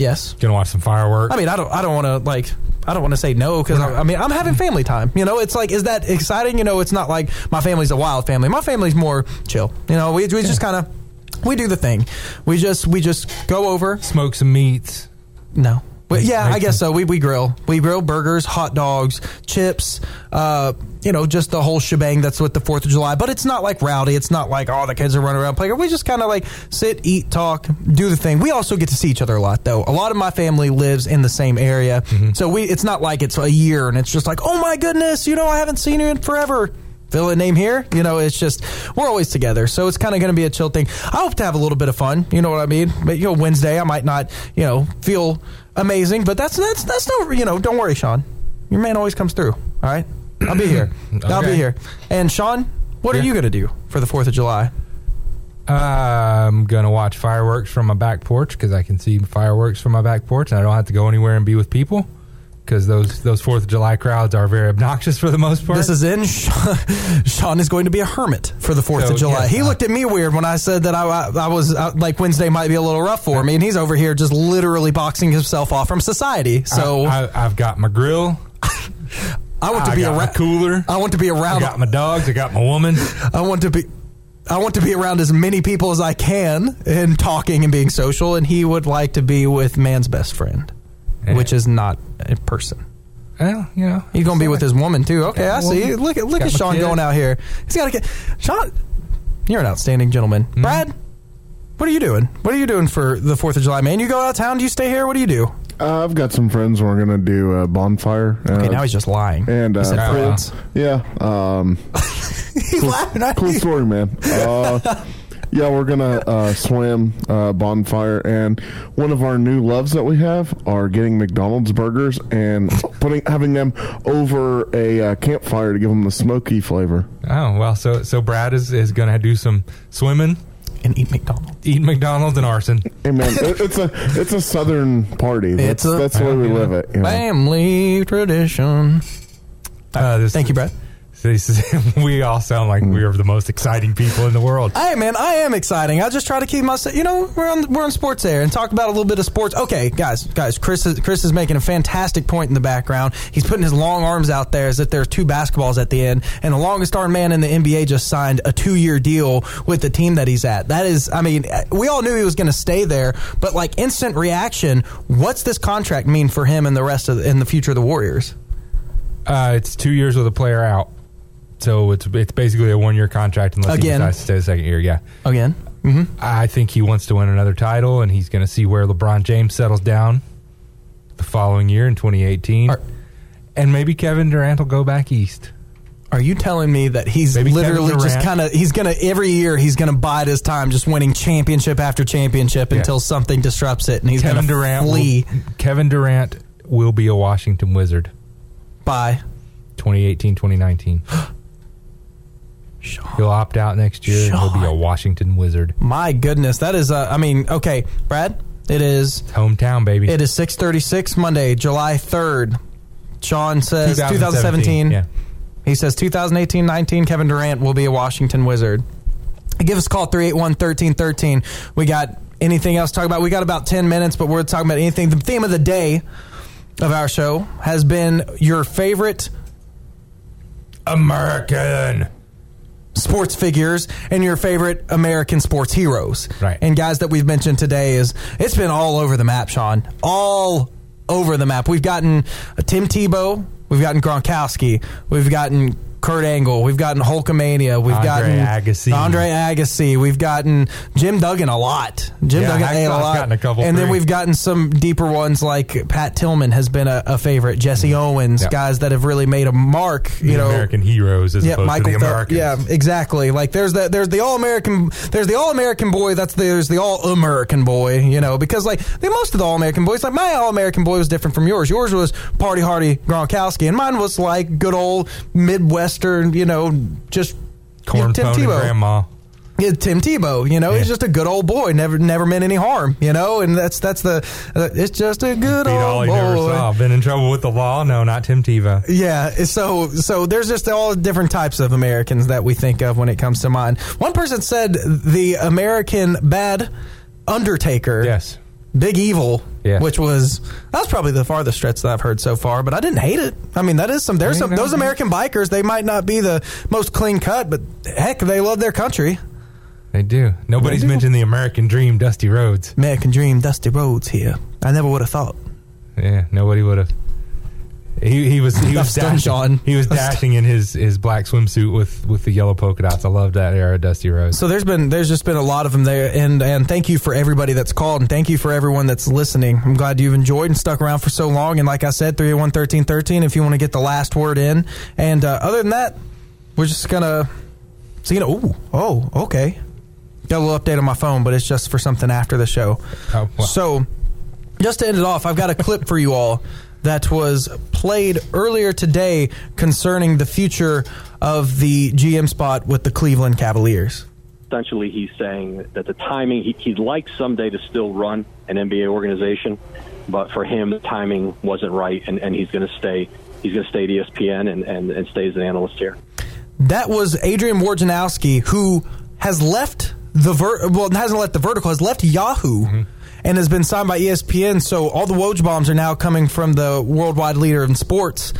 yes. Gonna watch some fireworks. I mean, I don't, I don't want to like, I don't want to say no because I, I mean, I'm having family time. You know, it's like, is that exciting? You know, it's not like my family's a wild family. My family's more chill. You know, we we just kind of we do the thing. We just we just go over, smoke some meats. No. Well, yeah, I guess so. We, we grill. We grill burgers, hot dogs, chips, uh, you know, just the whole shebang that's with the Fourth of July. But it's not like rowdy. It's not like all the kids are running around playing. We just kind of like sit, eat, talk, do the thing. We also get to see each other a lot, though. A lot of my family lives in the same area, so we. It's not like it's a year and it's just like, oh my goodness, you know, I haven't seen you in forever. Fill a name here, you know. It's just we're always together, so it's kind of going to be a chill thing. I hope to have a little bit of fun, you know what I mean. But you know, Wednesday I might not, you know, feel amazing, but that's that's that's no, you know. Don't worry, Sean. Your man always comes through. All right, I'll be here. *clears throat* I'll be here. And Sean, what are you going to do for the Fourth of July? I'm gonna watch fireworks from my back porch because I can see fireworks from my back porch, and I don't have to go anywhere and be with people because those those Fourth of July crowds are very obnoxious for the most part. This is in. *laughs* Sean is going to be a hermit for the Fourth So, of July. yeah, he uh, looked at me weird when I said that I, I, I was uh, like Wednesday might be a little rough for me, and he's over here just literally boxing himself off from society. So I, I've got my grill. *laughs* I want to be around. cooler. I want to be around. I got my dogs. I got my woman. *laughs* I want to be. I want to be around as many people as I can and talking and being social. And he would like to be with man's best friend, which is not a person. Well, you know, he's gonna be with his woman too. Okay, I see. woman. Look at look Got at Sean kid. going out here. He's got to get Sean. You're an outstanding gentleman, Mm-hmm. Brad. What are you doing? What are you doing for the Fourth of July, man? You go out of town? Do you stay here? What do you do? Uh, I've got some friends. We're gonna do a bonfire. Okay, uh, now he's just lying. And He uh, said friends. Yeah. Um, *laughs* cool, cool story, man. *laughs* Yeah, we're gonna uh, swim uh, bonfire, and one of our new loves that we have are getting McDonald's burgers and putting having them over a uh, campfire to give them the smoky flavor. Oh well, so so Brad is is gonna do some swimming and eat McDonald's, eat McDonald's and arson. Hey man, it, it's a it's a southern party. That's, It's a- that's the way we live it. you know. Family tradition. Uh, this, Thank you, Brad. This is, *laughs* we all sound like we are the most exciting people in the world. Hey man, I am exciting. I just try to keep myself. You know, we're on we're on sports air and talk about a little bit of sports. Okay, guys, guys, Chris is Chris is making a fantastic point in the background. He's putting his long arms out there as if there's two basketballs at the end, and the longest arm man in the NBA just signed a two year deal with the team that he's at. That is, I mean, we all knew he was going to stay there, but like instant reaction. What's this contract mean for him and the rest of the, in the future of the Warriors? Uh, it's two years with a player out, so it's it's basically a one year contract unless Again. he decides to stay the second year. Yeah, Again, mm-hmm. I think he wants to win another title, and he's going to see where LeBron James settles down the following year in 2018, and maybe Kevin Durant will go back east. Are you telling me that he's Maybe Kevin literally just Durant. kind of he's gonna every year he's gonna bide his time just winning championship after championship until something disrupts it and he's Kevin gonna Durant flee Will, Kevin Durant will be a Washington Wizard by 2018, *gasps* 2019. He'll opt out next year, and he'll be a Washington Wizard. my goodness that is uh, I mean okay Brad it is hometown baby. It is six thirty six Monday July third. Sean says 2017, 2017 yeah. he says 2018-19 Kevin Durant will be a Washington Wizard. Give us a call 381-1313 we got anything else to talk about? We got about 10 minutes but we're talking about anything. The theme of the day of our show has been your favorite American sports figures and your favorite American sports heroes. Right. And guys that we've mentioned today is it's been all over the map, Sean. All over the map. We've gotten Tim Tebow, we've gotten Gronkowski, we've gotten Kurt Angle, we've gotten Hulkamania, we've Andre gotten Agassi. Andre Agassi, we've gotten Jim Duggan a lot. Jim Yeah, Duggan a lot. gotten a couple and then we've gotten some deeper ones like Pat Tillman has been a, a favorite, Jesse mm-hmm. Owens, Yeah. guys that have really made a mark. You The know, American heroes as opposed to the Americans. yeah, exactly. Like there's the there's the all American there's the all American boy. That's there's the all American boy. You know, because like the, most of the all American boys, like my all American boy was different from yours. Yours was party hardy Gronkowski, and mine was like good old Midwestern. You know, just Corn Tim pone and Tebow. grandma. Yeah, Tim Tebow, you know, he's just a good old boy. Never, never meant any harm, you know. And that's that's the. Uh, it's just a good Beat old boy. Been in trouble with the law? No, not Tim Tebow. Yeah, so so there's just all different types of Americans that we think of when it comes to mind. One person said the American bad Undertaker. Yes. Big Evil, Yes. which was that's probably the farthest stretch that I've heard so far, but I didn't hate it. I mean, that is some there's some those American bikers, they might not be the most clean cut, but heck, they love their country. They do. Nobody's They do. mentioned the American dream, Dusty Rhodes. American Dream, Dusty Rhodes here. I never would have thought. Yeah, nobody would have. He, he was he was stun, dashing, he was dashing in his, his black swimsuit with, with the yellow polka dots. I love that era, Dusty Rhodes. So there's been there's just been a lot of them there, and and thank you for everybody that's called, and thank you for everyone that's listening. I'm glad you've enjoyed and stuck around for so long. And like I said, three one thirteen thirteen. If you want to get the last word in, and uh, other than that, we're just gonna see. You know, ooh, oh, okay. Got a little update on my phone, but it's just for something after the show. Oh, well. So, just to end it off, I've got a clip for you all that was played earlier today concerning the future of the GM spot with the Cleveland Cavaliers. essentially he's saying that the timing he, he'd like someday to still run an NBA organization, but for him the timing wasn't right, and, and he's going to stay. He's going to stay at ESPN and, and, and stay as an analyst here. That was Adrian Wojnarowski, who has left the ver- well, hasn't left the vertical, has left Yahoo. Mm-hmm. And has been signed by ESPN, so all the Woj bombs are now coming from the worldwide leader in sports,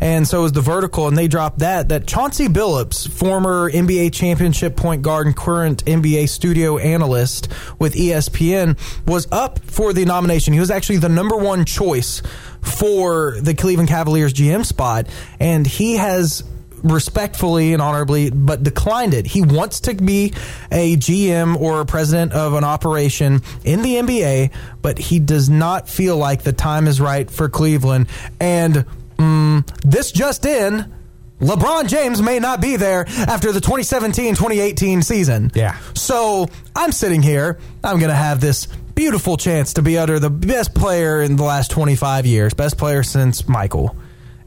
and so is the vertical. And they dropped that that Chauncey Billups, former NBA championship point guard and current NBA studio analyst with ESPN, was up for the nomination. He was actually the number one choice for the Cleveland Cavaliers GM spot, and he has respectfully and honorably, but declined it. He wants to be a GM or a president of an operation in the NBA, but he does not feel like the time is right for Cleveland. And mm, this just in. LeBron James may not be there after the 2017 2018 season. Yeah. So I'm sitting here. I'm going to have this beautiful chance to be under the best player in the last 25 years, best player since Michael.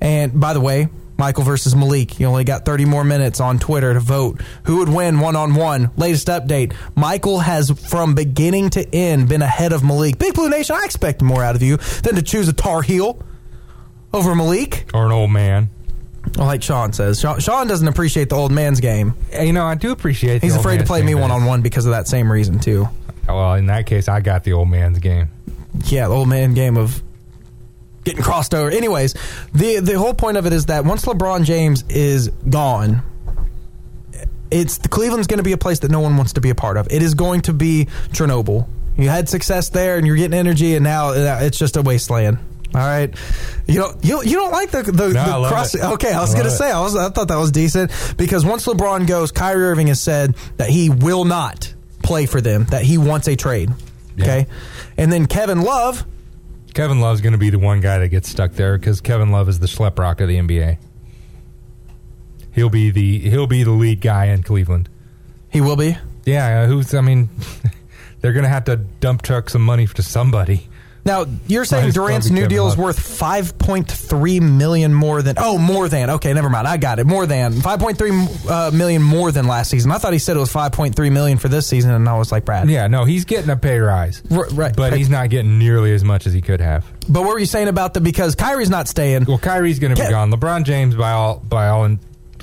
And by the way, Michael versus Malik. You only got 30 more minutes on Twitter to vote who would win one on one. Latest update Michael has, from beginning to end, been ahead of Malik. Big Blue Nation, I expect more out of you than to choose a Tar Heel over Malik. Or an old man. Well, like Sean says, Sean, Sean doesn't appreciate the old man's game. You know, I do appreciate the He's afraid to play me one on one because of that same reason, too. Well, in that case, I got the old man's game. yeah, the old man game of getting crossed over. Anyways, the the whole point of it is that once LeBron James is gone, it's the Cleveland's going to be a place that no one wants to be a part of. It is going to be Chernobyl. You had success there, and you're getting energy, and now uh, it's just a wasteland. All right, you don't you, you don't like the the, No, the cross. it. Okay, I was I gonna it. say I was I thought that was decent because once LeBron goes, Kyrie Irving has said that he will not play for them. That he wants a trade. Okay, and then Kevin Love Kevin Love's going to be the one guy that gets stuck there because Kevin Love is the Schleprock of the NBA. He'll be the he'll be the lead guy in Cleveland. He will be. Yeah, who's? I mean, *laughs* they're going to have to dump truck some money to somebody. Now you're saying Durant's new Kevin deal is worth five point three million more than oh more than okay never mind I got it more than five point three uh, million more than last season. I thought he said it was five point three million for this season and I was like Brad. Yeah, no, he's getting a pay rise, R- right but he's not getting nearly as much as he could have. but what were you saying about the because Kyrie's not staying. Well, Kyrie's going to be Ke- gone. LeBron James, by all by all in,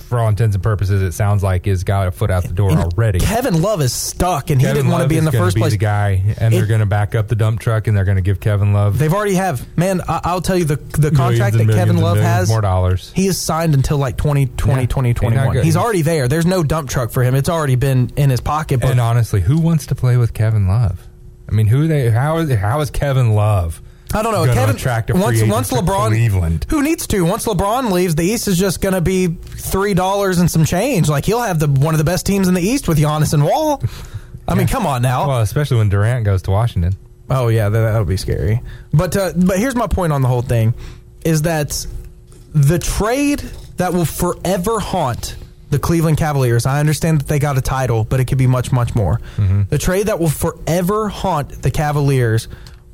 for all intents and purposes, it sounds like has got a foot out the door And already. Kevin Love is stuck and he didn't want to be in the first be place The guy, and they're going to back up the dump truck, and they're going to give Kevin Love They've already have man. I, I'll tell you the the contract that Kevin Love has more dollars. He is signed until like 2020, Yeah. 2021. He's. He's already there. There's no dump truck for him. It's already been in his pocket. But And honestly, who wants to play with Kevin Love? I mean, who they? How is how is Kevin Love? I don't know. gonna Kevin attract a free once once LeBron Cleveland. who needs to once LeBron leaves, the East is just going to be three dollars and some change. Like he'll have the one of the best teams in the East with Giannis and Wall. I mean, come on now. Well, especially when Durant goes to Washington. Oh yeah, that, that'll be scary. But uh, but here's my point on the whole thing: is that the trade that will forever haunt the Cleveland Cavaliers. I understand that they got a title, but it could be much much more. The trade that will forever haunt the Cavaliers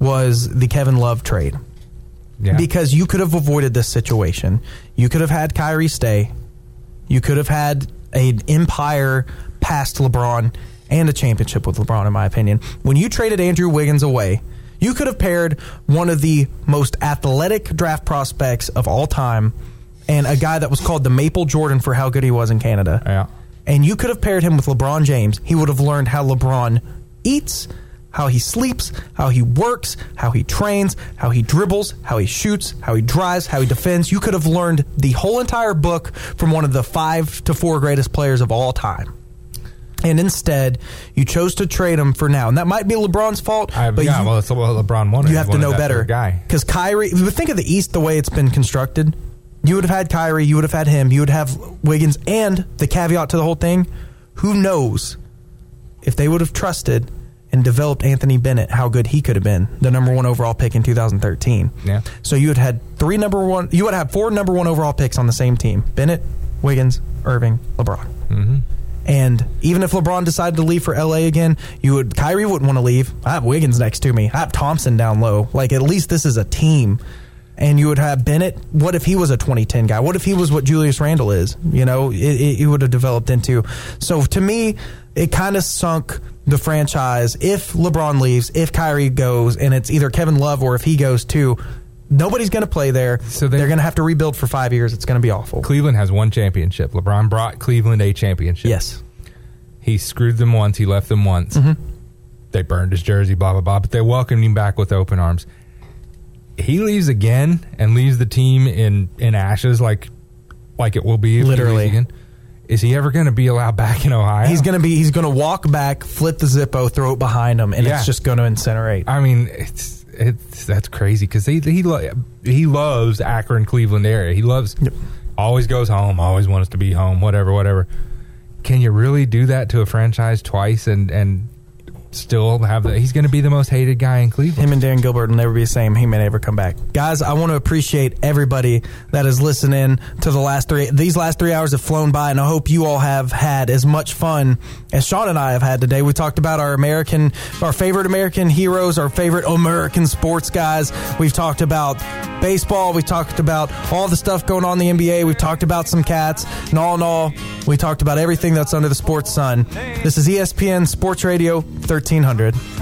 was the Kevin Love trade. Yeah. Because you could have avoided this situation. You could have had Kyrie stay. You could have had an empire past LeBron and a championship with LeBron, in my opinion. When you traded Andrew Wiggins away, you could have paired one of the most athletic draft prospects of all time and a guy that was called the Maple Jordan for how good he was in Canada. Yeah. And you could have paired him with LeBron James. He would have learned how LeBron eats, how he sleeps, how he works, how he trains, how he dribbles, how he shoots, how he drives, how he defends. You could have learned the whole entire book from one of the five to four greatest players of all time. And instead, you chose to trade him for now, and that might be LeBron's fault. but yeah, you, well, that's what LeBron wanted. you have to know better, guy. Because Kyrie, if you think of the East the way it's been constructed, you would have had Kyrie, you would have had him, you would have Wiggins, and the caveat to the whole thing: who knows if they would have trusted and developed Anthony Bennett, how good he could have been, the number one overall pick in 2013. Yeah. So you would have had three number one, you would have four number one overall picks on the same team: Bennett, Wiggins, Irving, LeBron. Mm-hmm. And even if LeBron decided to leave for LA again, you would Kyrie wouldn't want to leave. I have Wiggins next to me. I have Thompson down low. Like at least this is a team. And you would have Bennett. What if he was a 2010 guy? What if he was what Julius Randle is? You know, it, it, it would have developed into. So to me, it kind of sunk the franchise. If LeBron leaves, if Kyrie goes, and it's either Kevin Love or if he goes too, nobody's going to play there. So they're going to have to rebuild for five years. It's going to be awful. Cleveland has one championship. LeBron brought Cleveland a championship. Yes. He screwed them once. He left them once. Mhm. They burned his jersey, blah, blah, blah. But they welcomed him back with open arms. He leaves again and leaves the team in, in ashes like like it will be if he Literally. Is he ever going to be allowed back in Ohio? He's gonna be. He's gonna walk back, flip the Zippo, throw it behind him, and Yeah. it's just gonna incinerate. I mean, it's it's that's crazy because he he lo- he loves Akron, Cleveland area. He loves always goes home, always wants to be home, whatever, whatever. Can you really do that to a franchise twice and and still have the? He's going to be the most hated guy in Cleveland. Him and Darren Gilbert will never be the same. He may never come back. Guys, I want to appreciate everybody that is listening to the last three. These last three hours have flown by, and I hope you all have had as much fun as Sean and I have had today. We talked about our American, our favorite American heroes, our favorite American sports guys. We've talked about baseball. We talked about all the stuff going on in the NBA. We've talked about some cats. And all in all, we talked about everything that's under the sports sun. This is ESPN Sports Radio 1300.